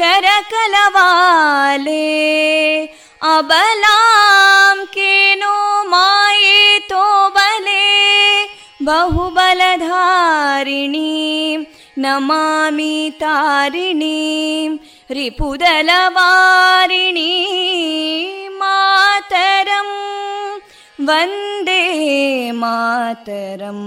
करकलवाले अबलां केनो मायेतो बले बहुबलधारिणीं नमामि तारिणीं रिपुदलवारिणी मातरं वन्दे मातरम्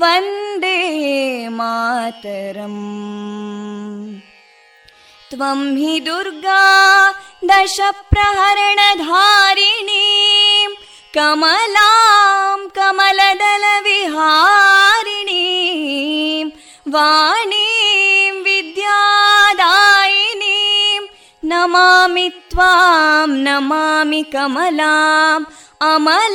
वन्दे मातरम् त्वं हि दुर्गा दशप्रहरणधारिणीं कमलां कमलदलविहारिणीं वाणीं विद्यादायिनीं नमामि त्वां नमामि कमलाम् अमलामतुलां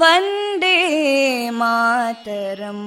वन्दे मातरम्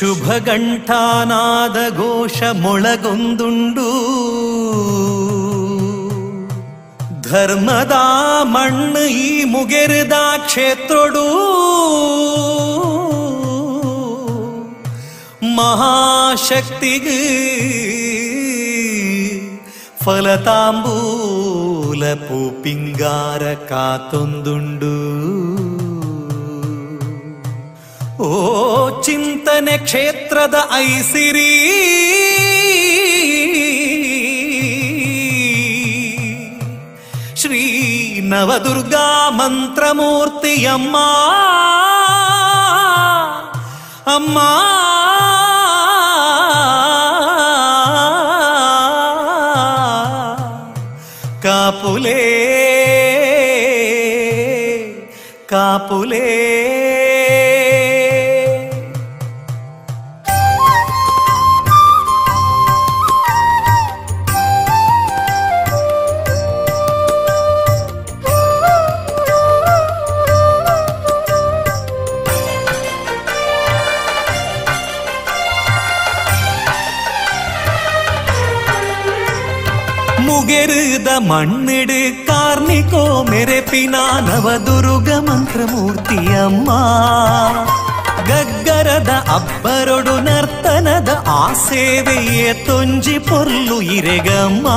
ശുഭകണ്ഠാനാദഘോഷമുളകൊന്തുണ്ടു ധർമ്മദാ മണ്ണ് ഈ മുകരുതാ ക്ഷേത്രോടു. മഹാശക്തിക്ക് ഫലതാമ്പൂല പൂപ്പിങ്കാര കാത്തൊന്തുണ്ടു. ഓ ಪೂಪಿಂಗಾರ ಕಾತೊಂದುಂಡು ಓ ಚಿಂತನೆ ಕ್ಷೇತ್ರದ ಐಸಿರಿ. ಶ್ರೀ ನವದುರ್ಗಾ ಮಂತ್ರಮೂರ್ತಿಯಮ್ಮ ಅಮ್ಮ. ಕಾಪುಲೇ ಕಾಪುಲೇ. ಮಣ್ಣಿಡು ಕಾರ್ನಿಕೋ ಮೆರೆಪಿನ ನವದುರುಗ ಮಂತ್ರಮೂರ್ತಿಯಮ್ಮ. ಗಗ್ಗರದ ಅಬ್ಬರೊಡು ನರ್ತನದ ಆ ಸೇವೆಯೇ ತೊಂಜಿ ಪೊರ್ಲು ಇರೆಗಮ್ಮ.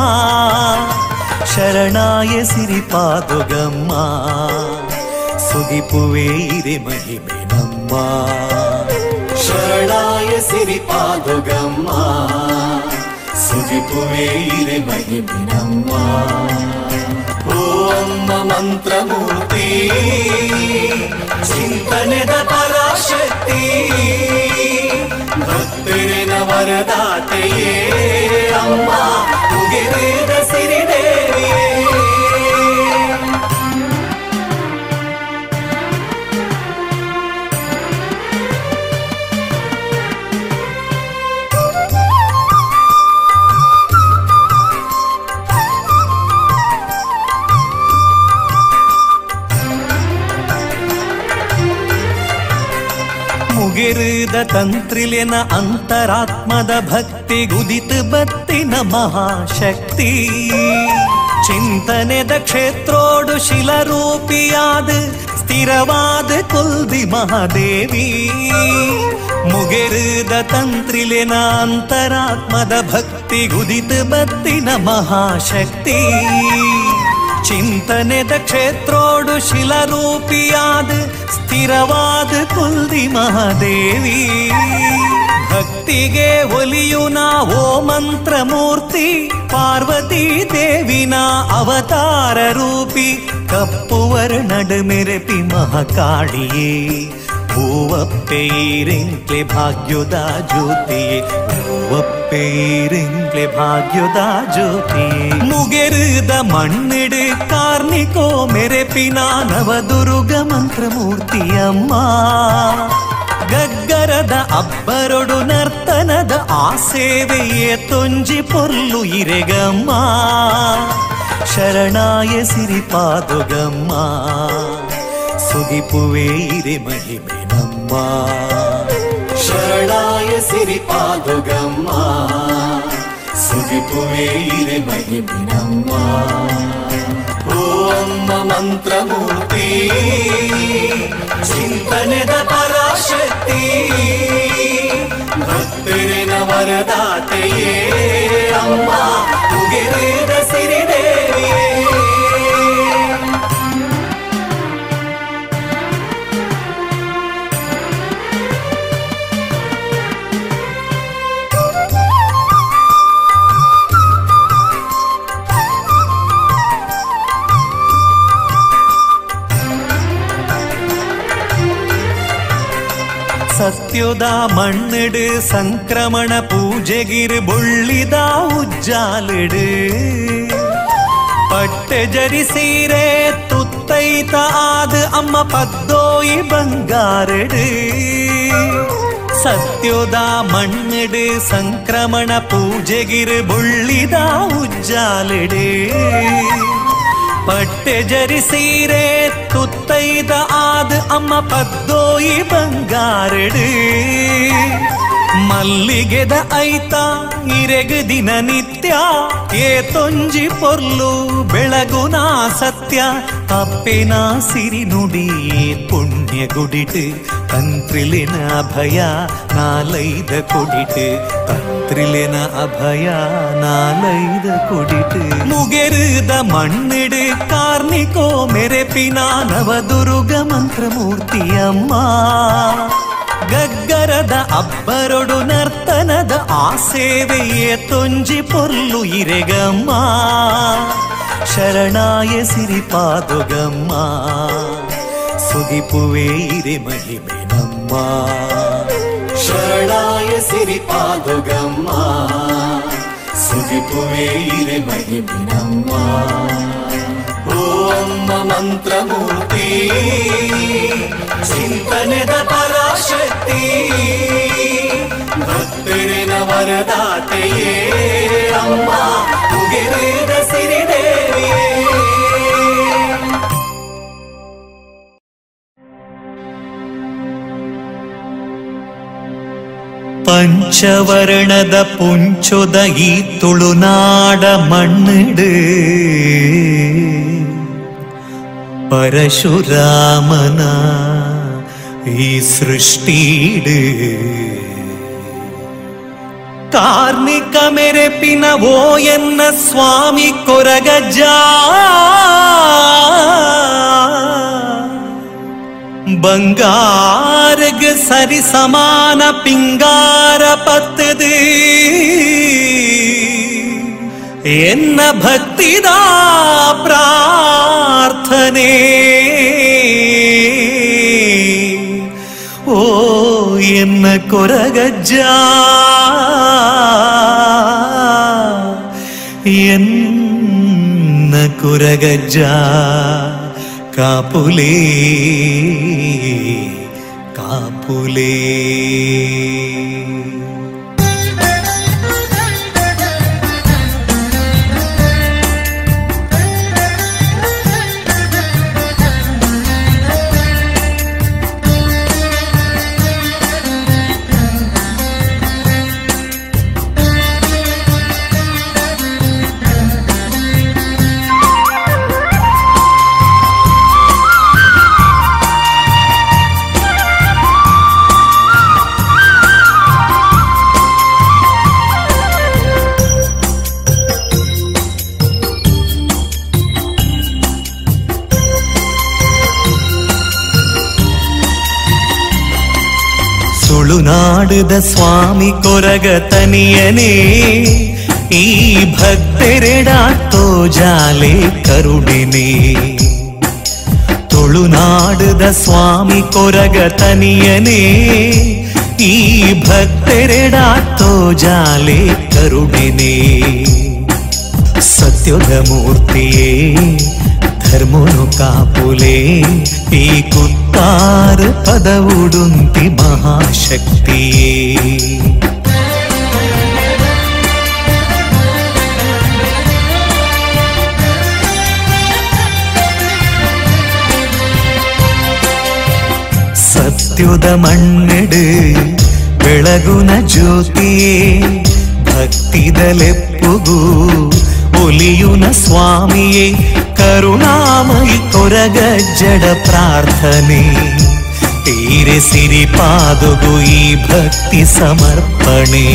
ಶರಣಾಯ ಸಿರಿಪಾದುಗಮ್ಮ ಸುಗಿಪುವೆ ಇರೆ ಮಹಿಮೆ ನಮ್ಮ. ಶರಣಾಯ ಸಿರಿಪಾದುಗಮ್ಮ ಸುಗಿಪುವೆ ಇರೆ ಮಹಿಮೆ ನಮ್ಮ. ಓ ಅಮ್ಮ ಮಂತ್ರಮೂರ್ತಿ ಚಿಂತನೆದ ಪರಾಶಕ್ತಿ ಭಕ್ತರಿನ ವರದಾತೆಯೇ ಅಮ್ಮ. ಉಗೆರೇದ ಸಿರಿದೇವಿಯೇ दन्त्रिलेन अन्तरात्मद भक्ति गुदित बति न महाशक्ति चिन्तने दक्षेत्रोडुशिलरूपि आद् स्थिरवाद कुल् दि महादेवी मुगेर् दतन्त्रिलिना अन्तरात्मद भक्ति गुदित बति न महाशक्ति ಚಿಂತನೆದ ಕ್ಷೇತ್ರೋಡು ಶಿಲರೂಪಿಯಾದ ಸ್ಥಿರವಾದ ಕುಲ್ದಿ ಮಹಾದೇವಿ. ಭಕ್ತಿಗೆ ಒಲಿಯುನ ಓ ಮಂತ್ರಮೂರ್ತಿ ಪಾರ್ವತಿ ದೇವಿನ ಅವತಾರ ರೂಪಿ ಕಪ್ಪುವರ ವರ್ಣಡ ಮೆರೆಪಿ ಮಹಾಕಾಳಿಯೇ. ಹೂವಪ್ಪೇರಿಂಕ್ಲೆ ಭಾಗ್ಯುದ ಜ್ಯೋತಿ. ಭೂವಪ್ಪೇರಿಂಕ್ಲೆ ಭಾಗ್ಯುದ ಜ್ಯೋತಿ. ಮುಗೆರುದ ಮಣ್ಣಿಡು ಕಾರ್ನಿಕೋ ಮೆರೆಪಿನ ನವದುರುಗ ಮಂತ್ರಮೂರ್ತಿಯಮ್ಮ. ಗಗ್ಗರದ ಅಬ್ಬರೊಡು ನರ್ತನದ ಆ ಸೇವೆಯೇ ತೊಂಜಿ ಪೊರ್ಲು ಇರೆಗಮ್ಮ. ಶರಣಾಯ ಸಿರಿಪಾದುಗಮ್ಮ. ಸುಗಿಪುವೇ ಇರೆ ಮಹಿಮೆ. ನಮ್ಮ ಶರಣಾಯ ಸಿರಿಪಾದುಗಮ್ಮ ಸುಗಿಪುವೆ ಇರೆ ಮಹಿಮೆ ನಮ್ಮ ಓ ಅಮ್ಮ ಮಂತ್ರಮೂರ್ತಿ ಚಿಂತನೆದ ಪರಾಶಕ್ತಿ ಭಕ್ತರಿನ ವರದಾತೆಯೇ ಅಮ್ಮ ಉಗೆರೇದ ಸಿರಿದೇವಿಯೇ ಸತ್ಯದ ಮಣ್ಣಿಡು ಸಂಕ್ರಮಣ ಪೂಜೆಗಿರು ಬುಳ್ಳಿದ ಉಜ್ಜಾಲಿಡು ಪಟ್ಟೆ ಜರಿಸೀರೆ ತುತ್ತೈತ ಆದ ಅಮ್ಮ ಪದ್ದೋಯಿ ಬಂಗಾರಡು ಸತ್ಯೋದ ಮಣ್ಣಿಡು ಸಂಕ್ರಮಣ ಪೂಜೆಗಿರು ಬುಳ್ಳಿದ ಉಜ್ಜಾಲಿಡು ಪಟ್ಟೆ ಜರಿಸೀರೆ ತುತ್ತೈದ ಆದ ಅಮ್ಮ ಪದ್ದೋಯಿ ಬಂಗಾರಡು. ಮಲ್ಲಿಗೆದ ಐತ, ಇರೆಗು ದಿನ ನಿತ್ಯ, ಏ ತೊಂಜಿ ಪೊರ್ಲು ಬೆಳಗುನ ಸತ್ಯ ಅಪ್ಪೆನ ಸಿರಿ ನುಡಿ ಪುಣ್ಯ ಗುಡಿಟ್. ತಂತ್ರಿಲಿನ ಅಭಯ ನಾಲೈದ ಕೊಡಿಟ್. ತಂತ್ರಿಲಿನ ಅಭಯ ನಾಲೈದ ಕೊಡಿಟ್. ಮುಗೆರುದ ಮಣ್ಣಿಡು ಕಾರ್ನಿಕೋ ಮೆರೆಪಿನ ನವದುರ್ಗ ಮಂತ್ರಮೂರ್ತಿಯಮ್ಮ. ಗಗ್ಗರದ ಅಬ್ಬರೊಡು ನರ್ತನದ ಆ ಸೇವೆಯೇ ತೊಂಜಿ ಪೊರ್ಲು ಇರೆಗಮ್ಮ. ಶರಣಾಯ ಸಿರಿಪಾದುಗಮ್ಮ. ಸುದಿಪುವೇ ಇರೆ ಮಹಿಮೆ. ನಮ್ಮ ಶರಣಾಯ ಸಿರಿಪಾದುಗಮ್ಮ ಸುಗಿಪುವೆ ಇರೆ ಮಹಿಮಿನಮ್ಮ. ಓಮ್ಮ ಓ ಅಮ್ಮ ಮಂತ್ರಮೂರ್ತಿ. ಚಿಂತನೆದ ಪರಾಶಕ್ತಿ. ಭಕ್ತರಿನ ವರದಾತೆಯೇ ಅಮ್ಮ. ಮುಗಿರಿದ ಸಿರಿದೇವಿಯೇ ಪಂಚವರ್ಣದ ಪುಂಚೊದ ಈ ತುಳುನಾಡ ಮಣ್ಣಿಡು ಪರಶುರಾಮನ ಈ ಸೃಷ್ಟಿಡು ಕಾರ್ಮಿಕ ಮೆರೆಪಿನ ಓ ಎನ್ನ பங்காரகு சரிசமான பிங்கார பத்துது. என்ன பக்திதா பிரார்த்தனே. ஓ என்ன குரகஜா. என்ன குரகஜா. ಕೊರಗಜ್ಜ ಎನ್ನ ಸ್ವಾಮಿ ಕೊರಗ ತನಿಯನೇ ಈ ಭಕ್ತರೆಡಾತೋ ಜಾಲೆ ಕರುಡಿನೇ ತುಳುನಾಡದ ಸ್ವಾಮಿ ಕೊರಗ ತನಿಯನೇ ಈ ಭಕ್ತರೆಡಾತೋ ಜಾಲೆ ಕರುಡಿನೇ ಸತ್ಯದ ಮೂರ್ತಿಯೇ, ಧರ್ಮನು ಕಾಪುಲೆ, ಈ ಕುತ್ತಾರ ಪದವುಡುಂತಿ ಮಹಾಶಕ್ತಿಯೇ ಸತ್ಯದ ಮಣ್ಣೆಡು ಬೆಳಗುನ ಜ್ಯೋತಿಯೇ ಭಕ್ತಿದಲೆಪ್ಪುಗೂ ಒಲಿಯುನ ಸ್ವಾಮಿಯೇ ಕರುಣಾಮಯಿ ಕೊರಗಜ್ಜಡ ಪ್ರಾರ್ಥನೆ ತೀರೆ ಸಿರಿ ಪಾದುಗು ಈ ಭಕ್ತಿ ಸಮರ್ಪಣೆ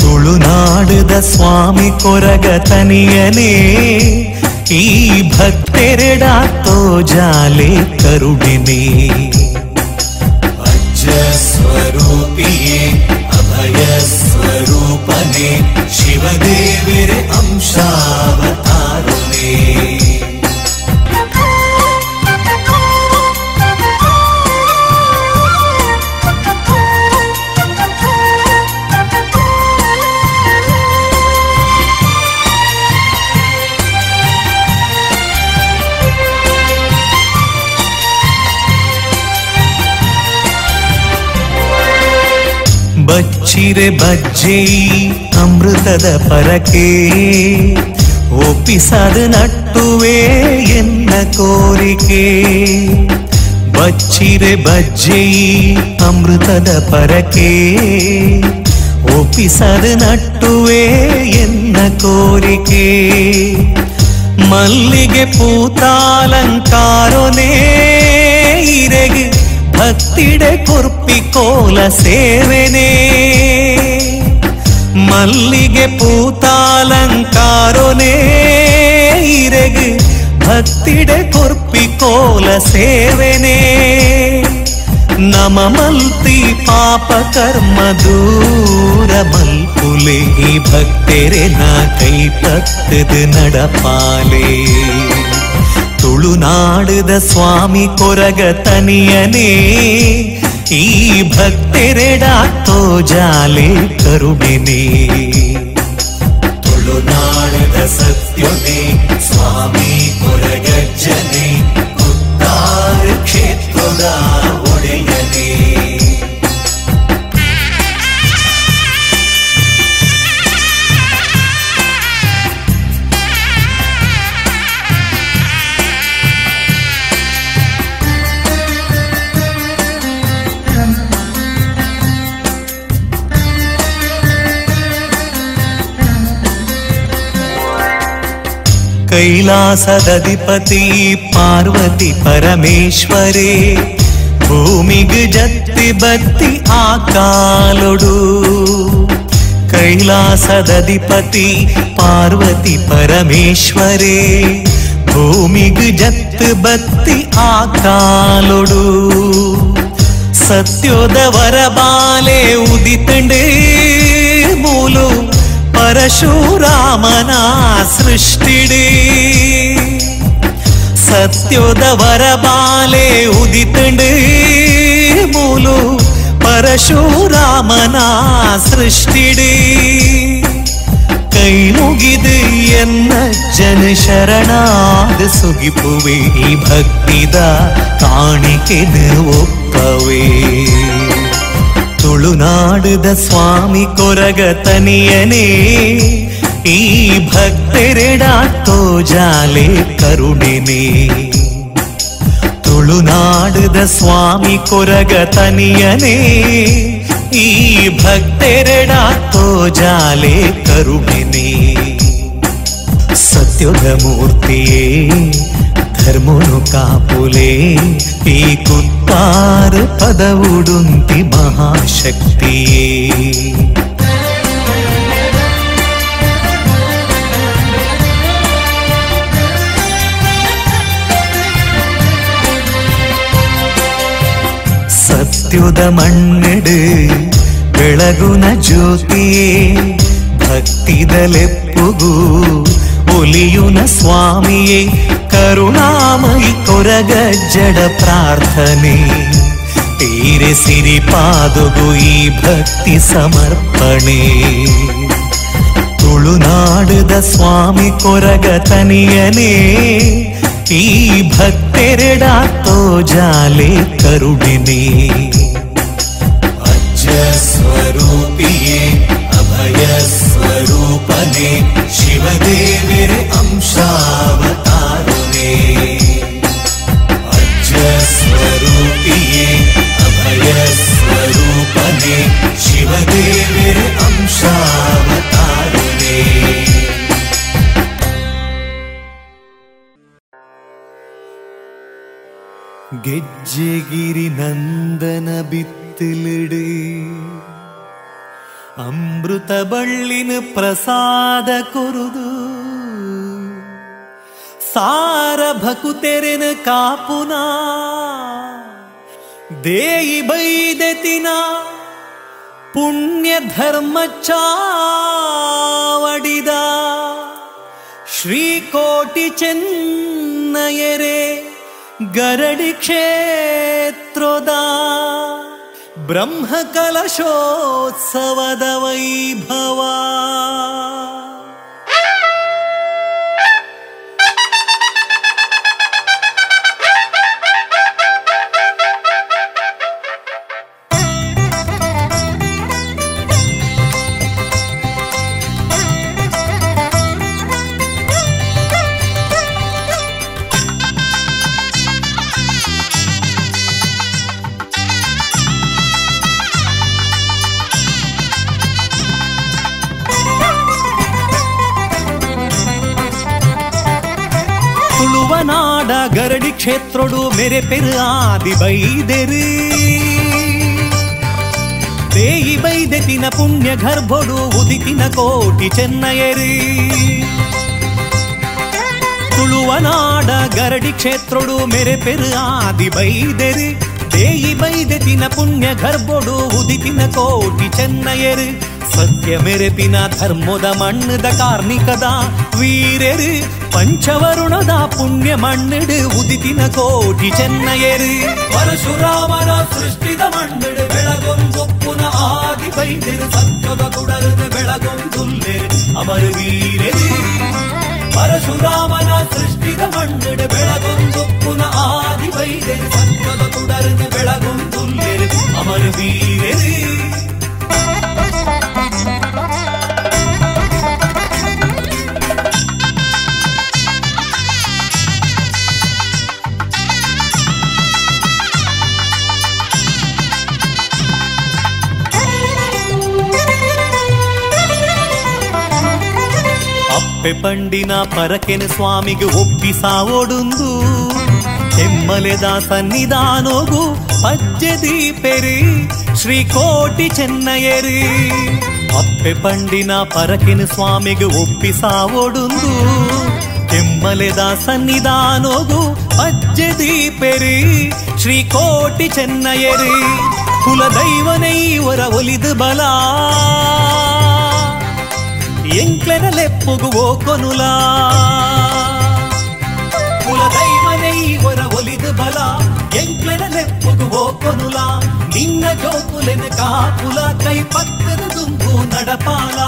ತುಳುನಾಡುದ ಸ್ವಾಮಿ ಕೊರಗ ತನಿಯನೇ ಈ ಭಕ್ತೆರೆಡಾತೋ ಜಾಲೆ ಕರುಡಿನೇ ಅಜ್ಜ ಸ್ವರೂಪಿಯೇ ಅಭಯ ಸ್ವರೂಪನೆ ಶಿವದೇವಿರೆ ಅಂಶಾವತಾರುನೇ ಬಚ್ಚಿರೆ ಬಜ್ಜಿ ಅಮೃತದ ಪರಕೆ ஓ பிசாது நட்டுவே என்ன கோரிಕೆ ಬಚ್ಚಿರೆ ಬಜ್ಜಿ ಅಮೃತದ ಪರಕೆ ಒಪ್ಪಿಸದ ನಟ್ಟುವೆ ಎನ್ನ ಕೋರಿಕೆ ಮಲ್ಲಿಗೆ ಪೂತಾಲಂಕಾರೊನೇ ಇರೆಗೆ ಭಕ್ತಿಡೆ ಕೊರ್ಪಿ ಕೋಲ ಸೇವೆನೇ மல்லிகை பூத்தாலங்காரோனே இறகு பக்திட கொற்பி கோல சேவனே நமமல்தி பாப கர்ம தூர மல்புலே பக்தரே நான் கைப்பத்தது நடப்பாலே ತುಳುನಾಡದ ಸ್ವಾಮಿ ಕೊರಗ ತನಿಯನೇ ಈ ಭಕ್ತೆರೆಡಾತೋ ಜಾಲೆ ಕರುಣೆನೇ ತುಳುನಾಡದ ಸತ್ಯನೇ विलासदधिपति पार्वति परमेश्वरे భూమికి జత్తి బత్తి ఆకాలుడు. కైలాసదధిపతి పార్వతి పరమేశ్వరే. భూమికి జత్తు బత్తి ఆకాలుడు. సత్యోదవర బాలే ఉదితండే మూలు परशुरामना सृष्टिडे सत्योदवरबाले वरबाले मूलु परशुरामना सृष्टिडे कैनुगि जन शरण सुगिपुवे भक्तिद काणि के कवे ತುಳುನಾಡದ ಸ್ವಾಮಿ ಕೊರಗ ತನಿಯನೇ ಈ ಭಕ್ತೆರೆಡಾತೋ ಜಾಲೆ ಕರುಣೆನೇ. ತುಳುನಾಡದ ಸ್ವಾಮಿ ಕೊರಗ ತನಿಯನೇ ಈ ಭಕ್ತೆರೆಡಾತೋ ಜಾಲೆ ಕರುಣೆನೇ. ಸತ್ಯದ ಮೂರ್ತಿಯೇ ಧರ್ಮನು ಕಾಪುಲೆ ಈ ಕುತ್ತಾರ ಪದವುಡುಂತಿ ಮಹಾಶಕ್ತಿಯೇ ಸತ್ಯುದ ಮಣ್ಣೆಡು ಬೆಳಗುನ ಜ್ಯೋತಿಯೇ ಒಲಿಯುನ ಸ್ವಾಮಿಯೇ, ಕರುಣಾಮಯಿ ಕೊರಗಜ್ಜಡ ಪ್ರಾರ್ಥನೆ. ತೀರೆ ಸಿರಿ ಪಾದುಗು ಈ ಭಕ್ತಿ ಸಮರ್ಪಣೆ. ತುಳುನಾಡದ ಸ್ವಾಮಿ ಕೊರಗ ತನಿಯನೇ, ಈ ಭಕ್ತೆರೆಡಾತೋ ಜಾಲೆ ಕರುಣಿನೇ. ಅಜ್ಜ ಸ್ವರೂಪಿಯೇ, ಅಭಯ ಸ್ವರೂಪನೆ ಶಿವದೇವಿರೆ ಅಂಶಾವತಾರುನೇ ಅಜ್ಜ ಸ್ವರೂಪಿಯೇ ಅಭಯ ಸ್ವರೂಪನೆ ಶಿವದೇವಿರೆ ಅಂಶಾವತಾರುನೇ ಗೆಜ್ಜೆಗಿರಿ ನಂದನ ಬಿತ್ತಿಲಿಡು ಅಮೃತ ಬಳ್ಳಿನ ಪ್ರಸಾದ ಕೊರುದು. ಸಾರ ಭಕುತೆರೆನ ಕಾಪುನ. ದೇಯಿ ಬೈದೆತಿನ ಪುಣ್ಯ ಧರ್ಮ ಚಾವಡಿದ ಶ್ರೀಕೋಟಿ ಚೆನ್ನಯರೆ ಗರಡಿ ಕ್ಷೇತ್ರದ. ब्रह्मकलशोत्सवद वैभव। ಕಲಶೋತ್ಸವದ ವೈಭವ ತುಳುವನಾಡ ಗರಡಿ ಕ್ಷೇತ್ರಡು ಮೆರೆ ಪೆರು ಆದಿ ಬೈದೆರು ದೇಯಿ ಬೈದೆತಿನ ಪುಣ್ಯ ಗರ್ಭೊಡು ಉದಿತಿನ ಕೋಟಿ ಚೆನ್ನಯರು ತುಳುವನಾಡ ಗರಡಿ ಕ್ಷೇತ್ರಡು ಮೆರೆ ಪೆರು ಆದಿ ಬೈದೆರು ದೇಯಿ ಬೈದೆತಿನ ಪುಣ್ಯ ಗರ್ಭೊಡು ಉದಿತಿನ ಕೋಟಿ ಚೆನ್ನಯರು ಸತ್ಯ ಮೆರೆಪಿನ ಧರ್ಮದ ಮಣ್ಣದ ಕಾರ್ಮಿಕದ ವೀರರು ಪಂಚವರುಣದ ಪುಣ್ಯ ಮಣ್ಣಿಡು ಉದಿತಿನ ಕೋಟಿ ಚೆನ್ನಯರು ಪರಶುರಾಮನ ಸೃಷ್ಟಿದ ಮಣ್ಣಿಡು ಬೆಳಗೊಂದೊಪ್ಪುನ ಆದಿ ಬೈದೆರು ಸತ್ಯದ ಕುಡರದ ಬೆಳಗೊಂದುಲ್ಲೆರು ಅಮರು ವೀರರು ಪರಶುರಾಮನ ಸೃಷ್ಟಿದ ಮಣ್ಣಿಡು ಬೆಳಗೊಂದೊಪ್ಪುನ ಆದಿ ಬೈದೆರು ಸತ್ಯದ ಕುಡರದ ಬೆಳಗೊಂದುಲ್ಲೆರು ಅಮರು ವೀರರು ಪಂಡಿನ ಪರಕೆನೆ ಸ್ವಾಮಿಗೆ ಒಪ್ಪಿಸಾವೊಡುಂದು ಕೆಮ್ಮಲೆದ ಸನ್ನಿಧಾನೋಗು ಪಜ್ಜೆ ದೀಪೆರಿ, ಶ್ರೀಕೋಟಿ ಚೆನ್ನಯರಿ ಅಪ್ಪೆ ಪಂಡಿನ ಪರಕೆನೆ ಸ್ವಾಮಿಗೆ ಒಪ್ಪಿಸಾವೊಡುಂದು ಕೆಮ್ಮಲೆದ ಸನ್ನಿಧಾನೋಗು ಪಜ್ಜೆ ದೀಪೆರಿ, ಶ್ರೀಕೋಟಿ ಚೆನ್ನಯರಿ ಕುಲದೈವನೈವರ ಒಲಿದು ಬಲ. ಎಂಕ್ಲೆನ ಲೆಪ್ಪುಗುವೋ ಕೊನುಲ ಕುಲದೈವನೈವರ ಒಲಿದು ಬಲ ಎಂಕ್ಲೆನ ಲೆಪ್ಪುಗುವೋ ಕೊನುಲ ನಿನ್ನ ಜೋಕುಲೆನ ಕಾಪುಲ ಕೈ ಪಕ್ಕದ ದುಂಬು ನಡಪಾಲ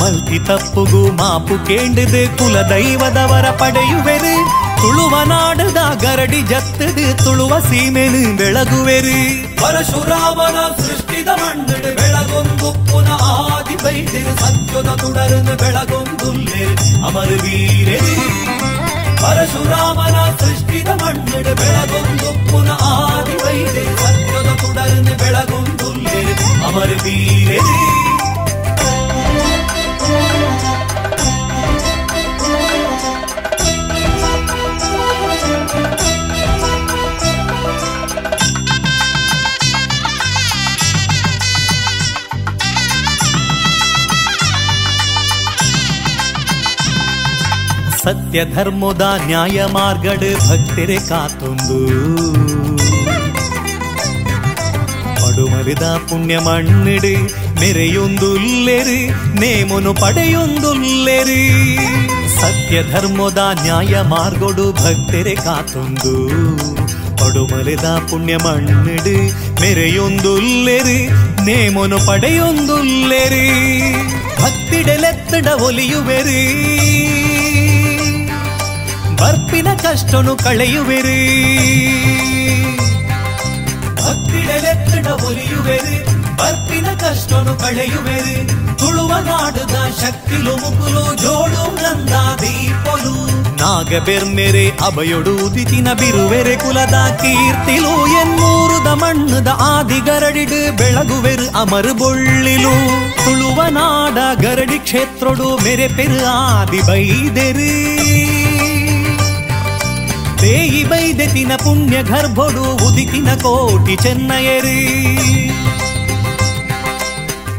ಮಲ್ತಿ ತಪ್ಪುಗು ಮಾಪು ಕೇಂಡಿದು ಕುಲದೈವದವರ ಪಡೆಯುವೆರು ತುಳುವ ನಾಡದ ಗರಡಿ ಜತ್ತದು ತುಳುವ ಸೀಮೆನು ಬೆಳಗುವೆರು ಪರಶುರಾಮನ ಸೃಷ್ಟಿದ ಮಣ್ಣಿಡು ಬೆಳಗೊಂದು ಪುನಃ ಆದಿ ಬೈದಿರು ಸತ್ಯದ ತುಡರನ್ನು ಬೆಳಗೊಂದುಲ್ಲೆರು ಅಮರು ವೀರೆರು ಪರಶುರಾಮನ ಸೃಷ್ಟಿದ ಮಣ್ಣಿಡು ಬೆಳಗೊಂದು ಪುನಃ ಆದಿ ಬೈದಿರು ಸತ್ಯದ ತುಡರನ್ನು ಬೆಳಗೊಂದುಲ್ಲೆರು ಅಮರು ವೀರೆರು ಸತ್ಯ ಧರ್ಮದ ನ್ಯಾಯ ಮಾರ್ಗಡ್ ಭಕ್ತರೆ ಕಾತೊಂದು ಪಡುಮರಿದ ಪುಣ್ಯ ಮಣ್ಣಿಡು ಮೆರೆಯೊಂದುಲ್ಲೆರಿ, ನೇಮನು ಪಡೆಯೊಂದುಲ್ಲೆರಿ. ಸತ್ಯ ಧರ್ಮದ ನ್ಯಾಯ ಮಾರ್ಗಡು ಭಕ್ತರೆ ಕಾತೊಂದು ಪಡುಮರಿದ ಪುಣ್ಯ ಮಣ್ಣಿಡು ಮೆರೆಯೊಂದುಲ್ಲೆರಿ, ನೇಮನು ಪಡೆಯೊಂದುಲ್ಲೆರಿ. ಭಕ್ತಿಡೆಲೆತ್ತಡ ಒಲಿಯುವೆರಿ. ಬರ್ಪಿನ ಕಷ್ಟನು ಕಳೆಯುವೆರಿ. ಭಕ್ತಿಡೆಲೆತ್ತಡ ಒಲಿಯುವೆರಿ. ಬರ್ಪಿನ ಕಷ್ಟನು ಕಳೆಯುವೆರಿ. ತುಳುವ ನಾಡುದ ಶಕ್ತಿಲು ಮುಗುಲು ಜೋಡು ನಂದ ದೀಪಲು. ನಾಗ ಬೆರ್ಮೆರೆ ಅಭಯೊಡು ದಿತಿನ ಬಿರುವೆರೆ ಕುಲದ ಕೀರ್ತಿಲು ಎನ್ನೂರುದ ಮಣ್ಣುದ ಆದಿಗರಡಿಡು ಬೆಳಗುವೆರು ಅಮರು ಬೊಳ್ಳಿಲು. ತುಳುವ ನಾಡ ಗರಡಿ ಕ್ಷೇತ್ರಡು ಮೆರೆ ಪೆರು ಆದಿ ಬೈದೆರು ದೇಯಿ ಬೈದೆತಿನ ಪುಣ್ಯ ಗರ್ಭೊಡು ಉದಿತಿನ ಕೋಟಿ ಚೆನ್ನಯರಿ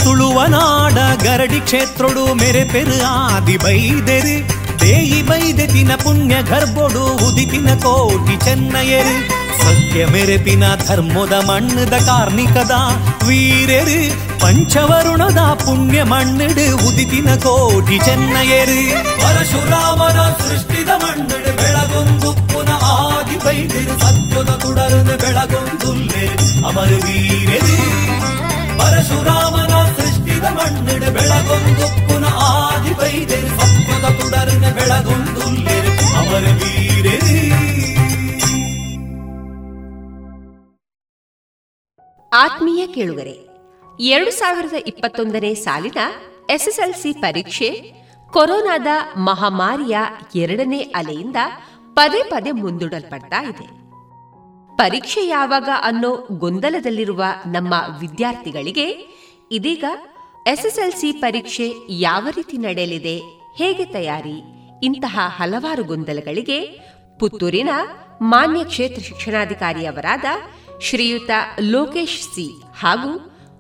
ತುಳುವ ನಾಡ ಗರಡಿ ಕ್ಷೇತ್ರಡು ಮೆರೆ ಪೆರು ಆದಿ ಬೈದೆರು ದೇಯಿ ಬೈದೆತಿನ ಪುಣ್ಯ ಗರ್ಭೊಡು ಉದಿತಿನ ಕೋಟಿ ಚೆನ್ನಯರು ಸತ್ಯ ಮೆರೆಪಿನ ಧರ್ಮದ ಮಣ್ಣದ ಕಾರ್ಮಿಕದ ವೀರರು ಪಂಚವರುಣದ ಪುಣ್ಯ ಮಣ್ಣಿಡು ಉದಿತಿನ ಕೋಟಿ ಚೆನ್ನಯರು ಪರಶುರಾಮನ ಸೃಷ್ಟಿದ ಮಣ್ಣಿಡು ಬೆಳಗೊಂದು ಸತ್ಯದ ವೀರೇ ಸೃಷ್ಟಿದ ಆದಿ ಸತ್ಯದ ವೀರರು ಆತ್ಮೀಯ ಕೇಳುಗರೆ, ಎರಡು ಸಾವಿರದ ಇಪ್ಪತ್ತೊಂದನೇ ಸಾಲಿನ ಎಸ್ಎಸ್ಎಲ್ಸಿ ಪರೀಕ್ಷೆ ಕೊರೋನಾದ ಮಹಾಮಾರಿಯ ಎರಡನೇ ಅಲೆಯಿಂದ ಪದೇ ಪದೇ ಮುಂದೂಡಲ್ಪಡ್ತಾ ಇದೆ. ಪರೀಕ್ಷೆ ಯಾವಾಗ ಅನ್ನೋ ಗೊಂದಲದಲ್ಲಿರುವ ನಮ್ಮ ವಿದ್ಯಾರ್ಥಿಗಳಿಗೆ ಇದೀಗ ಎಸ್ಎಸ್ಎಲ್ಸಿ ಪರೀಕ್ಷೆ ಯಾವ ರೀತಿ ನಡೆಯಲಿದೆ, ಹೇಗೆ ತಯಾರಿ, ಇಂತಹ ಹಲವಾರು ಗೊಂದಲಗಳಿಗೆ ಪುತ್ತೂರಿನ ಮಾನ್ಯ ಕ್ಷೇತ್ರ ಶಿಕ್ಷಣಾಧಿಕಾರಿಯವರಾದ ಶ್ರೀಯುತ ಲೋಕೇಶ್ ಸಿ ಹಾಗೂ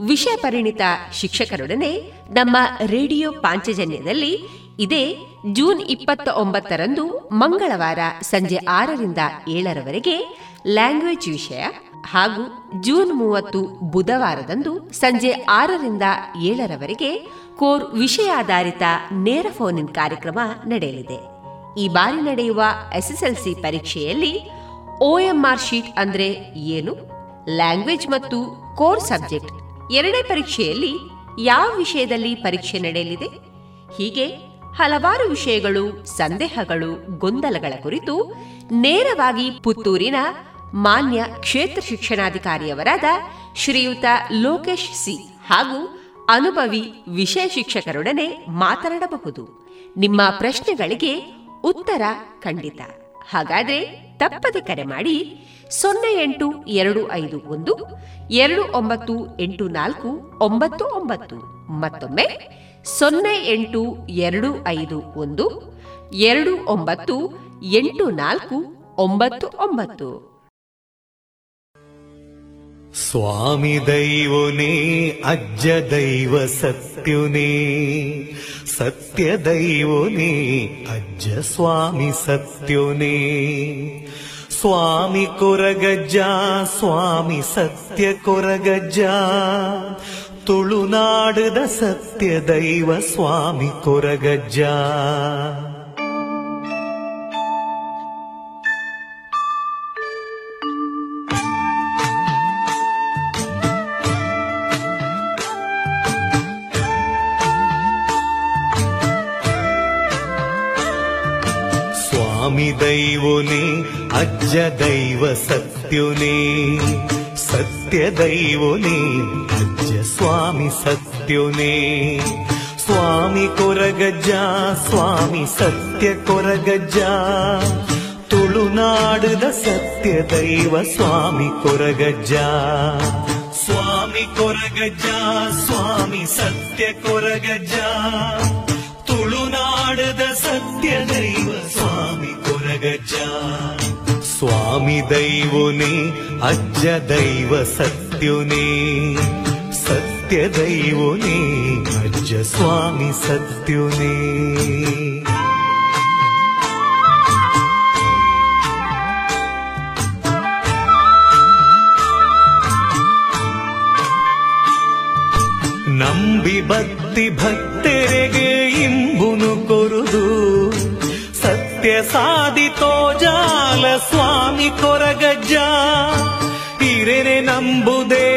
ವಿಷಯ ಪರಿಣಿತ ಶಿಕ್ಷಕರೊಡನೆ ನಮ್ಮ ರೇಡಿಯೋ ಪಾಂಚಜನ್ಯದಲ್ಲಿ ಇದೇ ಜೂನ್ ಇಪ್ಪತ್ತ ಒಂಬತ್ತರಂದು ಮಂಗಳವಾರ ಸಂಜೆ ಆರರಿಂದ ಏಳರವರೆಗೆ ಲ್ಯಾಂಗ್ವೇಜ್ ವಿಷಯ ಹಾಗೂ ಜೂನ್ ಮೂವತ್ತು ಬುಧವಾರದಂದು ಸಂಜೆ ಆರರಿಂದ ಏಳರವರೆಗೆ ಕೋರ್ ವಿಷಯಾಧಾರಿತ ನೇರ ಫೋನ್ ಕಾರ್ಯಕ್ರಮ ನಡೆಯಲಿದೆ. ಈ ಬಾರಿ ನಡೆಯುವ ಎಸ್ಎಸ್ಎಲ್ಸಿ ಪರೀಕ್ಷೆಯಲ್ಲಿ ಓಎಂಆರ್ ಶೀಟ್ ಅಂದ್ರೆ ಏನು? ಲ್ಯಾಂಗ್ವೇಜ್ ಮತ್ತು ಕೋರ್ ಸಬ್ಜೆಕ್ಟ್ ಎರಡೇ ಪರೀಕ್ಷೆಯಲ್ಲಿ ಯಾವ ವಿಷಯದಲ್ಲಿ ಪರೀಕ್ಷೆ ನಡೆಯಲಿದೆ? ಹೀಗೆ ಹಲವಾರು ವಿಷಯಗಳು, ಸಂದೇಹಗಳು, ಗೊಂದಲಗಳ ಕುರಿತು ನೇರವಾಗಿ ಪುತ್ತೂರಿನ ಮಾನ್ಯ ಕ್ಷೇತ್ರ ಶಿಕ್ಷಣಾಧಿಕಾರಿಯವರಾದ ಶ್ರೀಯುತ ಲೋಕೇಶ್ ಸಿ ಹಾಗೂ ಅನುಭವಿ ವಿಷಯ ಶಿಕ್ಷಕರೊಡನೆ ಮಾತನಾಡಬಹುದು. ನಿಮ್ಮ ಪ್ರಶ್ನೆಗಳಿಗೆ ಉತ್ತರ ಖಂಡಿತ. ಹಾಗಾದರೆ ತಪ್ಪದೆ ಕರೆ ಮಾಡಿ ಸೊನ್ನೆ ಎಂಟು ಎರಡು ಐದು ಒಂದು, ಎರಡು ಒಂಬತ್ತು ಎಂಟು ನಾಲ್ಕು, ಒಂಬತ್ತು ಒಂಬತ್ತು. ಮತ್ತೊಮ್ಮೆ ಸೊನ್ನೆ ಎಂಟು ಎರಡು ಐದು ಒಂದು, ಎರಡು ಒಂಬತ್ತು ಎಂಟು ನಾಲ್ಕು ಒಂಬತ್ತು ಒಂಬತ್ತು. ಸ್ವಾಮಿ ದೈವನೇ, ಅಜ್ಜ ದೈವ ಸತ್ಯುನೇ, ಸತ್ಯ ದೈವನೇ, ಅಜ್ಜ ಸ್ವಾಮಿ ಸತ್ಯುನೇ. ಸ್ವಾಮಿ ಕೊರಗಜ್ಜ, ಸ್ವಾಮಿ ಸತ್ಯ ಕೊರಗಜ್ಜ ತುಳುನಾಡದ ಸತ್ಯ ದೈವ ಸ್ವಾಮಿ ಕೊರಗಜ್ಜ. ಸ್ವಾಮಿ ದೈವನೇ ಅಜ್ಜ ದೈವ ಸತ್ಯುನೇ. ಸತ್ಯ ದೈವನೇ ಅಜ್ಜ ಸ್ವಾಮಿ ಸತ್ಯುನೇ ಸ್ವಾಮಿ ಕೊರಗಜ್ಜ ಸ್ವಾಮಿ ಸತ್ಯ ಕೊರಗಜ್ಜ ತುಳುನಾಡದ ಸತ್ಯ ದೈವ ಸ್ವಾಮಿ ಕೊರಗಜ್ಜ ಸ್ವಾಮಿ ಕೊರಗಜ್ಜ ಸ್ವಾಮಿ ಸತ್ಯ ಕೊರಗಜ್ಜ ತುಳುನಾಡದ ಸತ್ಯ ದೈವ ಸ್ವಾಮಿ ಕೊರಗಜ್ಜ ಸ್ವಾಮಿ ದೈವನೇ ಅಜ್ಜ ದೈವ ಸತ್ಯುನೇ ಸತ್ಯ ದೈವನೇ ಅಜ್ಜ ಸ್ವಾಮಿ ಸತ್ಯುನೇ ನಂಬಿ ಭಕ್ತಿ ಭಕ್ತರಿಗೆ ಇಂಬುನು ಕೊರುದು. ಸತ್ಯ ಸಾಧಿತೋ ಜಾಲ ಸ್ವಾಮಿ ಕೊರಗಜ್ಜ. ಹಿರೇನೆ ನಂಬುದೇ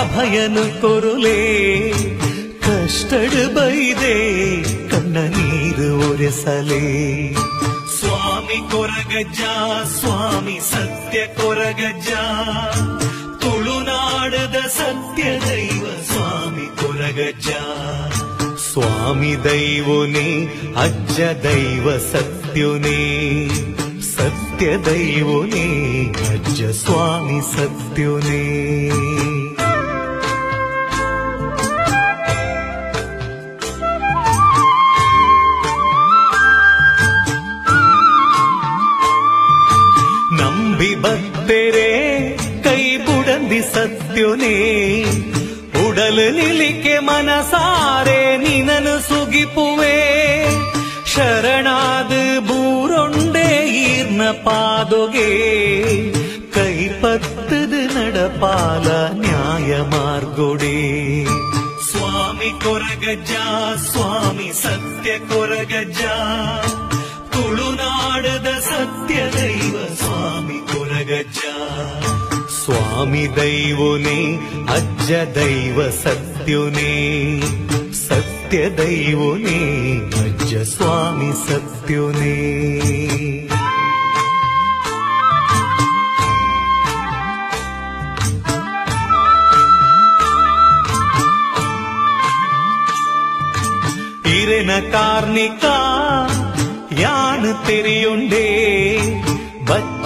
ಅಭಯನು ಕೊರುಲೇ. ಕಷ್ಟಡು ಬೈದೆ ಕಣ್ಣ ನೀರು ಒರೆಸಲೇ. ಸ್ವಾಮಿ ಕೊರಗಜ್ಜ, ಸ್ವಾಮಿ ಸತ್ಯ ಕೊರಗಜ್ಜ. ತುಳುನಾಡದ ಸತ್ಯ ದೈವ ಸ್ವಾಮಿ ಕೊರಗಜ್ಜ. ಸ್ವಾಮಿ ದೈವನೇ ಅಜ್ಜ ದೈವ ಸತ್ಯುನೇ ಸತ್ಯ ದೈವನೇ ಅಜ್ಜ ಸ್ವಾಮಿ ಸತ್ಯುನೇ ನಂಬಿ ಭಕ್ತರೆ ಕೈ ಬುಡಂದಿ ಸತ್ಯುನೇ ಉಡಲು ನಿಲಿಕೆ ಮನಸಾರೆ, ನಿನನು ಸುಗಿಪುವೆ. ಶರಣಾದ ಬೂರೊಂಡೆ ಈರ್ನ ಪಾದೊಗೆ. ಕೈ ಪತ್ತದ ನಡಪಾಲ ನ್ಯಾಯ ಮಾರ್ಗೊಡೆ. ಸ್ವಾಮಿ ಕೊರಗಜ್ಜ, ಸ್ವಾಮಿ ಸತ್ಯ ಕೊರಗಜ್ಜ. ತುಳುನಾಡದ ಸತ್ಯ ದೈವ ಸ್ವಾಮಿ ಕೊರಗಜ್ಜ ಸ್ವಾಮಿ ದೈವನೇ ಅಜ್ಜ ದೈವ ಸತ್ಯುನೇ ಸತ್ಯ ದೈವನೇ ಅಜ್ಜ ಸ್ವಾಮಿ ಸತ್ಯುನೇ ಇರೆನ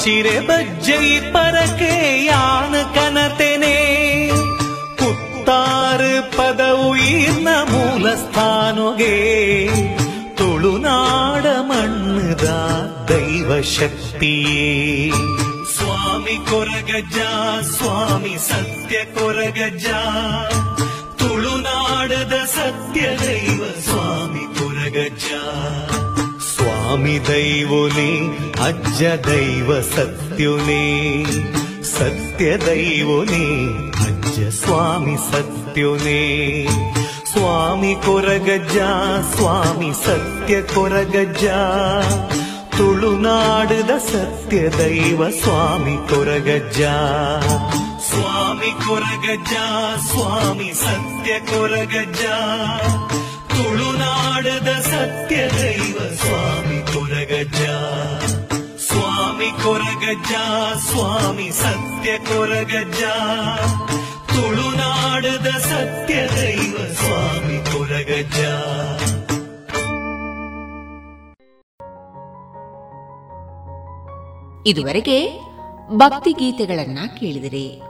ಬಚ್ಚಿರೆ ಬಜ್ಜೈ ಪರಕೆ ಯಾನ ಕನತೆನೆ. ಕುತ್ತಾರು ಪದವು ಈರ್ನ ಮೂಲ ಸ್ಥಾನೊಗೆ. ತುಳುನಾಡ ಮಣ್ಣದ ದೈವ ಶಕ್ತಿಯೇ. ಸ್ವಾಮಿ ಕೊರಗಜ್ಜ, ಸ್ವಾಮಿ ಸತ್ಯ ಕೊರಗಜ್ಜ. ತುಳುನಾಡದ ಸತ್ಯ ದೈವ ಸ್ವಾಮಿ ಕೊರಗಜ್ಜ. ಸ್ವಾಮಿ ದೈವೋನೇ, ಅಜ್ಜ ದೈವ ಸತ್ಯುನೇ. ಸತ್ಯ ದೈವೋನೇ, ಅಜ್ಜ ಸ್ವಾಮಿ ಸತ್ಯುನೇ. ಸ್ವಾಮಿ ಕೊರಗಜ್ಜ, ಸ್ವಾಮಿ ಸತ್ಯ ಕೊರಗಜ್ಜ. ತುಳುನಾಡದ ಸತ್ಯ ದೈವ ಸ್ವಾಮಿ ಕೊರಗಜ್ಜ. ಸ್ವಾಮಿ ಕೊರಗಜ್ಜ, ಸ್ವಾಮಿ ಸತ್ಯ ಕೊರಗಜ್ಜ. ತುಳುನಾಡದ ಸತ್ಯ ದೈವ ಸ್ವಾಮಿ ಕೊರಗಜ್ಜ ಸ್ವಾಮಿ ಕೊರಗಜ್ಜ, ಸ್ವಾಮಿ ಸತ್ಯ ಕೊರಗಜ್ಜ. ತುಳುನಾಡದ ಸತ್ಯ ದೈವ ಸ್ವಾಮಿ ಕೊರಗಜ್ಜ. ಇದುವರೆಗೆ ಭಕ್ತಿ ಗೀತೆಗಳನ್ನ ಕೇಳಿದಿರಿ.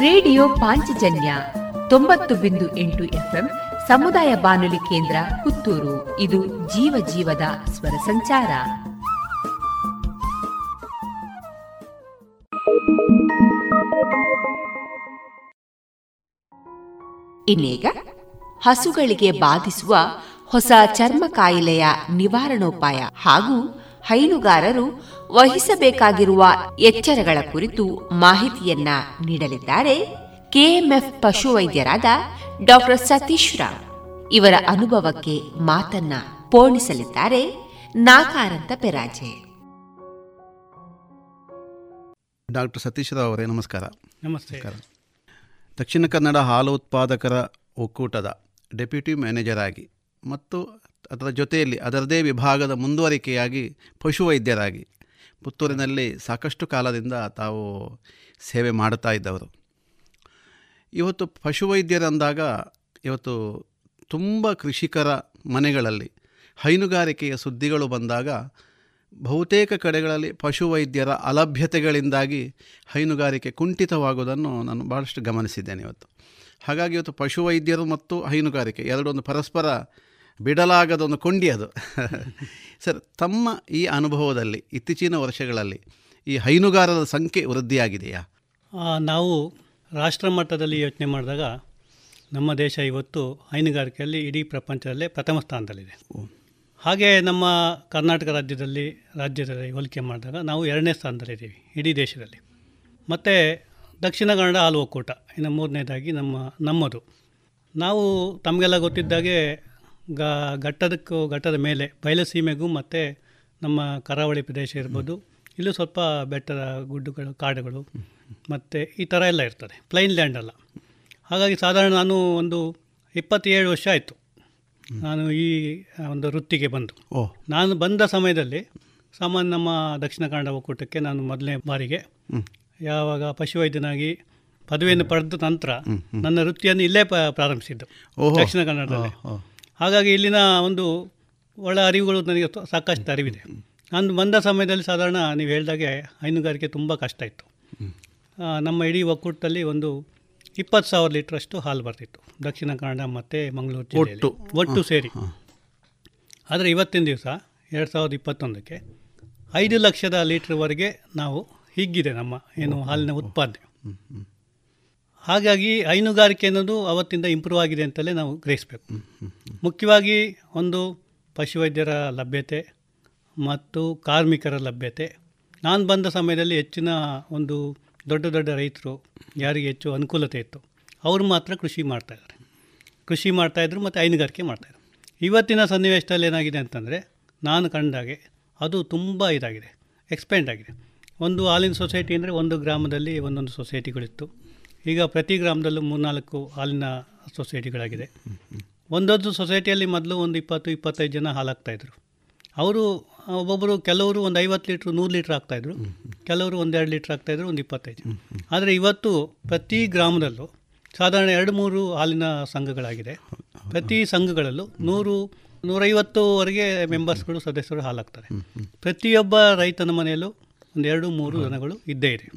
ರೇಡಿಯೋ ಪಾಂಚಜನ್ಯ ತೊಂಬತ್ತು ಬಿಂದು ಎಂಟು ಎಫ್ಎಂ ಸಮುದಾಯ ಬಾನುಲಿ ಕೇಂದ್ರ ಪುತ್ತೂರು. ಇದು ಜೀವ ಜೀವದ ಸ್ವರ ಸಂಚಾರ. ಇನ್ನೀಗ ಹಸುಗಳಿಗೆ ಬಾಧಿಸುವ ಹೊಸ ಚರ್ಮ ಕಾಯಿಲೆಯ ನಿವಾರಣೋಪಾಯ ಹಾಗೂ ಹೈನುಗಾರರು ವಹಿಸಬೇಕಾಗಿರುವ ಎಚ್ಚರಗಳ ಕುರಿತು ಮಾಹಿತಿಯನ್ನ ನೀಡಲಿದ್ದಾರೆ ಕೆಎಂಎಫ್ ಪಶುವೈದ್ಯರಾದ ಡಾಕ್ಟರ್ ಸತೀಶ್ ರಾವ್. ಇವರ ಅನುಭವಕ್ಕೆ ಮಾತನ್ನ ಪೋಣಿಸಲಿದ್ದಾರೆ ನಾಕಾರಂತ ಪೆರಾಜೆ. ಡಾಕ್ಟರ್ ಸತೀಶ್ ರಾವ್ ಅವರೇ ನಮಸ್ಕಾರ. ನಮಸ್ಕಾರ. ದಕ್ಷಿಣ ಕನ್ನಡ ಹಾಲು ಉತ್ಪಾದಕರ ಒಕ್ಕೂಟದ ಡೆಪ್ಯೂಟಿ ಮ್ಯಾನೇಜರ್ ಆಗಿ ಮತ್ತು ಅದರ ಜೊತೆಯಲ್ಲಿ ಅದರದೇ ವಿಭಾಗದ ಮುಂದುವರಿಕೆಯಾಗಿ ಪಶುವೈದ್ಯರಾಗಿ ಪುತ್ತೂರಿನಲ್ಲಿ ಸಾಕಷ್ಟು ಕಾಲದಿಂದ ತಾವು ಸೇವೆ ಮಾಡುತ್ತಾ ಇದ್ದವರು. ಇವತ್ತು ಪಶುವೈದ್ಯರಂದಾಗ ಇವತ್ತು ತುಂಬ ಕೃಷಿಕರ ಮನೆಗಳಲ್ಲಿ ಹೈನುಗಾರಿಕೆಯ ಸುದ್ದಿಗಳು ಬಂದಾಗ ಬಹುತೇಕ ಕಡೆಗಳಲ್ಲಿ ಪಶುವೈದ್ಯರ ಅಲಭ್ಯತೆಗಳಿಂದಾಗಿ ಹೈನುಗಾರಿಕೆ ಕುಂಠಿತವಾಗುವುದನ್ನು ನಾನು ಭಾಳಷ್ಟು ಗಮನಿಸಿದ್ದೇನೆ ಇವತ್ತು. ಹಾಗಾಗಿ ಇವತ್ತು ಪಶುವೈದ್ಯರು ಮತ್ತು ಹೈನುಗಾರಿಕೆ ಎರಡೊಂದು ಪರಸ್ಪರ ಬಿಡಲಾಗದ ಒಂದು ಕೊಂಡಿ ಅದು ಸರ್ ತಮ್ಮ ಈ ಅನುಭವದಲ್ಲಿ ಇತ್ತೀಚಿನ ವರ್ಷಗಳಲ್ಲಿ ಈ ಹೈನುಗಾರರ ಸಂಖ್ಯೆ ವೃದ್ಧಿಯಾಗಿದೆಯಾ? ನಾವು ರಾಷ್ಟ್ರ ಮಟ್ಟದಲ್ಲಿ ಯೋಚನೆ ಮಾಡಿದಾಗ ನಮ್ಮ ದೇಶ ಇವತ್ತು ಹೈನುಗಾರಿಕೆಯಲ್ಲಿ ಇಡೀ ಪ್ರಪಂಚದಲ್ಲೇ ಪ್ರಥಮ ಸ್ಥಾನದಲ್ಲಿದೆ. ಹಾಗೆ ನಮ್ಮ ಕರ್ನಾಟಕ ರಾಜ್ಯದಲ್ಲಿ ರಾಜ್ಯದಲ್ಲಿ ಹೋಲಿಕೆ ಮಾಡಿದಾಗ ನಾವು ಎರಡನೇ ಸ್ಥಾನದಲ್ಲಿದ್ದೀವಿ ಇಡೀ ದೇಶದಲ್ಲಿ. ಮತ್ತು ದಕ್ಷಿಣ ಕನ್ನಡ ಹಾಲು ಒಕ್ಕೂಟ ಇನ್ನು ಮೂರನೇದಾಗಿ ನಮ್ಮ ನಮ್ಮದು. ನಾವು ತಮಗೆಲ್ಲ ಗೊತ್ತಿದ್ದಾಗೆ ಗ ಘಟ್ಟದಕ್ಕೂ ಘಟ್ಟದ ಮೇಲೆ ಬಯಲುಸೀಮೆಗೂ ಮತ್ತು ನಮ್ಮ ಕರಾವಳಿ ಪ್ರದೇಶ ಇರ್ಬೋದು. ಇಲ್ಲೂ ಸ್ವಲ್ಪ ಬೆಟ್ಟದ ಗುಡ್ಡುಗಳು ಕಾಡುಗಳು ಮತ್ತು ಈ ಥರ ಎಲ್ಲ ಇರ್ತದೆ. ಪ್ಲೈನ್ ಲ್ಯಾಂಡ್ ಅಲ್ಲ. ಹಾಗಾಗಿ ಸಾಧಾರಣ ನಾನು ಒಂದು ಇಪ್ಪತ್ತೇಳು ವರ್ಷ ಆಯಿತು. ನಾನು ಈ ಒಂದು ವೃತ್ತಿಗೆ ಬಂದು. ನಾನು ಬಂದ ಸಮಯದಲ್ಲಿ ಸಾಮಾನ್ಯ ನಮ್ಮ ದಕ್ಷಿಣ ಕನ್ನಡ ಒಕ್ಕೂಟಕ್ಕೆ ನಾನು ಮೊದಲನೇ ಬಾರಿಗೆ ಯಾವಾಗ ಪಶುವೈದ್ಯನಾಗಿ ಪದವಿಯನ್ನು ಪಡೆದ ನಂತರ ನನ್ನ ವೃತ್ತಿಯನ್ನು ಇಲ್ಲೇ ಪ್ರಾರಂಭಿಸಿದ್ದು. ದಕ್ಷಿಣ ಕನ್ನಡದಲ್ಲಿ. ಹಾಗಾಗಿ ಇಲ್ಲಿನ ಒಂದು ಒಳ್ಳೆ ಅರಿವುಗಳು ನನಗೆ ಸಾಕಷ್ಟು ಅರಿವಿದೆ. ನಾನು ಬಂದ ಸಮಯದಲ್ಲಿ ಸಾಧಾರಣ ನೀವು ಹೇಳಿದಾಗೆ ಹೈನುಗಾರಿಕೆ ತುಂಬ ಕಷ್ಟ ಇತ್ತು. ನಮ್ಮ ಇಡೀ ಒಕ್ಕೂಟದಲ್ಲಿ ಒಂದು ಇಪ್ಪತ್ತು ಸಾವಿರ ಲೀಟ್ರಷ್ಟು ಹಾಲು ಬರ್ತಿತ್ತು. ದಕ್ಷಿಣ ಕನ್ನಡ ಮತ್ತು ಮಂಗಳೂರು ಜಿಲ್ಲೆಯಲ್ಲಿ. ಒಟ್ಟು. ಸೇರಿ. ಆದರೆ ಇವತ್ತಿನ ದಿವಸ ಎರಡು ಸಾವಿರದ ಇಪ್ಪತ್ತೊಂದಕ್ಕೆ ಐದು ಲಕ್ಷದ ಲೀಟ್ರ್ವರೆಗೆ ನಾವು ಹಿಗ್ಗಿದೆ ನಮ್ಮ ಏನು ಹಾಲಿನ ಉತ್ಪಾದನೆ. ಹಾಗಾಗಿ ಹೈನುಗಾರಿಕೆ ಅನ್ನೋದು ಅವತ್ತಿಂದ ಇಂಪ್ರೂವ್ ಆಗಿದೆ ಅಂತಲೇ ನಾವು ಗ್ರಹಿಸಬೇಕು. ಮುಖ್ಯವಾಗಿ ಒಂದು ಪಶುವೈದ್ಯರ ಲಭ್ಯತೆ ಮತ್ತು ಕಾರ್ಮಿಕರ ಲಭ್ಯತೆ. ನಾನು ಬಂದ ಸಮಯದಲ್ಲಿ ಹೆಚ್ಚಿನ ಒಂದು ದೊಡ್ಡ ದೊಡ್ಡ ರೈತರು ಯಾರಿಗೆ ಹೆಚ್ಚು ಅನುಕೂಲತೆ ಇತ್ತು. ಅವರು ಮಾತ್ರ ಕೃಷಿ ಮಾಡ್ತಾಯಿದ್ದಾರೆ ಕೃಷಿ ಮಾಡ್ತಾಯಿದ್ರು ಮತ್ತು ಹೈನುಗಾರಿಕೆ ಮಾಡ್ತಾಯಿದ್ರು ಇವತ್ತಿನ ಸನ್ನಿವೇಶದಲ್ಲಿ ಏನಾಗಿದೆ ಅಂತಂದರೆ ನಾನು ಕಂಡಾಗೆ ಅದು ತುಂಬ ಇದಾಗಿದೆ. ಎಕ್ಸ್ಪೆಂಡ್ ಆಗಿದೆ. ಒಂದು ಹಾಲಿನ ಸೊಸೈಟಿ ಅಂದರೆ ಒಂದು ಗ್ರಾಮದಲ್ಲಿ ಒಂದೊಂದು ಸೊಸೈಟಿಗಳಿತ್ತು ಈಗ ಪ್ರತಿ ಗ್ರಾಮದಲ್ಲೂ ಮೂರ್ನಾಲ್ಕು ಹಾಲಿನ ಸೊಸೈಟಿಗಳಾಗಿದೆ. ಒಂದೊಂದು ಸೊಸೈಟಿಯಲ್ಲಿ ಮೊದಲು ಒಂದು ಇಪ್ಪತ್ತು, ಇಪ್ಪತ್ತೈದು ಜನ ಹಾಲಾಗ್ತಾಯಿದ್ರು ಅವರು ಒಬ್ಬೊಬ್ಬರು ಕೆಲವರು ಒಂದು ಐವತ್ತು ಲೀಟ್ರ್, ನೂರು ಲೀಟ್ರ್ ಆಗ್ತಾಯಿದ್ರು ಕೆಲವರು ಒಂದೆರಡು ಲೀಟ್ರ್ ಆಗ್ತಾಯಿದ್ರು ಒಂದು ಇಪ್ಪತ್ತೈದು. ಆದರೆ ಇವತ್ತು ಪ್ರತಿ ಗ್ರಾಮದಲ್ಲೂ ಸಾಧಾರಣ ಎರಡು, ಮೂರು ಹಾಲಿನ ಸಂಘಗಳಾಗಿದೆ. ಪ್ರತಿ ಸಂಘಗಳಲ್ಲೂ ನೂರು, ನೂರೈವತ್ತುವರೆಗೆ ಮೆಂಬರ್ಸ್ಗಳು, ಸದಸ್ಯರು ಹಾಲಾಗ್ತಾರೆ. ಪ್ರತಿಯೊಬ್ಬ ರೈತನ ಮನೆಯಲ್ಲೂ ಒಂದೆರಡು ಮೂರು ದನಗಳು ಇದ್ದೇ ಇದೆ.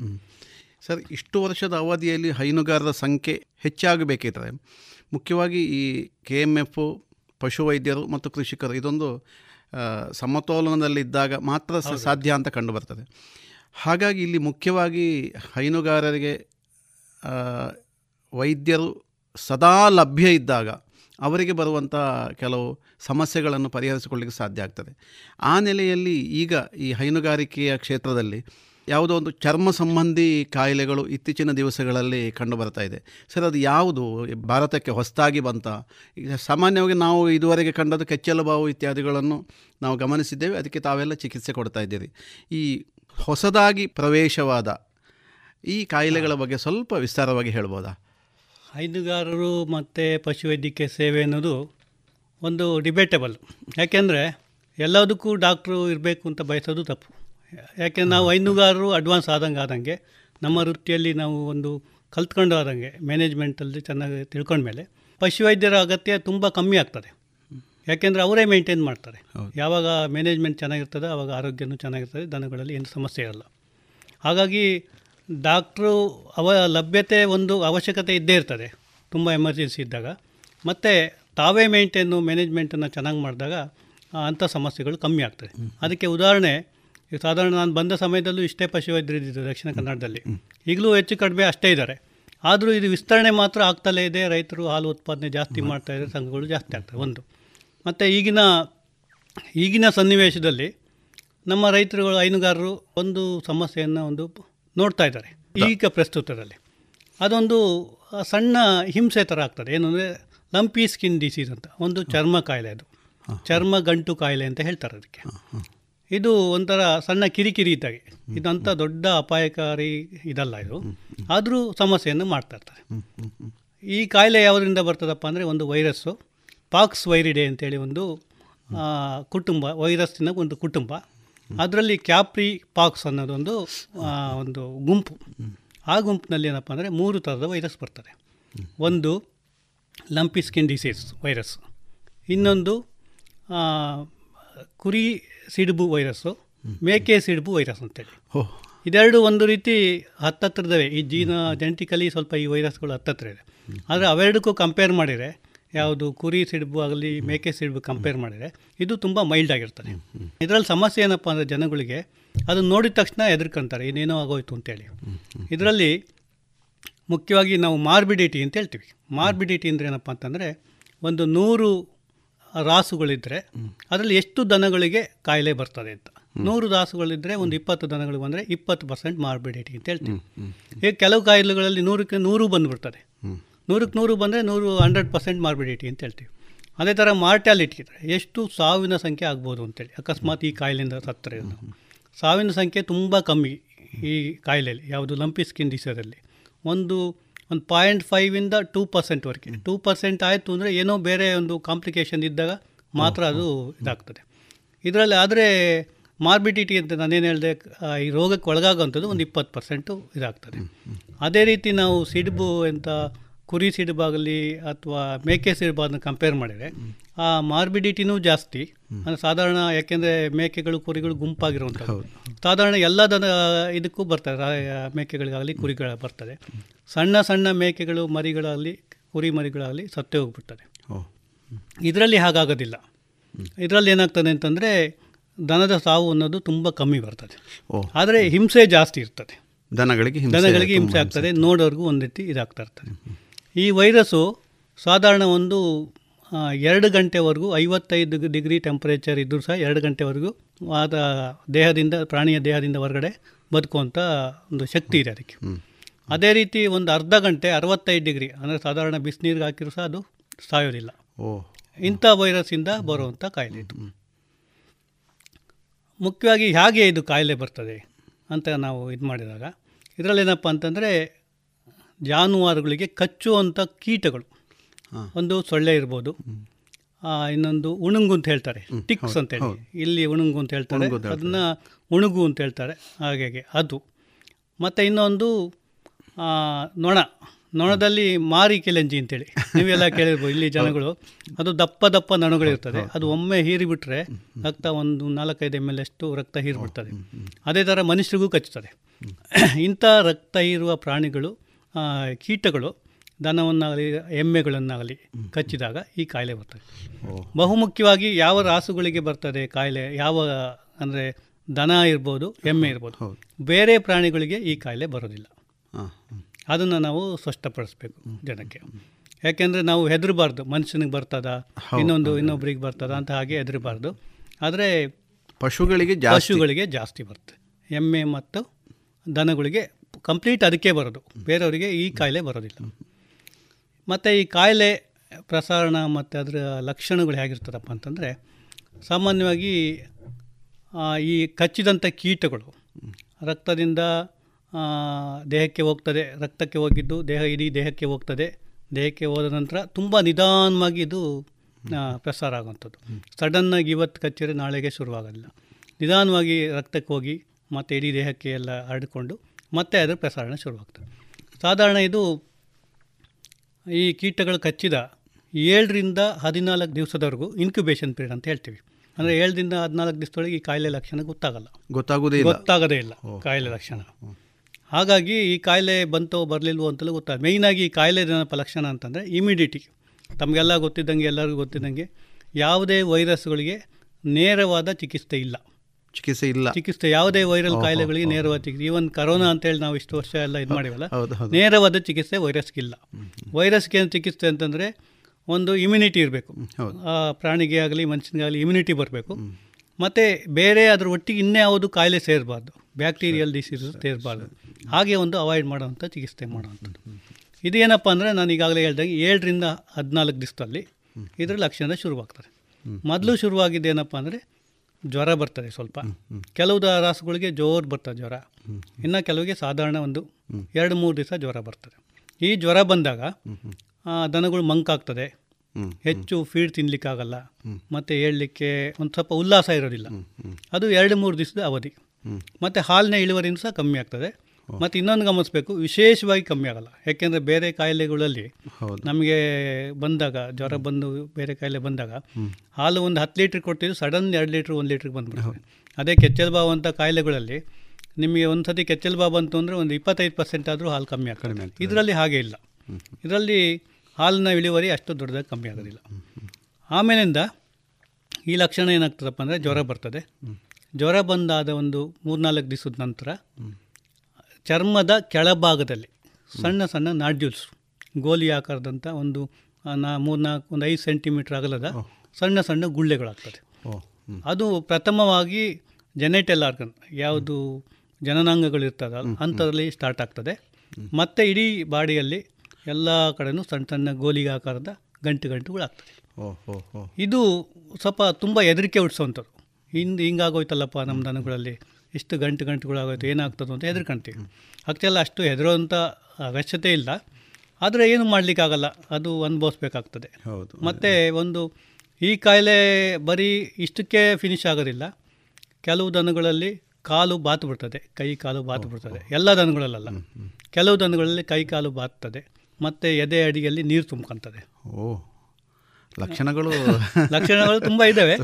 ಸರ್ ಇಷ್ಟು ವರ್ಷದ ಅವಧಿಯಲ್ಲಿ ಹೈನುಗಾರರ ಸಂಖ್ಯೆ ಹೆಚ್ಚಾಗಬೇಕಿದ್ರೆ ಮುಖ್ಯವಾಗಿ ಈ ಕೆ ಎಂ ಎಫು ಪಶುವೈದ್ಯರು ಮತ್ತು ಕೃಷಿಕರು ಇದೊಂದು ಸಮತೋಲನದಲ್ಲಿದ್ದಾಗ ಮಾತ್ರ ಸಾಧ್ಯ ಅಂತ ಕಂಡುಬರ್ತದೆ. ಹಾಗಾಗಿ ಇಲ್ಲಿ ಮುಖ್ಯವಾಗಿ ಹೈನುಗಾರರಿಗೆ ವೈದ್ಯರು ಸದಾ ಲಭ್ಯ ಇದ್ದಾಗ ಅವರಿಗೆ ಬರುವಂಥ ಕೆಲವು ಸಮಸ್ಯೆಗಳನ್ನು ಪರಿಹರಿಸಿಕೊಳ್ಳಿಕ್ಕೆ ಸಾಧ್ಯ ಆಗ್ತದೆ. ಆ ನೆಲೆಯಲ್ಲಿ ಈಗ ಈ ಹೈನುಗಾರಿಕೆಯ ಕ್ಷೇತ್ರದಲ್ಲಿ ಯಾವುದೋ ಒಂದು ಚರ್ಮ ಸಂಬಂಧಿ ಕಾಯಿಲೆಗಳು ಇತ್ತೀಚಿನ ದಿವಸಗಳಲ್ಲಿ ಕಂಡು ಬರ್ತಾ ಇದೆ. ಸರ್, ಅದು ಯಾವುದು? ಭಾರತಕ್ಕೆ ಹೊಸದಾಗಿ ಬಂತ? ಈಗ ಸಾಮಾನ್ಯವಾಗಿ ನಾವು ಇದುವರೆಗೆ ಕಂಡದ್ದು ಕೆಚ್ಚಲು ಬಾವು ಇತ್ಯಾದಿಗಳನ್ನು ನಾವು ಗಮನಿಸಿದ್ದೇವೆ. ಅದಕ್ಕೆ ತಾವೆಲ್ಲ ಚಿಕಿತ್ಸೆ ಕೊಡ್ತಾ ಇದ್ದೀರಿ. ಈ ಹೊಸದಾಗಿ ಪ್ರವೇಶವಾದ ಈ ಕಾಯಿಲೆಗಳ ಬಗ್ಗೆ ಸ್ವಲ್ಪ ವಿಸ್ತಾರವಾಗಿ ಹೇಳ್ಬೋದಾ? ಹೈನುಗಾರರು ಮತ್ತು ಪಶುವೈದ್ಯಕೀಯ ಸೇವೆ ಅನ್ನೋದು ಒಂದು ಡಿಬೇಟಬಲ್ ಯಾಕೆಂದರೆ ಎಲ್ಲದಕ್ಕೂ ಡಾಕ್ಟ್ರು ಇರಬೇಕು ಅಂತ ಬಯಸೋದು ತಪ್ಪು. ಯಾಕೆಂದ್ರೆ ನಾವು ಹೈನುಗಾರರು ಅಡ್ವಾನ್ಸ್ ಆದಂಗೆ ಆದಂಗೆ ನಮ್ಮ ವೃತ್ತಿಯಲ್ಲಿ ನಾವು ಒಂದು ಕಲ್ತ್ಕೊಂಡು ಆದಂಗೆ ಮ್ಯಾನೇಜ್ಮೆಂಟಲ್ಲಿ ಚೆನ್ನಾಗಿ ತಿಳ್ಕೊಂಡ್ಮೇಲೆ ಪಶುವೈದ್ಯರ ಅಗತ್ಯ ತುಂಬ ಕಮ್ಮಿ ಆಗ್ತದೆ. ಯಾಕೆಂದರೆ ಅವರೇ ಮೇಂಟೈನ್ ಮಾಡ್ತಾರೆ. ಯಾವಾಗ ಮ್ಯಾನೇಜ್ಮೆಂಟ್ ಚೆನ್ನಾಗಿರ್ತದೆ ಆವಾಗ ಆರೋಗ್ಯನೂ ಚೆನ್ನಾಗಿರ್ತದೆ ದನಗಳಲ್ಲಿ ಏನು ಸಮಸ್ಯೆ ಇರಲ್ಲ. ಹಾಗಾಗಿ ಡಾಕ್ಟ್ರು ಅವ ಲಭ್ಯತೆ ಒಂದು ಅವಶ್ಯಕತೆ ಇದ್ದೇ ಇರ್ತದೆ ತುಂಬ ಎಮರ್ಜೆನ್ಸಿ ಇದ್ದಾಗ. ಮತ್ತು ತಾವೇ ಮೇಂಟೈನು ಮ್ಯಾನೇಜ್ಮೆಂಟನ್ನು ಚೆನ್ನಾಗಿ ಮಾಡಿದಾಗ ಅಂಥ ಸಮಸ್ಯೆಗಳು ಕಮ್ಮಿ ಆಗ್ತದೆ. ಅದಕ್ಕೆ ಉದಾಹರಣೆ ಸಾಧಾರಣ ನಾನು ಬಂದ ಸಮಯದಲ್ಲೂ ಇಷ್ಟೇ ಪಶುವೈದ್ಯರು ಇದ್ದಿದ್ದು ದಕ್ಷಿಣ ಕನ್ನಡದಲ್ಲಿ. ಈಗಲೂ ಹೆಚ್ಚು ಕಡಿಮೆ ಅಷ್ಟೇ ಇದ್ದಾರೆ. ಆದರೂ ಇದು ವಿಸ್ತರಣೆ ಮಾತ್ರ ಆಗ್ತಲೇ ಇದೆ. ರೈತರು ಹಾಲು ಉತ್ಪಾದನೆ ಜಾಸ್ತಿ ಮಾಡ್ತಾ ಇದ್ದಾರೆ. ಸಂಘಗಳು ಜಾಸ್ತಿ ಆಗ್ತವೆ. ಒಂದು. ಮತ್ತು ಈಗಿನ ಈಗಿನ ಸನ್ನಿವೇಶದಲ್ಲಿ ನಮ್ಮ ರೈತರುಗಳು ಹೈನುಗಾರರು ಒಂದು ಸಮಸ್ಯೆಯನ್ನು ಒಂದು ನೋಡ್ತಾ ಇದ್ದಾರೆ. ಈಗ ಪ್ರಸ್ತುತದಲ್ಲಿ. ಅದೊಂದು ಸಣ್ಣ ಹಿಂಸೆ ಥರ ಆಗ್ತದೆ. ಏನು ಅಂದರೆ ಲಂಪಿ ಸ್ಕಿನ್ ಡಿಸೀಸ್ ಅಂತ. ಒಂದು ಚರ್ಮ ಕಾಯಿಲೆ ಅದು. ಚರ್ಮ ಗಂಟು ಕಾಯಿಲೆ ಅಂತ ಹೇಳ್ತಾರೆ ಅದಕ್ಕೆ. ಇದು ಒಂಥರ ಸಣ್ಣ ಕಿರಿಕಿರಿ ಇದ್ದಾಗೆ. ಇದಂಥ ದೊಡ್ಡ ಅಪಾಯಕಾರಿ ಇದಲ್ಲ ಇದು. ಆದರೂ ಸಮಸ್ಯೆಯನ್ನು ಮಾಡ್ತಾ ಇರ್ತಾರೆ. ಈ ಕಾಯಿಲೆ ಯಾವುದರಿಂದ ಬರ್ತದಪ್ಪ ಅಂದರೆ ಒಂದು ವೈರಸ್ಸು. ಪಾಕ್ಸ್ ವೈರಿಡೆ ಅಂತೇಳಿ ಒಂದು ಕುಟುಂಬ, ವೈರಸ್ಸಿನ ಒಂದು ಕುಟುಂಬ. ಅದರಲ್ಲಿ ಕ್ಯಾಪ್ರಿ ಪಾಕ್ಸ್ ಅನ್ನೋದೊಂದು ಒಂದು ಗುಂಪು. ಆ ಗುಂಪಿನಲ್ಲಿ ಏನಪ್ಪ ಅಂದರೆ ಮೂರು ಥರದ ವೈರಸ್ ಬರ್ತದೆ. ಒಂದು ಲಂಪಿ ಸ್ಕಿನ್ ಡಿಸೀಸ್ ವೈರಸ್ ಇನ್ನೊಂದು ಕುರಿ ಸಿಡುಬು ವೈರಸ್ಸು ಮೇಕೆ ಸಿಡುಬು ವೈರಸ್ ಅಂತೇಳಿ. ಓಹ್ ಇದೆರಡು ಒಂದು ರೀತಿ ಹತ್ತತ್ರದವೇ. ಈ ಜೀನ ಜೆನೆಟಿಕಲಿ ಸ್ವಲ್ಪ ಈ ವೈರಸ್ಗಳು ಹತ್ತತ್ರ ಇದೆ. ಆದರೆ ಅವೆರಡಕ್ಕೂ ಕಂಪೇರ್ ಮಾಡಿದರೆ ಯಾವುದು ಕುರಿ ಸಿಡುಬು ಆಗಲಿ ಮೇಕೆ ಸಿಡುಬು ಕಂಪೇರ್ ಮಾಡಿದರೆ ಇದು ತುಂಬ ಮೈಲ್ಡ್ ಆಗಿರ್ತದೆ. ಇದರಲ್ಲಿ ಸಮಸ್ಯೆ ಏನಪ್ಪ ಅಂದರೆ ಜನಗಳಿಗೆ ಅದನ್ನು ನೋಡಿದ ತಕ್ಷಣ ಹೆದರ್ಕೊಂತಾರೆ ಇನ್ನೇನೋ ಆಗೋಯ್ತು ಅಂತೇಳಿ. ಇದರಲ್ಲಿ ಮುಖ್ಯವಾಗಿ ನಾವು ಮಾರ್ಬಿಡಿಟಿ ಅಂತ ಹೇಳ್ತೀವಿ. ಮಾರ್ಬಿಡಿಟಿ ಅಂದರೆ ಏನಪ್ಪ ಅಂತಂದರೆ ಒಂದು ನೂರು ರಾಸುಗಳಿದ್ದರೆ ಅದರಲ್ಲಿ ಎಷ್ಟು ದನಗಳಿಗೆ ಕಾಯಿಲೆ ಬರ್ತದೆ ಅಂತ. ನೂರು ರಾಸುಗಳಿದ್ದರೆ ಒಂದು ಇಪ್ಪತ್ತು ದನಗಳಿಗೆ ಬಂದರೆ ಇಪ್ಪತ್ತು ಪರ್ಸೆಂಟ್ ಮಾರ್ಬಿಡಿಟಿ ಅಂತ ಹೇಳ್ತೀವಿ. ಈಗ ಕೆಲವು ಕಾಯಿಲೆಗಳಲ್ಲಿ ನೂರಕ್ಕೆ ನೂರು ಬಂದುಬಿಡ್ತದೆ. ನೂರಕ್ಕೆ ನೂರು ಬಂದರೆ ನೂರು ಹಂಡ್ರೆಡ್ ಪರ್ಸೆಂಟ್ ಮಾರ್ಬಿಡಿಟಿ ಅಂತ ಹೇಳ್ತೀವಿ. ಅದೇ ಥರ ಮಾರ್ಟ್ಯಾಲಿಟಿ ಇದ್ದರೆ ಎಷ್ಟು ಸಾವಿನ ಸಂಖ್ಯೆ ಆಗ್ಬೋದು ಅಂತೇಳಿ ಅಕಸ್ಮಾತ್ ಈ ಕಾಯಿಲೆಯಿಂದ ಸತ್ತರೆ ಸಾವಿನ ಸಂಖ್ಯೆ ತುಂಬ ಕಮ್ಮಿ ಈ ಕಾಯಿಲೆಯಲ್ಲಿ ಯಾವುದು ಲಂಪಿ ಸ್ಕಿನ್ ಡಿಸೀಸಲ್ಲಿ ಒಂದು ಒಂದು ಪಾಯಿಂಟ್ ಫೈವಿಂದ ಟೂ ಪರ್ಸೆಂಟ್ವರೆಗೆ ಟೂ ಪರ್ಸೆಂಟ್ ಆಯಿತು ಅಂದರೆ ಏನೋ ಬೇರೆ ಒಂದು ಕಾಂಪ್ಲಿಕೇಶನ್ ಇದ್ದಾಗ ಮಾತ್ರ ಅದು ಇದಾಗ್ತದೆ. ಇದರಲ್ಲಿ ಆದರೆ ಮಾರ್ಬಿಡಿಟಿ ಅಂತ ನಾನೇನು ಹೇಳಿದೆ ಈ ರೋಗಕ್ಕೆ ಒಳಗಾಗುವಂಥದ್ದು ಒಂದು ಇಪ್ಪತ್ತು ಪರ್ಸೆಂಟು ಇದಾಗ್ತದೆ. ಅದೇ ರೀತಿ ನಾವು ಸಿಡ್ಬು ಅಂತ ಕುರಿ ಸಿಡುಬಾಗಲಿ ಅಥವಾ ಮೇಕೆ ಸಿಡುಬಾದನ್ನ ಕಂಪೇರ್ ಮಾಡಿದರೆ ಆ ಮಾರ್ಬಿಡಿಟಿನೂ ಜಾಸ್ತಿ. ಅಂದರೆ ಸಾಧಾರಣ ಯಾಕೆಂದರೆ ಮೇಕೆಗಳು ಕುರಿಗಳು ಗುಂಪಾಗಿರುವಂಥ ಸಾಧಾರಣ ಎಲ್ಲ ದನ ಇದಕ್ಕೂ ಬರ್ತದೆ ಮೇಕೆಗಳಿಗಾಗಲಿ ಕುರಿಗಳ ಬರ್ತದೆ. ಸಣ್ಣ ಸಣ್ಣ ಮೇಕೆಗಳು ಮರಿಗಳಾಗಲಿ ಕುರಿ ಮರಿಗಳಾಗಲಿ ಸತ್ತೇ ಹೋಗ್ಬಿಡ್ತದೆ. ಇದರಲ್ಲಿ ಹಾಗಾಗೋದಿಲ್ಲ. ಇದರಲ್ಲಿ ಏನಾಗ್ತದೆ ಅಂತಂದರೆ ದನದ ಸಾವು ಅನ್ನೋದು ತುಂಬ ಕಮ್ಮಿ ಬರ್ತದೆ. ಆದರೆ ಹಿಂಸೆ ಜಾಸ್ತಿ ಇರ್ತದೆ. ದನಗಳಿಗೆ ದನಗಳಿಗೆ ಹಿಂಸೆ ಆಗ್ತದೆ ನೋಡೋರ್ಗೂ ಒಂದು ರೀತಿ ಇದಾಗ್ತಾ ಇರ್ತದೆ. ಈ ವೈರಸ್ಸು ಸಾಧಾರಣ ಒಂದು ಎರಡು ಗಂಟೆವರೆಗೂ ಐವತ್ತೈದು ಡಿಗ್ರಿ ಟೆಂಪರೇಚರ್ ಇದ್ದರೂ ಸಹ ಎರಡು ಗಂಟೆವರೆಗೂ ಆದ ದೇಹದಿಂದ ಪ್ರಾಣಿಯ ದೇಹದಿಂದ ಹೊರಗಡೆ ಬದುಕುವಂಥ ಒಂದು ಶಕ್ತಿ ಇದೆ ಅದಕ್ಕೆ. ಅದೇ ರೀತಿ ಒಂದು ಅರ್ಧ ಗಂಟೆ ಅರವತ್ತೈದು ಡಿಗ್ರಿ ಅಂದರೆ ಸಾಧಾರಣ ಬಿಸಿನೀರಿಗೆ ಹಾಕಿರೂ ಸಹ ಅದು ಸಾಯೋದಿಲ್ಲ. ಇಂಥ ವೈರಸ್ಸಿಂದ ಬರುವಂಥ ಕಾಯಿಲೆ ಇದು. ಮುಖ್ಯವಾಗಿ ಹೇಗೆ ಇದು ಕಾಯಿಲೆ ಬರ್ತದೆ ಅಂತ ನಾವು ಇದು ಮಾಡಿದಾಗ ಇದರಲ್ಲೇನಪ್ಪ ಅಂತಂದರೆ ಜಾನುವಾರುಗಳಿಗೆ ಕಚ್ಚುವಂಥ ಕೀಟಗಳು. ಒಂದು ಸೊಳ್ಳೆ ಇರ್ಬೋದು. ಇನ್ನೊಂದು ಉಣುಂಗು ಅಂತ ಹೇಳ್ತಾರೆ. ಟಿಕ್ಸ್ ಅಂತ ಹೇಳಿ. ಇಲ್ಲಿ ಉಣುಂಗು ಅಂತ ಹೇಳ್ತಾರೆ. ಅದನ್ನ ಉಣುಗು ಅಂತ ಹೇಳ್ತಾರೆ. ಹಾಗೆ ಅದು. ಮತ್ತು ಇನ್ನೊಂದು ನೊಣ. ನೊಣದಲ್ಲಿ ಮಾರಿ ಕೆಲೆಂಜಿ ಅಂತೇಳಿ. ನೀವೆಲ್ಲ ಕೇಳಿರ್ಬೋದು ಇಲ್ಲಿ ಜನಗಳು. ಅದು ದಪ್ಪ ದಪ್ಪ ನೊಣಗಳಿರ್ತದೆ ಅದು ಒಮ್ಮೆ ಹೀರಿಬಿಟ್ರೆ ರಕ್ತ ಒಂದು ನಾಲ್ಕೈದು ಎಂ ಎಲ್ ಅಷ್ಟು ರಕ್ತ ಹೀರಿಬಿಡ್ತದೆ. ಅದೇ ಥರ ಮನುಷ್ಯರಿಗೂ ಕಚ್ಚುತ್ತದೆ ಇಂಥ ರಕ್ತ ಹೀರುವ ಪ್ರಾಣಿಗಳು ಕೀಟಗಳು ದನವನ್ನಾಗಲಿ ಎಮ್ಮೆಗಳನ್ನಾಗಲಿ ಕಚ್ಚಿದಾಗ ಈ ಕಾಯಿಲೆ ಬರ್ತದೆ. ಬಹುಮುಖ್ಯವಾಗಿ ಯಾವ ರಾಸುಗಳಿಗೆ ಬರ್ತದೆ ಕಾಯಿಲೆ? ಯಾವ ಅಂದರೆ ದನ ಇರ್ಬೋದು ಎಮ್ಮೆ ಇರ್ಬೋದು. ಬೇರೆ ಪ್ರಾಣಿಗಳಿಗೆ ಈ ಕಾಯಿಲೆ ಬರೋದಿಲ್ಲ. ಅದನ್ನು ನಾವು ಸ್ಪಷ್ಟಪಡಿಸ್ಬೇಕು ಜನಕ್ಕೆ. ಯಾಕೆಂದರೆ ನಾವು ಹೆದರಬಾರ್ದು. ಮನುಷ್ಯನಿಗೆ ಬರ್ತದ? ಇನ್ನೊಂದು ಇನ್ನೊಬ್ರಿಗೆ ಬರ್ತದ ಅಂತ ಹಾಗೆ ಹೆದರಬಾರ್ದು. ಆದರೆ ಪಶುಗಳಿಗೆ ಪಶುಗಳಿಗೆ ಜಾಸ್ತಿ ಬರ್ತದೆ. ಎಮ್ಮೆ ಮತ್ತು ದನಗಳಿಗೆ ಕಂಪ್ಲೀಟ್ ಅದಕ್ಕೆ ಬರೋದು. ಬೇರೆಯವರಿಗೆ ಈ ಕಾಯಿಲೆ ಬರೋದಿಲ್ಲ. ಮತ್ತು ಈ ಕಾಯಿಲೆ ಪ್ರಸಾರಣ ಮತ್ತು ಅದರ ಲಕ್ಷಣಗಳು ಹೇಗಿರ್ತದಪ್ಪ ಅಂತಂದರೆ, ಸಾಮಾನ್ಯವಾಗಿ ಈ ಕಚ್ಚಿದಂಥ ಕೀಟಗಳು, ರಕ್ತದಿಂದ ದೇಹಕ್ಕೆ ಹೋಗ್ತದೆ, ರಕ್ತಕ್ಕೆ ಹೋಗಿದ್ದು, ದೇಹ ಇಡೀ ದೇಹಕ್ಕೆ ಹೋಗ್ತದೆ, ದೇಹಕ್ಕೆ ಹೋದ ನಂತರ ತುಂಬ ನಿಧಾನವಾಗಿ ಇದು ಪ್ರಸಾರ ಆಗುವಂಥದ್ದು. ಸಡನ್ನಾಗಿ ಇವತ್ತು ಕಚ್ಚಿದ್ರೆ ನಾಳೆಗೆ ಶುರುವಾಗಲ್ಲ ನಿಧಾನವಾಗಿ ರಕ್ತಕ್ಕೆ ಹೋಗಿ ಮತ್ತು ಇಡೀ ದೇಹಕ್ಕೆ ಎಲ್ಲ ಹರಡಿಕೊಂಡು ಮತ್ತೆ ಅದರ ಪ್ರಸಾರಣ ಶುರುವಾಗ್ತದೆ. ಸಾಧಾರಣ ಇದು ಈ ಕೀಟಗಳು ಕಚ್ಚಿದ ಏಳರಿಂದ ಹದಿನಾಲ್ಕು ದಿವಸದವರೆಗೂ ಇನ್ಕ್ಯುಬೇಷನ್ ಪೀರಿಯಡ್ ಅಂತ ಹೇಳ್ತೀವಿ. ಅಂದರೆ ಏಳರಿಂದ ಹದಿನಾಲ್ಕು ದಿವಸದೊಳಗೆ ಈ ಕಾಯಿಲೆ ಲಕ್ಷಣ ಗೊತ್ತಾಗಲ್ಲ. ಗೊತ್ತಾಗೋದೇ ಗೊತ್ತಾಗದೇ ಇಲ್ಲ ಕಾಯಿಲೆ ಲಕ್ಷಣ. ಹಾಗಾಗಿ ಈ ಕಾಯಿಲೆ ಬಂತೋ ಬರಲಿಲ್ವೋ ಅಂತಲೂ ಗೊತ್ತಾಗ ಮೇಯ್ನಾಗಿ ಈ ಕಾಯಿಲೆ ಏನಪ್ಪ ಲಕ್ಷಣ ಅಂತಂದರೆ ಇಮಿಡಿಟಿ ತಮಗೆಲ್ಲ ಗೊತ್ತಿದ್ದಂಗೆ ಎಲ್ಲರಿಗೂ ಗೊತ್ತಿದ್ದಂಗೆ ಯಾವುದೇ ವೈರಸ್ಗಳಿಗೆ ನೇರವಾದ ಚಿಕಿತ್ಸೆ ಇಲ್ಲ. ಚಿಕಿತ್ಸೆ ಇಲ್ಲ. ಚಿಕಿತ್ಸೆ ಯಾವುದೇ ವೈರಲ್ ಕಾಯಿಲೆಗಳಿಗೆ ನೇರವಾದ ಚಿಕಿತ್ಸೆ. ಈವನ್ ಕರೋನಾ ಅಂತೇಳಿ ನಾವು ಇಷ್ಟು ವರ್ಷ ಎಲ್ಲ ಇದು ಮಾಡಿವಲ್ಲ ನೇರವಾದ ಚಿಕಿತ್ಸೆ ವೈರಸ್ಗಿಲ್ಲ ವೈರಸ್ಗೆ ಏನು ಚಿಕಿತ್ಸೆ ಅಂತಂದರೆ ಒಂದು ಇಮ್ಯುನಿಟಿ ಇರಬೇಕು. ಆ ಪ್ರಾಣಿಗೆ ಆಗಲಿ ಮನುಷ್ಯನಿಗಾಗಲಿ ಇಮ್ಯುನಿಟಿ ಬರಬೇಕು. ಮತ್ತು ಬೇರೆ ಅದ್ರ ಒಟ್ಟಿಗೆ ಇನ್ನೇ ಯಾವುದು ಕಾಯಿಲೆ ಸೇರಬಾರ್ದು ಬ್ಯಾಕ್ಟೀರಿಯಲ್ ಡಿಸೀಸ್ ಸೇರಬಾರ್ದು. ಹಾಗೆ ಒಂದು ಅವಾಯ್ಡ್ ಮಾಡೋವಂಥ ಚಿಕಿತ್ಸೆ ಮಾಡೋವಂಥದ್ದು. ಇದೇನಪ್ಪ ಅಂದರೆ ನಾನು ಈಗಾಗಲೇ ಹೇಳ್ದಂಗೆ ಏಳರಿಂದ ಹದಿನಾಲ್ಕು ದಿವಸದಲ್ಲಿ ಇದರ ಲಕ್ಷಣ ಶುರುವಾಗ್ತದೆ. ಮೊದಲು ಶುರುವಾಗಿದ್ದು ಏನಪ್ಪ ಅಂದರೆ ಜ್ವರ ಬರ್ತದೆ ಸ್ವಲ್ಪ. ಕೆಲವು ರಾಸುಗಳಿಗೆ ಜೋರು ಬರ್ತದೆ ಜ್ವರ. ಇನ್ನು ಕೆಲವಿಗೆ ಸಾಧಾರಣ ಒಂದು ಎರಡು ಮೂರು ದಿವಸ ಜ್ವರ ಬರ್ತದೆ. ಈ ಜ್ವರ ಬಂದಾಗ ದನಗಳು ಮಂಕಾಗ್ತದೆ. ಹೆಚ್ಚು ಫೀಡ್ ತಿನ್ಲಿಕ್ಕಾಗಲ್ಲ. ಮತ್ತು ಹೇಳಲಿಕ್ಕೆ ಒಂದು ಸ್ವಲ್ಪ ಉಲ್ಲಾಸ ಇರೋದಿಲ್ಲ. ಅದು ಎರಡು ಮೂರು ದಿವಸದ ಅವಧಿ. ಮತ್ತು ಹಾಲಿನ ಇಳುವರಿನೂ ಸಹ ಕಮ್ಮಿ ಆಗ್ತದೆ. ಮತ್ತು ಇನ್ನೊಂದು ಗಮನಿಸಬೇಕು ವಿಶೇಷವಾಗಿ ಕಮ್ಮಿ ಆಗಲ್ಲ. ಯಾಕೆಂದರೆ ಬೇರೆ ಕಾಯಿಲೆಗಳಲ್ಲಿ ನಮಗೆ ಬಂದಾಗ ಜ್ವರ ಬಂದು ಬೇರೆ ಕಾಯಿಲೆ ಬಂದಾಗ ಹಾಲು ಒಂದು ಹತ್ತು ಲೀಟ್ರ್ ಕೊಟ್ಟಿದ್ದು ಸಡನ್ ಎರಡು ಲೀಟ್ರ್ ಒಂದು ಲೀಟ್ರಿಗೆ ಬಂದ್ಬಿಡ್ತೀವಿ ಅದೇ ಕೆಚ್ಚಲ್ ಬಾವು ಅಂತ ಕಾಯಿಲೆಗಳಲ್ಲಿ ನಿಮಗೆ ಒಂದು ಸತಿ ಕೆಚ್ಚಲ್ ಬಾವು ಬಂತು ಅಂದರೆ ಒಂದು ಇಪ್ಪತ್ತೈದು ಪರ್ಸೆಂಟ್ ಆದರೂ ಹಾಲು ಕಮ್ಮಿ ಆಗ್ತದೆ. ಇದರಲ್ಲಿ ಹಾಗೆ ಇಲ್ಲ. ಇದರಲ್ಲಿ ಹಾಲಿನ ಇಳುವರಿ ಅಷ್ಟು ದೊಡ್ಡದಾಗಿ ಕಮ್ಮಿ ಆಗೋದಿಲ್ಲ. ಆಮೇಲಿಂದ ಈ ಲಕ್ಷಣ ಏನಾಗ್ತದಪ್ಪ ಅಂದರೆ ಜ್ವರ ಬರ್ತದೆ. ಜ್ವರ ಬಂದಾದ ಒಂದು ಮೂರ್ನಾಲ್ಕು ದಿವಸದ ನಂತರ ಚರ್ಮದ ಕೆಳಭಾಗದಲ್ಲಿ ಸಣ್ಣ ಸಣ್ಣ ನಾಡ್ಯೂಲ್ಸ್ ಗೋಲಿ ಆಕಾರದಂಥ ಒಂದು ನಾ ಮೂರ್ನಾಲ್ಕು ಒಂದು ಐದು ಸೆಂಟಿಮೀಟ್ರ್ ಅಗಲದ ಸಣ್ಣ ಸಣ್ಣ ಗುಳ್ಳೆಗಳಾಗ್ತದೆ. ಅದು ಪ್ರಥಮವಾಗಿ ಜೆನೆಟಲ್ ಆರ್ಗನ್ ಯಾವುದು ಜನನಾಂಗಗಳಿರ್ತದ ಅಂಥದ್ರಲ್ಲಿ ಸ್ಟಾರ್ಟ್ ಆಗ್ತದೆ. ಮತ್ತು ಇಡೀ ಬಾಡಿಯಲ್ಲಿ ಎಲ್ಲ ಕಡೆಯೂ ಸಣ್ಣ ಸಣ್ಣ ಗೋಲಿಗೆ ಆಕಾರದ ಗಂಟು ಗಂಟುಗಳಾಗ್ತದೆ. ಇದು ಸ್ವಲ್ಪ ತುಂಬ ಹೆದರಿಕೆ ಹುಟ್ಟಿಸೋವಂಥದ್ದು. ಹಿಂದೆ ಹಿಂಗಾಗೋಯ್ತಲ್ಲಪ್ಪ ನಮ್ಮ ದನಗಳಲ್ಲಿ. ಇಷ್ಟು ಗಂಟು ಗಂಟುಗಳಾಗೋಯ್ತು ಏನಾಗ್ತದೆ ಅಂತ ಹೆದರ್ಕೊಳ್ತೀವಿ ಆಕ್ಚುಲಿ ಅಷ್ಟು ಹೆದರುವಂಥ ಅವಶ್ಯತೆ ಇಲ್ಲ. ಆದರೆ ಏನು ಮಾಡಲಿಕ್ಕಾಗಲ್ಲ ಅದು ಅನುಭವಿಸ್ಬೇಕಾಗ್ತದೆ. ಹೌದು. ಮತ್ತು ಒಂದು ಈ ಕಾಯಿಲೆ ಬರೀ ಇಷ್ಟಕ್ಕೆ ಫಿನಿಶ್ ಆಗೋದಿಲ್ಲ. ಕೆಲವು ದನಗಳಲ್ಲಿ ಕಾಲು ಬಾತು ಬಿಡ್ತದೆ ಕೈ ಕಾಲು ಬಾತು ಬಿಡ್ತದೆ ಎಲ್ಲ ದನಗಳಲ್ಲ ಕೆಲವು ದನಗಳಲ್ಲಿ ಕೈ ಕಾಲು ಬಾತ್ತದೆ ಮತ್ತು ಎದೆ ಅಡಿಯಲ್ಲಿ ನೀರು ತುಂಬ್ಕೊತದೆ. ಓ ಲಕ್ಷಣಗಳು ಲಕ್ಷಣಗಳು ತುಂಬ ಇದ್ದಾವೆ.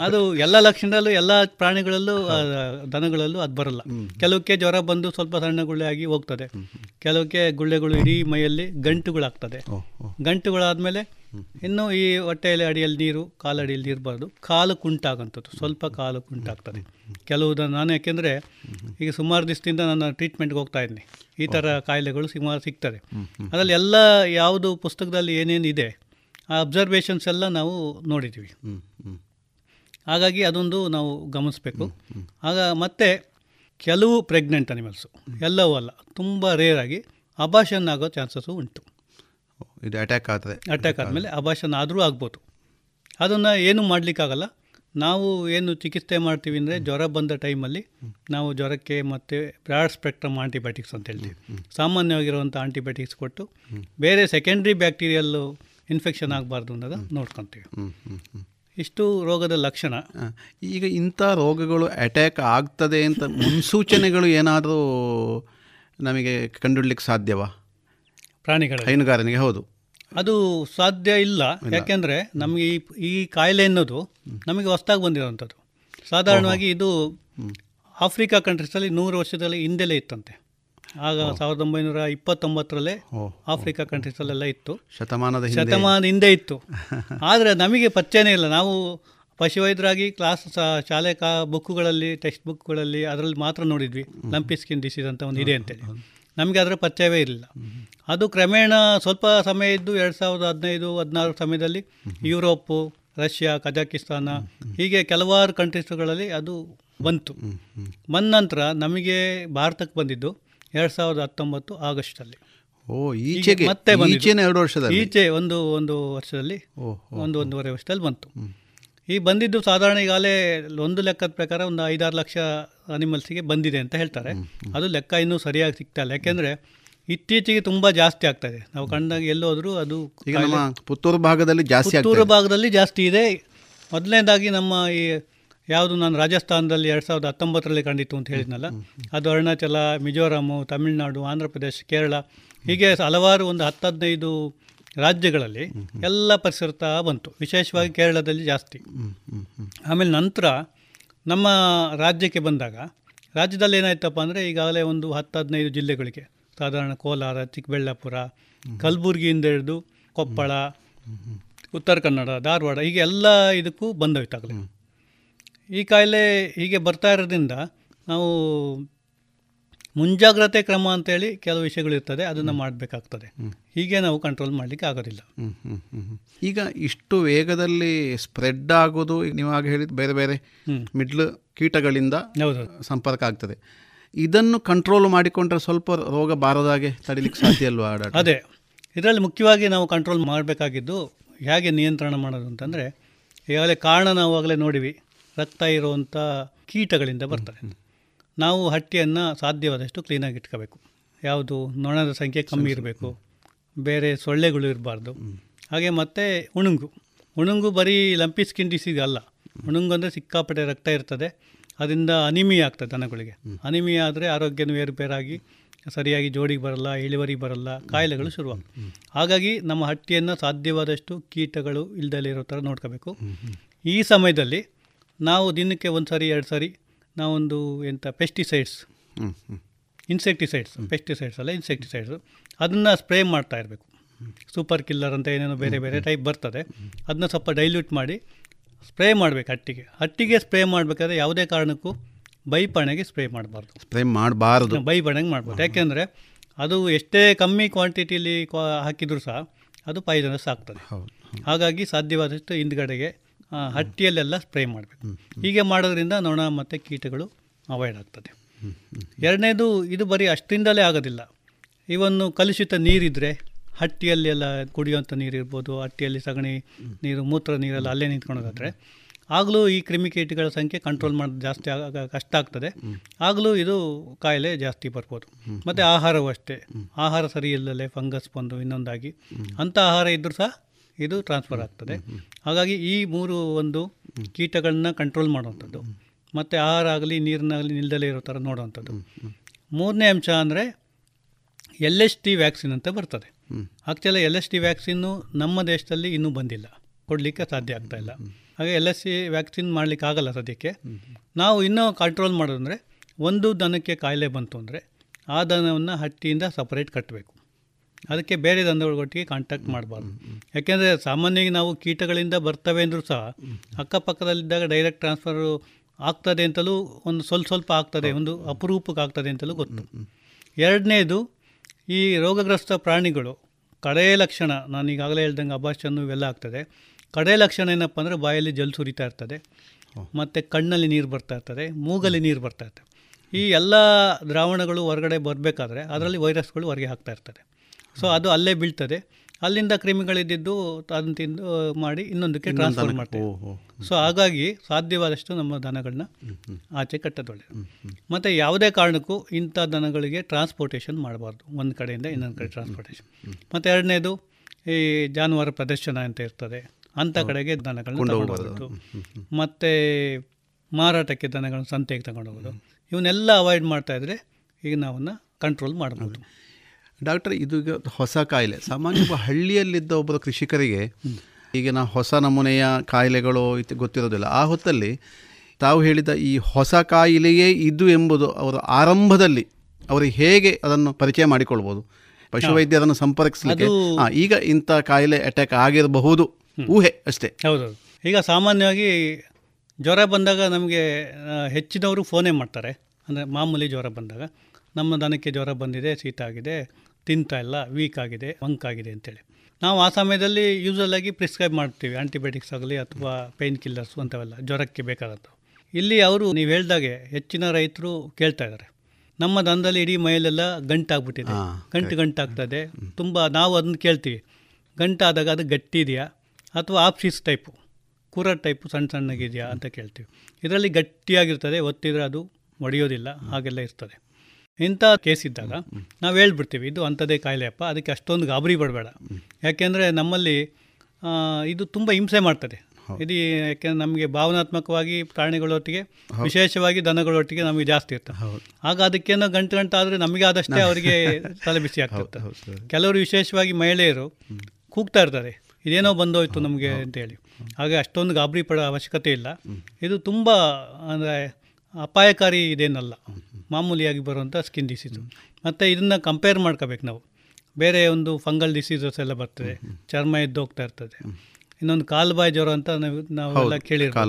ಅದು ಎಲ್ಲ ಲಕ್ಷಣದಲ್ಲೂ ಎಲ್ಲ ಪ್ರಾಣಿಗಳಲ್ಲೂ ದನಗಳಲ್ಲೂ ಅದು ಬರಲ್ಲ ಕೆಲವಕ್ಕೆ ಜ್ವರ ಬಂದು ಸ್ವಲ್ಪ ಸಣ್ಣ ಗುಳ್ಳೆ ಆಗಿ ಹೋಗ್ತದೆ. ಕೆಲವಕ್ಕೆ ಗುಳ್ಳೆಗಳು ಇಡೀ ಮೈಯಲ್ಲಿ ಗಂಟುಗಳಾಗ್ತದೆ. ಗಂಟುಗಳಾದಮೇಲೆ ಇನ್ನು ಈ ಹೊಟ್ಟೆಯಲ್ಲಿ ಅಡಿಯಲ್ಲಿ ನೀರು ಕಾಲಡಿಯಲ್ಲಿ ಬರೋದು ಕಾಲು ಕುಂಟಾಗಂಥದ್ದು. ಸ್ವಲ್ಪ ಕಾಲು ಕುಂಟಾಗ್ತದೆ. ಕೆಲವು ನಾನು ಯಾಕೆಂದರೆ ಈಗ ಸುಮಾರು ದಿವಸದಿಂದ ನಾನು ಟ್ರೀಟ್ಮೆಂಟ್ಗೆ ಹೋಗ್ತಾ ಇದ್ದೀನಿ. ಈ ಥರ ಕಾಯಿಲೆಗಳು ಸುಮಾರು ಸಿಗ್ತದೆ. ಅದರಲ್ಲಿ ಎಲ್ಲ ಯಾವುದು ಪುಸ್ತಕದಲ್ಲಿ ಏನೇನು ಇದೆ ಆ ಅಬ್ಸರ್ವೇಷನ್ಸ್ ಎಲ್ಲ ನಾವು ನೋಡಿದ್ದೀವಿ ಹಾಗಾಗಿ ಅದೊಂದು ನಾವು ಗಮನಿಸಬೇಕು. ಆಗ ಮತ್ತೆ ಕೆಲವು ಪ್ರೆಗ್ನೆಂಟ್ ಅನಿಮಲ್ಸು ಎಲ್ಲವೂ ಅಲ್ಲ ತುಂಬ ರೇರಾಗಿ ಅಭಾಷನ್ ಆಗೋ ಚಾನ್ಸಸ್ಸು ಉಂಟು. ಇದು ಅಟ್ಯಾಕ್ ಆದರೆ. ಅಟ್ಯಾಕ್ ಆದಮೇಲೆ ಅಬಾಷನ್ ಆದರೂ ಆಗ್ಬೋದು. ಅದನ್ನು ಏನು ಮಾಡಲಿಕ್ಕಾಗಲ್ಲ. ನಾವು ಏನು ಚಿಕಿತ್ಸೆ ಮಾಡ್ತೀವಿ ಅಂದರೆ ಜ್ವರ ಬಂದ ಟೈಮಲ್ಲಿ ನಾವು ಜ್ವರಕ್ಕೆ ಮತ್ತು ಬ್ರಾಡ್ ಸ್ಪೆಕ್ಟ್ರಮ್ ಆಂಟಿಬಯೋಟಿಕ್ಸ್ ಅಂತ ಹೇಳ್ತೀವಿ. ಸಾಮಾನ್ಯವಾಗಿರುವಂಥ ಆಂಟಿಬಯೋಟಿಕ್ಸ್ ಕೊಟ್ಟು ಬೇರೆ ಸೆಕೆಂಡ್ರಿ ಬ್ಯಾಕ್ಟೀರಿಯಲ್ಲು ಇನ್ಫೆಕ್ಷನ್ ಆಗಬಾರ್ದು ಅನ್ನೋದು ನೋಡ್ಕೊತೀವಿ. ಇಷ್ಟು ರೋಗದ ಲಕ್ಷಣ. ಈಗ ಇಂಥ ರೋಗಗಳು ಅಟ್ಯಾಕ್ ಆಗ್ತದೆ ಅಂತ ಮುನ್ಸೂಚನೆಗಳು ಏನಾದರೂ ನಮಗೆ ಕಂಡುಹಿಡ್ಲಿಕ್ಕೆ ಸಾಧ್ಯವಾ? ಪ್ರಾಣಿಗಳ ಹೈನುಗಾರನಿಗೆ ಹೌದು. ಅದು ಸಾಧ್ಯ ಇಲ್ಲ. ಯಾಕೆಂದರೆ ನಮಗೆ ಈ ಈ ಕಾಯಿಲೆ ಅನ್ನೋದು ನಮಗೆ ಹೊಸ್ದಾಗಿ ಬಂದಿರೋವಂಥದ್ದು ಸಾಧಾರಣವಾಗಿ ಇದು ಆಫ್ರಿಕಾ ಕಂಟ್ರೀಸಲ್ಲಿ ನೂರು ವರ್ಷದಲ್ಲಿ ಹಿಂದೆಲೇ ಇತ್ತಂತೆ. ಆಗ ಸಾವಿರದ ಒಂಬೈನೂರ ಇಪ್ಪತ್ತೊಂಬತ್ತರಲ್ಲೇ ಆಫ್ರಿಕಾ ಕಂಟ್ರೀಸಲ್ಲೆಲ್ಲ ಇತ್ತು. ಶತಮಾನದ ಹಿಂದೆ. ಶತಮಾನದ ಹಿಂದೆ ಇತ್ತು. ಆದರೆ ನಮಗೆ ಪರಿಚಯನೇ ಇಲ್ಲ. ನಾವು ಪಶುವೈದ್ಯರಾಗಿ ಕ್ಲಾಸ್ ಶಾಲೆ ಕಾ ಬುಕ್ಗಳಲ್ಲಿ ಟೆಕ್ಸ್ಟ್ ಬುಕ್ಗಳಲ್ಲಿ ಅದರಲ್ಲಿ ಮಾತ್ರ ನೋಡಿದ್ವಿ. ಲಂಪಿ ಸ್ಕಿನ್ ಡಿಸೀಸ್ ಅಂತ ಒಂದು ಇದೆ ಅಂತೇಳಿ ನಮಗೆ ಅದರ ಪರಿಚಯವೇ ಇರಲಿಲ್ಲ. ಅದು ಕ್ರಮೇಣ ಸ್ವಲ್ಪ ಸಮಯ ಇದ್ದು ಎರಡು ಸಾವಿರದ ಹದಿನೈದು ಹದಿನಾರು ಸಮಯದಲ್ಲಿ ಯುರೋಪು ರಷ್ಯಾ ಕಜಾಕಿಸ್ತಾನ ಹೀಗೆ ಕೆಲವಾರು ಕಂಟ್ರೀಸ್ಗಳಲ್ಲಿ ಅದು ಬಂತು. ಬಂದ ನಂತರ ನಮಗೆ ಭಾರತಕ್ಕೆ ಬಂದಿದ್ದು. ಎರಡು ಸಾವಿರದ ಹತ್ತೊಂಬತ್ತು ಆಗಸ್ಟಲ್ಲಿ. ಓ ಈಚೆಗೆ ಮತ್ತೆ ಎರಡು ವರ್ಷದಲ್ಲಿ? ಈಚೆ ಒಂದು ಒಂದು ವರ್ಷದಲ್ಲಿ ಓ, ಒಂದು ಒಂದೂವರೆ ವರ್ಷದಲ್ಲಿ ಬಂತು. ಈ ಬಂದಿದ್ದು ಸಾಧಾರಣ ಈಗಾಗಲೇ ಒಂದು ಲೆಕ್ಕದ ಪ್ರಕಾರ ಒಂದು ಐದಾರು ಲಕ್ಷ ಅನಿಮಲ್ಸಿಗೆ ಬಂದಿದೆ ಅಂತ ಹೇಳ್ತಾರೆ. ಅದು ಲೆಕ್ಕ ಇನ್ನೂ ಸರಿಯಾಗಿ ಸಿಗ್ತಾ ಇಲ್ಲ. ಯಾಕೆಂದರೆ ಇತ್ತೀಚೆಗೆ ತುಂಬ ಜಾಸ್ತಿ ಆಗ್ತಾ ಇದೆ. ನಾವು ಕಂಡಾಗ ಎಲ್ಲೋದ್ರೂ ಅದು ಪುತ್ತೂರು ಭಾಗದಲ್ಲಿ ಜಾಸ್ತಿ ಪುತ್ತೂರು ಭಾಗದಲ್ಲಿ ಜಾಸ್ತಿ ಇದೆ. ಮೊದಲನೇದಾಗಿ ನಮ್ಮ ಈ ಯಾವುದು ನಾನು ರಾಜಸ್ಥಾನದಲ್ಲಿ ಎರಡು ಸಾವಿರದ ಹತ್ತೊಂಬತ್ತರಲ್ಲಿ ಕಂಡಿತ್ತು ಅಂತ ಹೇಳಿದ್ನಲ್ಲ ಅದು ಅರುಣಾಚಲ ಮಿಜೋರಾಮು ತಮಿಳುನಾಡು ಆಂಧ್ರ ಪ್ರದೇಶ ಕೇರಳ ಹೀಗೆ ಹಲವಾರು ಒಂದು ಹತ್ತು ಹದಿನೈದು ರಾಜ್ಯಗಳಲ್ಲಿ ಎಲ್ಲ ಪರಿಸರತಾ ಬಂತು. ವಿಶೇಷವಾಗಿ ಕೇರಳದಲ್ಲಿ ಜಾಸ್ತಿ. ಆಮೇಲೆ ನಂತರ ನಮ್ಮ ರಾಜ್ಯಕ್ಕೆ ಬಂದಾಗ ರಾಜ್ಯದಲ್ಲಿ ಏನಾಯ್ತಪ್ಪ ಅಂದರೆ ಈಗಾಗಲೇ ಒಂದು ಹತ್ತು ಹದಿನೈದು ಜಿಲ್ಲೆಗಳಿಗೆ ಸಾಧಾರಣ ಕೋಲಾರ ಚಿಕ್ಕಬಳ್ಳಾಪುರ ಕಲಬುರಗಿಯಿಂದ ಹಿಡಿದು ಕೊಪ್ಪಳ ಉತ್ತರ ಕನ್ನಡ ಧಾರವಾಡ ಹೀಗೆ ಎಲ್ಲ ಇದಕ್ಕೂ ಬಂದೋಯ್ತಾಗಲೇ ಈ ಕಾಯಿಲೆ ಹೀಗೆ ಬರ್ತಾ ಇರೋದ್ರಿಂದ ನಾವು ಮುಂಜಾಗ್ರತೆ ಕ್ರಮ ಅಂತೇಳಿ ಕೆಲವು ವಿಷಯಗಳಿರ್ತದೆ ಅದನ್ನು ಮಾಡಬೇಕಾಗ್ತದೆ. ಹೀಗೆ ನಾವು ಕಂಟ್ರೋಲ್ ಮಾಡಲಿಕ್ಕೆ ಆಗೋದಿಲ್ಲ. ಈಗ ಇಷ್ಟು ವೇಗದಲ್ಲಿ ಸ್ಪ್ರೆಡ್ ಆಗೋದು ಈಗ ನೀವು ಆಗ ಹೇಳಿದ ಬೇರೆ ಬೇರೆ ಮಿಡ್ಲ್ ಕೀಟಗಳಿಂದ ಸಂಪರ್ಕ ಆಗ್ತದೆ. ಇದನ್ನು ಕಂಟ್ರೋಲ್ ಮಾಡಿಕೊಂಡ್ರೆ ಸ್ವಲ್ಪ ರೋಗ ಬಾರದಾಗೆ ತಡಿಲಿಕ್ಕೆ ಸಾಧ್ಯ ಅಲ್ವಾ? ಅದೇ. ಇದರಲ್ಲಿ ಮುಖ್ಯವಾಗಿ ನಾವು ಕಂಟ್ರೋಲ್ ಮಾಡಬೇಕಾಗಿದ್ದು ಹೇಗೆ ನಿಯಂತ್ರಣ ಮಾಡೋದು ಅಂತಂದರೆ ಈಗಾಗಲೇ ಕಾರಣ ನಾವು ಆಗಲೇ ನೋಡಿವಿ. ರಕ್ತ ಇರುವಂಥ ಕೀಟಗಳಿಂದ ಬರ್ತದೆ. ನಾವು ಹಟ್ಟಿಯನ್ನು ಸಾಧ್ಯವಾದಷ್ಟು ಕ್ಲೀನಾಗಿ ಇಟ್ಕೋಬೇಕು. ಯಾವುದು ನೊಣದ ಸಂಖ್ಯೆ ಕಮ್ಮಿ ಇರಬೇಕು. ಬೇರೆ ಸೊಳ್ಳೆಗಳು ಇರಬಾರ್ದು. ಹಾಗೆ ಮತ್ತು ಉಣುಂಗು. ಉಣುಂಗು ಬರೀ ಲಂಪಿ ಸ್ಕಿನ್ ಡಿಸೀಸ್ ಅಲ್ಲ. ಉಣುಂಗು ಅಂದರೆ ಸಿಕ್ಕಾಪಟ್ಟೆ ರಕ್ತ ಇರ್ತದೆ. ಅದರಿಂದ ಅನಿಮಿಯಾ ಆಗ್ತದೆ ದನಗಳಿಗೆ. ಅನಿಮಿಯಾ ಆದರೆ ಆರೋಗ್ಯನೂ ಏರುಪೇರಾಗಿ ಸರಿಯಾಗಿ ಜೋಡಿಗೆ ಬರಲ್ಲ ಇಳುವರಿ ಬರಲ್ಲ ಕಾಯಿಲೆಗಳು ಶುರುವಾಗ್ತವೆ ಹಾಗಾಗಿ ನಮ್ಮ ಹಟ್ಟಿಯನ್ನು ಸಾಧ್ಯವಾದಷ್ಟು ಕೀಟಗಳು ಇಲ್ದಲೇ ಇರೋ ಥರ ನೋಡ್ಕೋಬೇಕು. ಈ ಸಮಯದಲ್ಲಿ ನಾವು ದಿನಕ್ಕೆ ಒಂದು ಸಾರಿ ಎರಡು ಸಾರಿ ನಾವೊಂದು ಎಂಥ ಪೆಸ್ಟಿಸೈಡ್ಸ್. ಇನ್ಸೆಕ್ಟಿಸೈಡ್ಸ್ ಪೆಸ್ಟಿಸೈಡ್ಸ್ ಅಲ್ಲ ಇನ್ಸೆಕ್ಟಿಸೈಡ್ಸ್ ಅದನ್ನು ಸ್ಪ್ರೇ ಮಾಡ್ತಾ ಇರಬೇಕು. ಸೂಪರ್ ಕಿಲ್ಲರ್ ಅಂತ ಏನೇನೋ ಬೇರೆ ಬೇರೆ ಟೈಪ್ ಬರ್ತದೆ. ಅದನ್ನ ಸ್ವಲ್ಪ ಡೈಲ್ಯೂಟ್ ಮಾಡಿ ಸ್ಪ್ರೇ ಮಾಡಬೇಕು ಹಟ್ಟಿಗೆ. ಹಟ್ಟಿಗೆ ಸ್ಪ್ರೇ ಮಾಡಬೇಕಾದ್ರೆ ಯಾವುದೇ ಕಾರಣಕ್ಕೂ ಬೈಪಣೆಗೆ ಸ್ಪ್ರೇ ಮಾಡಬಾರ್ದು. ಸ್ಪ್ರೇ ಮಾಡಬಾರ್ದು. ಬೈಪಣೆಗೆ ಮಾಡ್ಬಾರ್ದು. ಯಾಕೆಂದರೆ ಅದು ಎಷ್ಟೇ ಕಮ್ಮಿ ಕ್ವಾಂಟಿಟಿಲಿ ಕ್ವಾ ಹಾಕಿದರೂ ಸಹ ಅದು ಪಾಯ್ಸನಸ್ ಆಗ್ತದೆ. ಹಾಗಾಗಿ ಸಾಧ್ಯವಾದಷ್ಟು ಹಿಂದ್ಗಡೆಗೆ ಹಟ್ಟಿಯಲ್ಲೆಲ್ಲ ಸ್ಪ್ರೇ ಮಾಡಬೇಕು. ಹೀಗೆ ಮಾಡೋದ್ರಿಂದ ನೊಣ ಮತ್ತು ಕೀಟಗಳು ಅವಾಯ್ಡ್ ಆಗ್ತದೆ. ಎರಡನೇದು ಇದು ಬರೀ ಅಷ್ಟರಿಂದಲೇ ಆಗೋದಿಲ್ಲ. ಇವನ್ನು ಕಲುಷಿತ ನೀರಿದ್ದರೆ ಹಟ್ಟಿಯಲ್ಲಿ ಎಲ್ಲ ಕುಡಿಯುವಂಥ ನೀರು ಇರ್ಬೋದು ಹಟ್ಟಿಯಲ್ಲಿ ಸಗಣಿ ನೀರು ಮೂತ್ರ ನೀರೆಲ್ಲ ಅಲ್ಲೇ ನಿಂತ್ಕೊಳೋದಾದರೆ ಆಗಲೂ ಈ ಕ್ರಿಮಿಕೀಟಗಳ ಸಂಖ್ಯೆ ಕಂಟ್ರೋಲ್ ಮಾಡೋದು ಜಾಸ್ತಿ ಆಗ ಕಷ್ಟ ಆಗ್ತದೆ. ಆಗಲೂ ಇದು ಕಾಯಿಲೆ ಜಾಸ್ತಿ ಬರ್ಬೋದು. ಮತ್ತು ಆಹಾರವೂ ಅಷ್ಟೇ ಆಹಾರ ಸರಿ ಇಲ್ಲದೆ ಫಂಗಸ್ ಬಂದು ಇನ್ನೊಂದಾಗಿ. ಅಂಥ ಆಹಾರ ಇದ್ದರೂ ಸಹ ಇದು ಟ್ರಾನ್ಸ್ಫರ್ ಆಗ್ತದೆ. ಹಾಗಾಗಿ ಈ ಮೂರು ಒಂದು ಕೀಟಗಳನ್ನ ಕಂಟ್ರೋಲ್ ಮಾಡುವಂಥದ್ದು. ಮತ್ತು ಆಹಾರ ಆಗಲಿ ನೀರಿನಾಗಲಿ ನಿಲ್ದಲೇ ಇರೋ ಥರ ನೋಡುವಂಥದ್ದು. ಮೂರನೇ ಅಂಶ ಅಂದರೆ ಎಲ್ ಎಸ್ ಟಿ ವ್ಯಾಕ್ಸಿನ್ ಅಂತ ಬರ್ತದೆ. Actually L S T vaccine ನಮ್ಮ ದೇಶದಲ್ಲಿ ಇನ್ನೂ ಬಂದಿಲ್ಲ. ಕೊಡಲಿಕ್ಕೆ ಸಾಧ್ಯ ಆಗ್ತಾ ಇಲ್ಲ. ಹಾಗೆ ಎಲ್ ಎಸ್ ಸಿ ವ್ಯಾಕ್ಸಿನ್ ಮಾಡಲಿಕ್ಕೆ ಆಗಲ್ಲ ಸದ್ಯಕ್ಕೆ. ನಾವು ಇನ್ನೂ ಕಂಟ್ರೋಲ್ ಮಾಡೋದಂದರೆ ಒಂದು ದನಕ್ಕೆ ಕಾಯಿಲೆ ಬಂತು ಅಂದರೆ ಆ ದನವನ್ನು ಹಟ್ಟಿಯಿಂದ ಸಪರೇಟ್ ಕಟ್ಟಬೇಕು. ಅದಕ್ಕೆ ಬೇರೆ ದಂಧೆಗಳೊಟ್ಟಿಗೆ ಕಾಂಟ್ಯಾಕ್ಟ್ ಮಾಡಬಾರ್ದು. ಯಾಕೆಂದರೆ ಸಾಮಾನ್ಯವಾಗಿ ನಾವು ಕೀಟಗಳಿಂದ ಬರ್ತವೆ ಅಂದರೂ ಸಹ ಅಕ್ಕಪಕ್ಕದಲ್ಲಿದ್ದಾಗ ಡೈರೆಕ್ಟ್ ಟ್ರಾನ್ಸ್ಫರ್ ಆಗ್ತದೆ ಅಂತಲೂ ಒಂದು ಸ್ವಲ್ಪ ಸ್ವಲ್ಪ ಆಗ್ತದೆ ಒಂದು ಅಪರೂಪಕ್ಕೆ ಆಗ್ತದೆ ಅಂತಲೂ ಗೊತ್ತು. ಎರಡನೇದು ಈ ರೋಗಗ್ರಸ್ತ ಪ್ರಾಣಿಗಳು ಕಡೆಯ ಲಕ್ಷಣ ನಾನು ಈಗಾಗಲೇ ಹೇಳ್ದಂಗೆ ಅಭಾಷನ್ನು ಇವೆಲ್ಲ ಆಗ್ತದೆ. ಕಡೆಯ ಲಕ್ಷಣ ಏನಪ್ಪ ಅಂದರೆ ಬಾಯಲ್ಲಿ ಜಲ್ ಸುರಿತಾ ಇರ್ತದೆ. ಮತ್ತು ಕಣ್ಣಲ್ಲಿ ನೀರು ಬರ್ತಾ ಇರ್ತದೆ ಮೂಗಲ್ಲಿ ನೀರು ಬರ್ತಾ ಇರ್ತದೆ. ಈ ಎಲ್ಲ ದ್ರಾವಣಗಳು ಹೊರಗಡೆ ಬರಬೇಕಾದ್ರೆ ಅದರಲ್ಲಿ ವೈರಸ್ಗಳು ಹೊರಗೆ ಹಾಕ್ತಾ ಇರ್ತದೆ. ಸೊ ಅದು ಅಲ್ಲೇ ಬೀಳ್ತದೆ. ಅಲ್ಲಿಂದ ಕ್ರಿಮಿಗಳಿದ್ದು ಅದನ್ನು ತಿಂದು ಮಾಡಿ ಇನ್ನೊಂದಕ್ಕೆ ಟ್ರಾನ್ಸ್ಫರ್ ಮಾಡ್ತೀವಿ. ಸೊ ಹಾಗಾಗಿ ಸಾಧ್ಯವಾದಷ್ಟು ನಮ್ಮ ದನಗಳನ್ನ ಆಚೆ ಕಟ್ಟೋದು ಒಳ್ಳೆಯದು ಮತ್ತು ಯಾವುದೇ ಕಾರಣಕ್ಕೂ ಇಂಥ ದನಗಳಿಗೆ ಟ್ರಾನ್ಸ್ಪೋರ್ಟೇಷನ್ ಮಾಡಬಾರ್ದು. ಒಂದು ಕಡೆಯಿಂದ ಇನ್ನೊಂದು ಕಡೆ ಟ್ರಾನ್ಸ್ಪೋರ್ಟೇಷನ್ ಮತ್ತು ಎರಡನೇದು ಈ ಜಾನುವಾರು ಪ್ರದರ್ಶನ ಅಂತ ಇರ್ತದೆ. ಅಂಥ ಕಡೆಗೆ ದನಗಳನ್ನ ತಗೊಂಡು ಮತ್ತು ಮಾರಾಟಕ್ಕೆ ದನಗಳನ್ನ ಸಂತೆಗೆ ತಗೊಂಡು ಹೋಗೋದು ಇವನ್ನೆಲ್ಲ ಅವಾಯ್ಡ್ ಮಾಡ್ತಾ ಇದ್ರೆ ಈಗ ನಾವನ್ನ ಕಂಟ್ರೋಲ್ ಮಾಡ್ಬೋದು. ಡಾಕ್ಟರ್ ಇದು ಹೊಸ ಕಾಯಿಲೆ. ಸಾಮಾನ್ಯ ಹಳ್ಳಿಯಲ್ಲಿದ್ದ ಒಬ್ಬ ಕೃಷಿಕರಿಗೆ ಈಗಿನ ಹೊಸ ನಮೂನೆಯ ಕಾಯಿಲೆಗಳು ಗೊತ್ತಿರೋದಿಲ್ಲ. ಆ ಹೊತ್ತಲ್ಲಿ ತಾವು ಹೇಳಿದ ಈ ಹೊಸ ಕಾಯಿಲೆಯೇ ಇದು ಎಂಬುದು ಅವರ ಆರಂಭದಲ್ಲಿ ಅವರಿಗೆ ಹೇಗೆ ಅದನ್ನು ಪರಿಚಯ ಮಾಡಿಕೊಳ್ಬೋದು. ಪಶುವೈದ್ಯರನ್ನು ಸಂಪರ್ಕಿಸಲಿಕ್ಕೆ ಈಗ ಇಂಥ ಕಾಯಿಲೆ ಅಟ್ಯಾಕ್ ಆಗಿರಬಹುದು. ಊಹೆ ಅಷ್ಟೇ. ಹೌದೌದು. ಈಗ ಸಾಮಾನ್ಯವಾಗಿ ಜ್ವರ ಬಂದಾಗ ನಮಗೆ ಹೆಚ್ಚಿನವರು ಫೋನೇ ಮಾಡ್ತಾರೆ. ಅಂದರೆ ಮಾಮೂಲಿ ಜ್ವರ ಬಂದಾಗ. ನಮ್ಮ ದನಕ್ಕೆ ಜ್ವರ ಬಂದಿದೆ ಶೀತ ಆಗಿದೆ. ತಿಂತಾ ಇಲ್ಲ ವೀಕ್ ಆಗಿದೆ ಮಂಕ್ ಆಗಿದೆ ಅಂತೇಳಿ. ನಾವು ಆ ಸಮಯದಲ್ಲಿ ಯೂಸಲ್ ಆಗಿ ಪ್ರಿಸ್ಕ್ರೈಬ್ ಮಾಡ್ತೀವಿ ಆ್ಯಂಟಿಬಯೋಟಿಕ್ಸ್ ಆಗಲಿ ಅಥವಾ ಪೇಯ್ನ್ ಕಿಲ್ಲರ್ಸು ಅಂಥವೆಲ್ಲ ಜ್ವರಕ್ಕೆ ಬೇಕಾದಂಥವು. ಇಲ್ಲಿ ಅವರು ನೀವು ಹೇಳಿದಾಗೆ ಹೆಚ್ಚಿನ ರೈತರು ಕೇಳ್ತಾ ಇದ್ದಾರೆ ನಮ್ಮ ದನದಲ್ಲಿ ಇಡೀ ಮೈಲೆಲ್ಲ ಗಂಟಾಗ್ಬಿಟ್ಟಿದೆ. ಆಗ್ಬಿಟ್ಟಿದೆ ಗಂಟು ಗಂಟಾಗ್ತದೆ. ತುಂಬ ನಾವು ಅದನ್ನು ಕೇಳ್ತೀವಿ. ಗಂಟಾದಾಗ ಅದು ಗಟ್ಟಿ ಇದೆಯಾ? ಅಥವಾ ಆಪ್ಸಿಸ್ ಟೈಪು ಕೂರ ಟೈಪು ಸಣ್ಣ ಸಣ್ಣಗಿದೆಯಾ ಅಂತ ಕೇಳ್ತೀವಿ. ಇದರಲ್ಲಿ ಗಟ್ಟಿಯಾಗಿರ್ತದೆ ಒತ್ತಿದರೆ ಅದು ಒಡೆಯೋದಿಲ್ಲ ಹಾಗೆಲ್ಲ ಇರ್ತದೆ. ಇಂಥ ಕೇಸ್ ಇದ್ದಾಗ ನಾವು ಹೇಳ್ಬಿಡ್ತೀವಿ ಇದು ಅಂಥದ್ದೇ ಕಾಯಿಲೆಯಪ್ಪ ಅದಕ್ಕೆ ಅಷ್ಟೊಂದು ಗಾಬರಿ ಪಡಬೇಡ. ಯಾಕೆಂದರೆ ನಮ್ಮಲ್ಲಿ ಇದು ತುಂಬ ಹಿಂಸೆ ಮಾಡ್ತದೆ. ಇದು ಯಾಕೆಂದ್ರೆ ನಮಗೆ ಭಾವನಾತ್ಮಕವಾಗಿ ಪ್ರಾಣಿಗಳೊಟ್ಟಿಗೆ ವಿಶೇಷವಾಗಿ ದನಗಳೊಟ್ಟಿಗೆ ನಮಗೆ ಜಾಸ್ತಿ ಇರ್ತದೆ ಆಗ ಅದಕ್ಕೇನೋ ಗಂಟು ಗಂಟು ಆದರೆ ನಮಗೆ ಆದಷ್ಟೇ ಅವರಿಗೆ ತಲೆ ಬಿಸಿ ಆಗ್ತಿರ್ತದೆ ಕೆಲವರು ವಿಶೇಷವಾಗಿ ಮಹಿಳೆಯರು ಕೂಗ್ತಾ ಇರ್ತಾರೆ. ಇದೇನೋ ಬಂದೋಯ್ತು ನಮಗೆ ಅಂತೇಳಿ ಹಾಗೆ ಅಷ್ಟೊಂದು ಗಾಬರಿ ಪಡೋ ಅವಶ್ಯಕತೆ ಇಲ್ಲ. ಇದು ತುಂಬ ಅಂದರೆ ಅಪಾಯಕಾರಿ ಇದೇನಲ್ಲ. ಮಾಮೂಲಿಯಾಗಿ ಬರುವಂಥ ಸ್ಕಿನ್ ಡಿಸೀಸು ಮತ್ತು ಇದನ್ನು ಕಂಪೇರ್ ಮಾಡ್ಕೋಬೇಕು ನಾವು. ಬೇರೆ ಒಂದು ಫಂಗಲ್ ಡಿಸೀಸಸ್ ಎಲ್ಲ ಬರ್ತದೆ. ಚರ್ಮ ಎದ್ದೋಗ್ತಾ ಇರ್ತದೆ. ಇನ್ನೊಂದು ಕಾಲ್ಬಾಯಿ ಜ್ವರ ಅಂತ ನಾವು ನಾವೆಲ್ಲ ಕೇಳಿರ್ತೀವಿ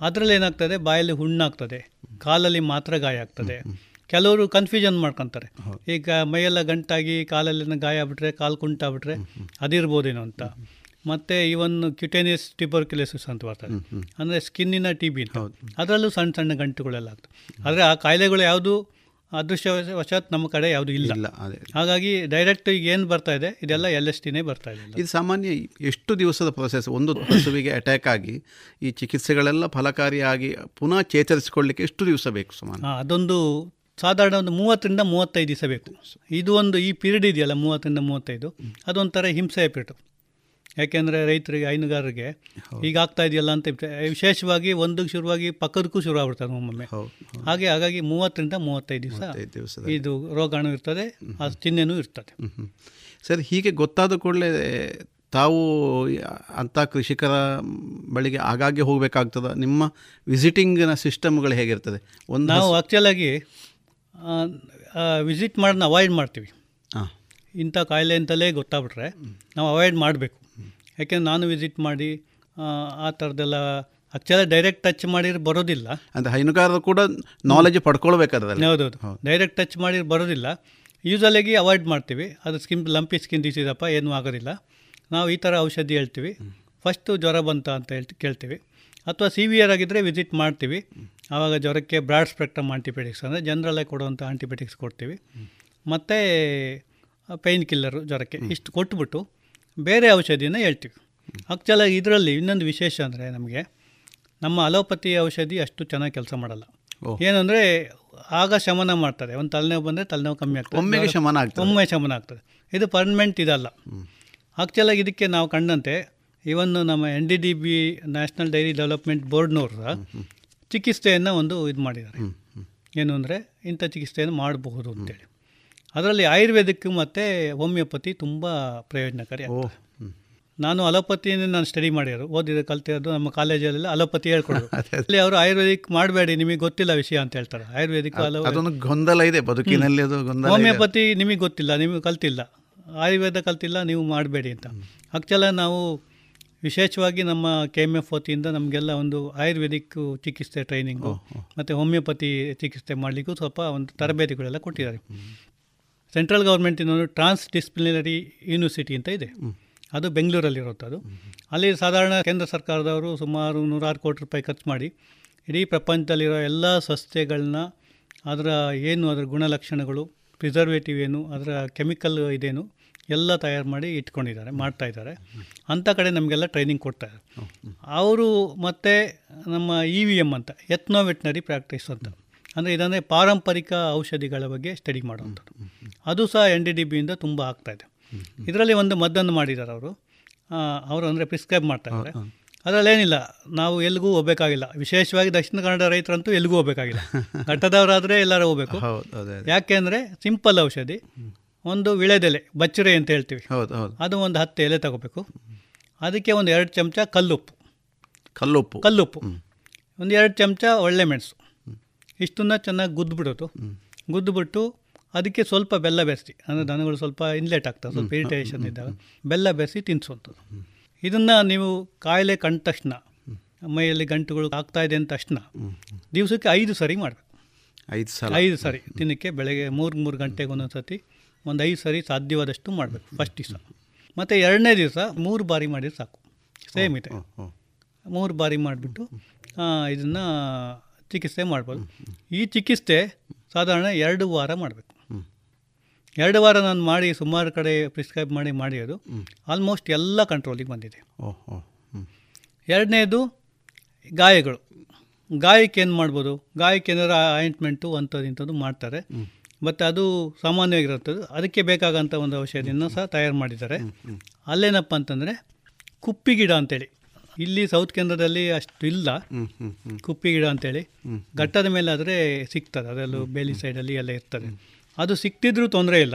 ಅದರಲ್ಲಿ ಏನಾಗ್ತದೆ? ಬಾಯಲ್ಲಿ ಹುಣ್ಣಾಗ್ತದೆ. ಕಾಲಲ್ಲಿ ಮಾತ್ರ ಗಾಯ ಆಗ್ತದೆ. ಕೆಲವರು ಕನ್ಫ್ಯೂಷನ್ ಮಾಡ್ಕೊತಾರೆ. ಈಗ ಮೈಯೆಲ್ಲ ಗಂಟಾಗಿ ಕಾಲಲ್ಲಿನ ಗಾಯ ಆಗ್ಬಿಟ್ರೆ ಕಾಲು ಕುಂಟಾಗ್ಬಿಟ್ರೆ ಅದಿರ್ಬೋದೇನೋ ಅಂತ. ಮತ್ತು ಇವನ್ ಕ್ಯುಟೇನಿಯಸ್ ಟ್ಯೂಬರ್ಕ್ಯುಲೋಸಿಸ್ ಅಂತ ಬರ್ತದೆ. ಅಂದರೆ ಸ್ಕಿನ್ನಿನ ಟಿ ಬಿ ಅದರಲ್ಲೂ ಸಣ್ಣ ಸಣ್ಣ ಗಂಟುಗಳೆಲ್ಲ ಆಗ್ತದೆ. ಆದರೆ ಆ ಕಾಯಿಲೆಗಳು ಯಾವುದು ಅದೃಷ್ಟವಶಾತ್ ನಮ್ಮ ಕಡೆ ಯಾವುದು ಇಲ್ಲ. ಹಾಗಾಗಿ ಡೈರೆಕ್ಟ್ ಈಗ ಏನು ಬರ್ತಾ ಇದೆ? ಇದೆಲ್ಲ ಎಲ್ ಎಸ್ ಟಿನೇ ಬರ್ತಾ ಇದೆ ಇದು ಸಾಮಾನ್ಯ ಎಷ್ಟು ದಿವಸದ ಪ್ರೊಸೆಸ್ ಒಂದು ಹಸುವಿಗೆ ಅಟ್ಯಾಕ್ ಆಗಿ ಈ ಚಿಕಿತ್ಸೆಗಳೆಲ್ಲ ಫಲಕಾರಿಯಾಗಿ ಪುನಃ ಚೇತರಿಸಿಕೊಳ್ಳಿಕ್ಕೆ ಎಷ್ಟು ದಿವಸ ಬೇಕು ಸುಮಾರು? ಅದೊಂದು ಸಾಧಾರಣ ಒಂದು ಮೂವತ್ತರಿಂದ ಮೂವತ್ತೈದು ದಿವಸ ಬೇಕು. ಇದು ಒಂದು ಈ ಪೀರಿಯಡ್ ಇದೆಯಲ್ಲ ಮೂವತ್ತರಿಂದ ಮೂವತ್ತೈದು. ಅದೊಂಥರ ಹಿಂಸೆಯ ಪೀರಿಯಡ್ ಯಾಕೆಂದರೆ ರೈತರಿಗೆ ಹೈನುಗಾರರಿಗೆ ಈಗ ಆಗ್ತಾ ಇದೆಯಲ್ಲ ಅಂತ ವಿಶೇಷವಾಗಿ ಒಂದಕ್ಕೆ ಶುರುವಾಗಿ ಪಕ್ಕದಕ್ಕೂ ಶುರು ಆಗ್ಬಿಡ್ತಾರೆ ಒಮ್ಮೊಮ್ಮೆ. ಹಾಗೆ ಹಾಗಾಗಿ ಮೂವತ್ತರಿಂದ ಮೂವತ್ತೈದು ದಿವಸ ಇದು ರೋಗಾಣು ಇರ್ತದೆ ಆ ಚಿಹ್ನೆನೂ ಇರ್ತದೆ. ಸರ್ ಹೀಗೆ ಗೊತ್ತಾದ ಕೂಡಲೇ ತಾವು ಅಂಥ ಕೃಷಿಕರ ಬಳಿಗೆ ಆಗಾಗ್ಗೆ ಹೋಗಬೇಕಾಗ್ತದ? ನಿಮ್ಮ ವಿಸಿಟಿಂಗಿನ ಸಿಸ್ಟಮ್ಗಳು ಹೇಗಿರ್ತದೆ? ಒಂದು ನಾವು ಆ್ಯಕ್ಚುಲಾಗಿ ವಿಸಿಟ್ ಮಾಡೋದನ್ನ ಅವಾಯ್ಡ್ ಮಾಡ್ತೀವಿ. ಹಾಂ ಇಂಥ ಕಾಯಿಲೆ ಅಂತಲೇ ಗೊತ್ತಾಗ್ಬಿಟ್ರೆ ನಾವು ಅವಾಯ್ಡ್ ಮಾಡಬೇಕು. ಯಾಕೆಂದ್ರೆ ನಾನು ವಿಸಿಟ್ ಮಾಡಿ ಆ, ಥರದ್ದೆಲ್ಲ ಆ್ಯಕ್ಚುಲಿ ಡೈರೆಕ್ಟ್ ಟಚ್ ಮಾಡಿದ್ರೆ ಬರೋದಿಲ್ಲ. ಅಂದರೆ ಹೈನುಗಾರರು ಕೂಡ ನಾಲೆಜ್ ಪಡ್ಕೊಳ್ಬೇಕಾದ್ರೆ ಹೌದೌದು. ಡೈರೆಕ್ಟ್ ಟಚ್ ಮಾಡಿ ಬರೋದಿಲ್ಲ. ಯೂಸಲಾಗಿ ಅವಾಯ್ಡ್ ಮಾಡ್ತೀವಿ. ಅದು ಸ್ಕಿನ್ ಲಂಪಿ ಸ್ಕಿನ್ ಡಿಸೀಸಪ್ಪ ಏನೂ ಆಗೋದಿಲ್ಲ. ನಾವು ಈ ಥರ ಔಷಧಿ ಹೇಳ್ತೀವಿ. ಫಸ್ಟು ಜ್ವರ ಬಂತ ಅಂತ ಹೇಳ್ತಿ ಕೇಳ್ತೀವಿ. ಅಥವಾ ಸಿವಿಯರ್ ಆಗಿದ್ದರೆ ವಿಸಿಟ್ ಮಾಡ್ತೀವಿ. ಆವಾಗ ಜ್ವರಕ್ಕೆ ಬ್ರಾಡ್ ಸ್ಪೆಕ್ಟ್ರಮ್ ಆಂಟಿಬಯೋಟಿಕ್ಸ್ ಅಂದರೆ ಜನರಲ್ಲೇ ಕೊಡುವಂಥ ಆಂಟಿಬಯೋಟಿಕ್ಸ್ ಕೊಡ್ತೀವಿ. ಮತ್ತು ಪೈನ್ ಕಿಲ್ಲರು ಜ್ವರಕ್ಕೆ ಇಷ್ಟು ಕೊಟ್ಬಿಟ್ಟು ಬೇರೆ ಔಷಧಿನ ಹೇಳ್ತೀವಿ. ಆಕ್ಚುಲ ಇದರಲ್ಲಿ ಇನ್ನೊಂದು ವಿಶೇಷ ಅಂದರೆ ನಮಗೆ ನಮ್ಮ ಅಲೋಪತಿ ಔಷಧಿ ಅಷ್ಟು ಚೆನ್ನಾಗಿ ಕೆಲಸ ಮಾಡಲ್ಲ. ಏನಂದರೆ ಆಗ ಶಮನ ಮಾಡ್ತಾರೆ. ಒಂದು ತಲೆನೋವು ಬಂದರೆ ತಲೆನೋವು ಕಮ್ಮಿ ಆಗ್ತದೆ. ಒಮ್ಮೆಗೆ ಶಮನ ಆಗ್ತದೆ. ಒಮ್ಮೆ ಶಮನ ಆಗ್ತದೆ. ಇದು ಪರ್ಮನೆಂಟ್ ಇದಲ್ಲ. ಆಕ್ಚುಲ ಇದಕ್ಕೆ ನಾವು ಕಂಡಂತೆ ಇವನ್ ನಮ್ಮ N D D B national dairy development ಬೋರ್ಡ್ನವ್ರ ಚಿಕಿತ್ಸೆಯನ್ನು ಒಂದು ಇದು ಮಾಡಿದ್ದಾರೆ. ಏನು ಅಂದರೆ ಇಂಥ ಚಿಕಿತ್ಸೆಯನ್ನು ಮಾಡಬಹುದು ಅಂತೇಳಿ. ಅದರಲ್ಲಿ ಆಯುರ್ವೇದಿಕ್ ಮತ್ತು ಹೋಮಿಯೋಪತಿ ತುಂಬ ಪ್ರಯೋಜನಕಾರಿ. ನಾನು ಅಲೋಪತಿಯನ್ನು ನಾನು ಸ್ಟಡಿ ಮಾಡಿರು ಓದಿದ ಕಲ್ತಿರೋದು ನಮ್ಮ ಕಾಲೇಜಲ್ಲೆಲ್ಲ ಅಲೋಪತಿ ಹೇಳ್ಕೊಡೋದು ಅಲ್ಲಿ ಅವರು ಆಯುರ್ವೇದಿಕ್ ಮಾಡಬೇಡಿ ನಿಮಗೆ ಗೊತ್ತಿಲ್ಲ ವಿಷಯ ಅಂತ ಹೇಳ್ತಾರೆ. ಆಯುರ್ವೇದಿಕ್ ಗೊಂದಲ ಇದೆ ಬದುಕಿನಲ್ಲಿ ಅದು. ಹೋಮಿಯೋಪತಿ ನಿಮಗೆ ಗೊತ್ತಿಲ್ಲ ನಿಮಗೆ ಕಲ್ತಿಲ್ಲ. ಆಯುರ್ವೇದ ಕಲ್ತಿಲ್ಲ ನೀವು ಮಾಡಬೇಡಿ ಅಂತ. ಆಕ್ಚುಲ ನಾವು ವಿಶೇಷವಾಗಿ ನಮ್ಮ ಕೆ ಎಂ ಎಫ್ ವತಿಯಿಂದ ನಮಗೆಲ್ಲ ಒಂದು ಆಯುರ್ವೇದಿಕ್ ಚಿಕಿತ್ಸೆ ಟ್ರೈನಿಂಗು ಮತ್ತು ಹೋಮಿಯೋಪತಿ ಚಿಕಿತ್ಸೆ ಮಾಡಲಿಕ್ಕೂ ಸ್ವಲ್ಪ ಒಂದು ತರಬೇತಿಗಳೆಲ್ಲ ಕೊಟ್ಟಿದ್ದಾರೆ. ಸೆಂಟ್ರಲ್ ಗೌರ್ಮೆಂಟ್ ಒಂದು ಟ್ರಾನ್ಸ್ ಡಿಸ್ಪ್ಲಿನರಿ ಯೂನಿವರ್ಸಿಟಿ ಅಂತ ಇದೆ. ಅದು ಬೆಂಗಳೂರಲ್ಲಿರುತ್ತೆ ಅದು. ಅಲ್ಲಿ ಸಾಧಾರಣ ಕೇಂದ್ರ ಸರ್ಕಾರದವರು ಸುಮಾರು ನೂರಾರು ಕೋಟಿ ರೂಪಾಯಿ ಖರ್ಚು ಮಾಡಿ ಇಡೀ ಪ್ರಪಂಚದಲ್ಲಿರೋ ಎಲ್ಲ ಸಂಸ್ಥೆಗಳನ್ನ ಅದರ ಏನು ಅದರ ಗುಣಲಕ್ಷಣಗಳು ಪ್ರಿಸರ್ವೇಟಿವ್ ಏನು ಅದರ ಕೆಮಿಕಲ್ ಇದೇನು ಎಲ್ಲ ತಯಾರು ಮಾಡಿ ಇಟ್ಕೊಂಡಿದ್ದಾರೆ ಮಾಡ್ತಾ ಇದ್ದಾರೆ. ಅಂಥ ಕಡೆ ನಮಗೆಲ್ಲ ಟ್ರೈನಿಂಗ್ ಕೊಡ್ತಾಯಿದ್ದಾರೆ ಅವರು ಮತ್ತು ನಮ್ಮ ಇ ವಿ ಎಂ ಅಂತ ಎತ್ನೋ ವೆಟ್ನರಿ ಪ್ರಾಕ್ಟೀಸ್ ಅಂತ. ಅಂದರೆ ಇದನ್ನೇ ಪಾರಂಪರಿಕ ಔಷಧಿಗಳ ಬಗ್ಗೆ ಸ್ಟಡಿ ಮಾಡುವಂಥದ್ದು. ಅದು ಸಹ ಎನ್ ಡಿ ಡಿ ಬಿಯಿಂದ ತುಂಬ ಆಗ್ತಾಯಿದೆ ಇದರಲ್ಲಿ ಒಂದು ಮದ್ದನ್ನು ಮಾಡಿದ್ದಾರೆ ಅವರು. ಅವರು ಅಂದರೆ ಪ್ರಿಸ್ಕ್ರೈಬ್ ಮಾಡ್ತಾ ಇದ್ದಾರೆ ಅದರಲ್ಲಿ ಏನಿಲ್ಲ ನಾವು ಎಲ್ಲಿಗೂ ಹೋಗಬೇಕಾಗಿಲ್ಲ. ವಿಶೇಷವಾಗಿ ದಕ್ಷಿಣ ಕನ್ನಡ ರೈತರಂತೂ ಎಲ್ಲಿಗೂ ಹೋಗಬೇಕಾಗಿಲ್ಲ. ಘಟ್ಟದವರಾದರೆ ಎಲ್ಲರೂ ಹೋಗಬೇಕು. ಯಾಕೆಂದರೆ ಸಿಂಪಲ್ ಔಷಧಿ. ಒಂದು ವಿಳೆದೆಲೆ ಬಚ್ಚರೆ ಅಂತ ಹೇಳ್ತೀವಿ. ಹೌದು ಹೌದು. ಅದು ಒಂದು ಹತ್ತು ಎಲೆ ತಗೋಬೇಕು. ಅದಕ್ಕೆ ಒಂದು ಎರಡು ಚಮಚ ಕಲ್ಲುಪ್ಪು. ಕಲ್ಲುಪ್ಪು. ಕಲ್ಲುಪ್ಪು. ಒಂದು ಎರಡು ಚಮಚ ಒಳ್ಳೆ ಮೆಣಸು. ಇಷ್ಟನ್ನ ಚೆನ್ನಾಗಿ ಗುದ್ದುಬಿಡೋದು ಗುದ್ದುಬಿಟ್ಟು ಅದಕ್ಕೆ ಸ್ವಲ್ಪ ಬೆಲ್ಲ ಬೆರೆಸಿ ಅಂದರೆ ದನಗಳು ಸ್ವಲ್ಪ ಇನ್ಲೇಟ್ ಆಗ್ತವೆ ಸ್ವಲ್ಪ ಇರಿಟೇಷನ್ ಇದ್ದಾಗ. ಬೆಲ್ಲ ಬೆರೆಸಿ ತಿನ್ನಿಸುವಂಥದ್ದು ಇದನ್ನು ನೀವು ಕಾಯಿಲೆ ಕಂಡ ತಕ್ಷಣ ಮೈಯಲ್ಲಿ ಗಂಟುಗಳು ಆಗ್ತಾ ಇದೆ ಅಂದ ತಕ್ಷಣ ದಿವಸಕ್ಕೆ ಐದು ಸರಿ ಮಾಡಬೇಕು. ಐದು ಸಲ. ಐದು ಸರಿ ತಿನ್ನಕ್ಕೆ ಬೆಳಗ್ಗೆ ಮೂರು ಮೂರು ಗಂಟೆಗೆ ಒಂದೊಂದು ಸತಿ ಒಂದು ಐದು ಸರಿ ಸಾಧ್ಯವಾದಷ್ಟು ಮಾಡಬೇಕು ಫಸ್ಟ್ ದಿವಸ. ಮತ್ತು ಎರಡನೇ ದಿವಸ ಮೂರು ಬಾರಿ ಮಾಡಿದ್ರೆ ಸಾಕು. ಸೇಮ್ ಇದೆ. ಮೂರು ಬಾರಿ ಮಾಡಿಬಿಟ್ಟು ಇದನ್ನು ಚಿಕಿತ್ಸೆ ಮಾಡ್ಬೋದು. ಈ ಚಿಕಿತ್ಸೆ ಸಾಧಾರಣ ಎರಡು ವಾರ ಮಾಡಬೇಕು. ಎರಡು ವಾರ ನಾನು ಮಾಡಿ ಸುಮಾರು ಕಡೆ ಪ್ರಿಸ್ಕ್ರೈಬ್ ಮಾಡಿ ಮಾಡಿರೋದು. ಆಲ್ಮೋಸ್ಟ್ ಎಲ್ಲ ಕಂಟ್ರೋಲಿಗೆ ಬಂದಿದೆ. ಓಹ್ ಎರಡನೇದು ಗಾಯಗಳು. ಗಾಯಕ್ಕೆ ಏನು ಮಾಡ್ಬೋದು? ಗಾಯಕ್ಕೆ ಏನಾರು ಆಯಿಂಟ್ಮೆಂಟು ಅಂಥದ್ದು ಇಂಥದ್ದು ಮಾಡ್ತಾರೆ. ಮತ್ತು ಅದು ಸಾಮಾನ್ಯವಾಗಿರುವಂಥದ್ದು. ಅದಕ್ಕೆ ಬೇಕಾಗಂಥ ಒಂದು ಔಷಧಿಯನ್ನು ಸಹ ತಯಾರು ಮಾಡಿದ್ದಾರೆ. ಅಲ್ಲೇನಪ್ಪ ಅಂತಂದರೆ ಕುಪ್ಪಿ ಗಿಡ ಅಂತೇಳಿ. ಇಲ್ಲಿ ಸೌತ್ ಕೇಂದ್ರದಲ್ಲಿ ಅಷ್ಟು ಇಲ್ಲ. ಕುಪ್ಪಿ ಗಿಡ ಅಂತೇಳಿ. ಘಟ್ಟದ ಮೇಲೆ ಆದರೆ ಸಿಗ್ತದೆ ಅದರಲ್ಲೂ ಬೇಲಿ ಸೈಡಲ್ಲಿ ಎಲ್ಲ ಇರ್ತದೆ. ಅದು ಸಿಕ್ತಿದ್ರೂ ತೊಂದರೆ ಇಲ್ಲ.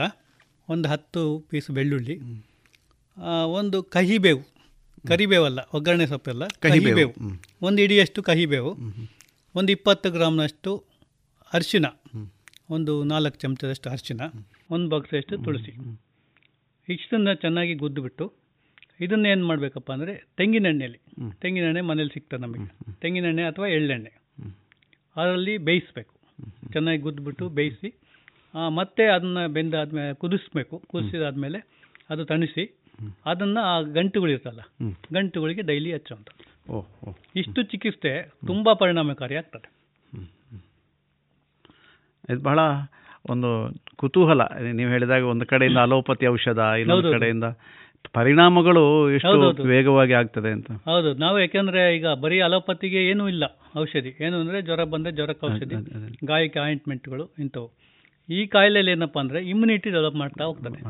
ಒಂದು ಹತ್ತು ಪೀಸ್ ಬೆಳ್ಳುಳ್ಳಿ. ಒಂದು ಕಹಿಬೇವು. ಕರಿಬೇವಲ್ಲ ಒಗ್ಗರಣೆ ಸೊಪ್ಪೆಲ್ಲ. ಕಹಿಬೇವು, ಕಹಿಬೇವು. ಒಂದು ಇಡಿಯಷ್ಟು ಕಹಿಬೇವು. ಒಂದು ಇಪ್ಪತ್ತು ಗ್ರಾಮ್ನಷ್ಟು ಅರಿಶಿನ. ಒಂದು ನಾಲ್ಕು ಚಮಚದಷ್ಟು ಅರಿಶಿನ. ಒಂದು ಬಾಕ್ಸಷ್ಟು ತುಳಸಿ. ಇಷ್ಟನ್ನು ಚೆನ್ನಾಗಿ ಗುದ್ದುಬಿಟ್ಟು ಇದನ್ನ ಏನು ಮಾಡಬೇಕಪ್ಪ ಅಂದರೆ ತೆಂಗಿನೆಣ್ಣೆಯಲ್ಲಿ ತೆಂಗಿನೆಣ್ಣೆ ಮನೇಲಿ ಸಿಗ್ತದೆ ನಮಗೆ. ತೆಂಗಿನೆಣ್ಣೆ ಅಥವಾ ಎಳ್ಳೆಣ್ಣೆ. ಅದರಲ್ಲಿ ಬೇಯಿಸ್ಬೇಕು. ಚೆನ್ನಾಗಿ ಗುದ್ದುಬಿಟ್ಟು ಬೇಯಿಸಿ ಮತ್ತೆ ಅದನ್ನು ಬೆಂದಾದ್ಮೇಲೆ ಕುದಿಸ್ಬೇಕು. ಕುದಿಸಿದಾದ್ಮೇಲೆ ಅದು ತಣಿಸಿ ಅದನ್ನು ಆ ಗಂಟುಗಳಿರ್ತಲ್ಲ ಗಂಟುಗಳಿಗೆ ಡೈಲಿ ಹಚ್ಚುವಂಥ ಇಷ್ಟು ಚಿಕಿತ್ಸೆ ತುಂಬ ಪರಿಣಾಮಕಾರಿ ಆಗ್ತದೆ. ಇದು ಬಹಳ ಒಂದು ಕುತೂಹಲ. ನೀವು ಹೇಳಿದಾಗ ಒಂದು ಕಡೆಯಿಂದ ಅಲೋಪತಿ ಔಷಧ ಇನ್ನೊಂದು. ಕಡೆಯಿಂದ ಪರಿಣಾಮಗಳು ಎಷ್ಟು ವೇಗವಾಗಿ ಆಗ್ತದೆ ಅಂತ. ಹೌದು ನಾವು ಯಾಕೆಂದ್ರೆ ಈಗ ಬರೀ ಅಲೋಪತಿಗೆ ಏನೂ ಇಲ್ಲ ಔಷಧಿ. ಏನು ಅಂದ್ರೆ ಜ್ವರ ಬಂದ್ರೆ ಜ್ವರಕ್ಕೆ ಔಷಧಿ. ಗಾಯಕ್ಕೆ ಆಯಿಂಟ್ಮೆಂಟ್ಗಳು ಇಂಥವು. ಈ ಕಾಯಿಲೆಯಲ್ಲಿ ಏನಪ್ಪಾ ಅಂದ್ರೆ ಇಮ್ಯುನಿಟಿ ಡೆವಲಪ್ ಮಾಡ್ತಾ ಹೋಗ್ತದೆ.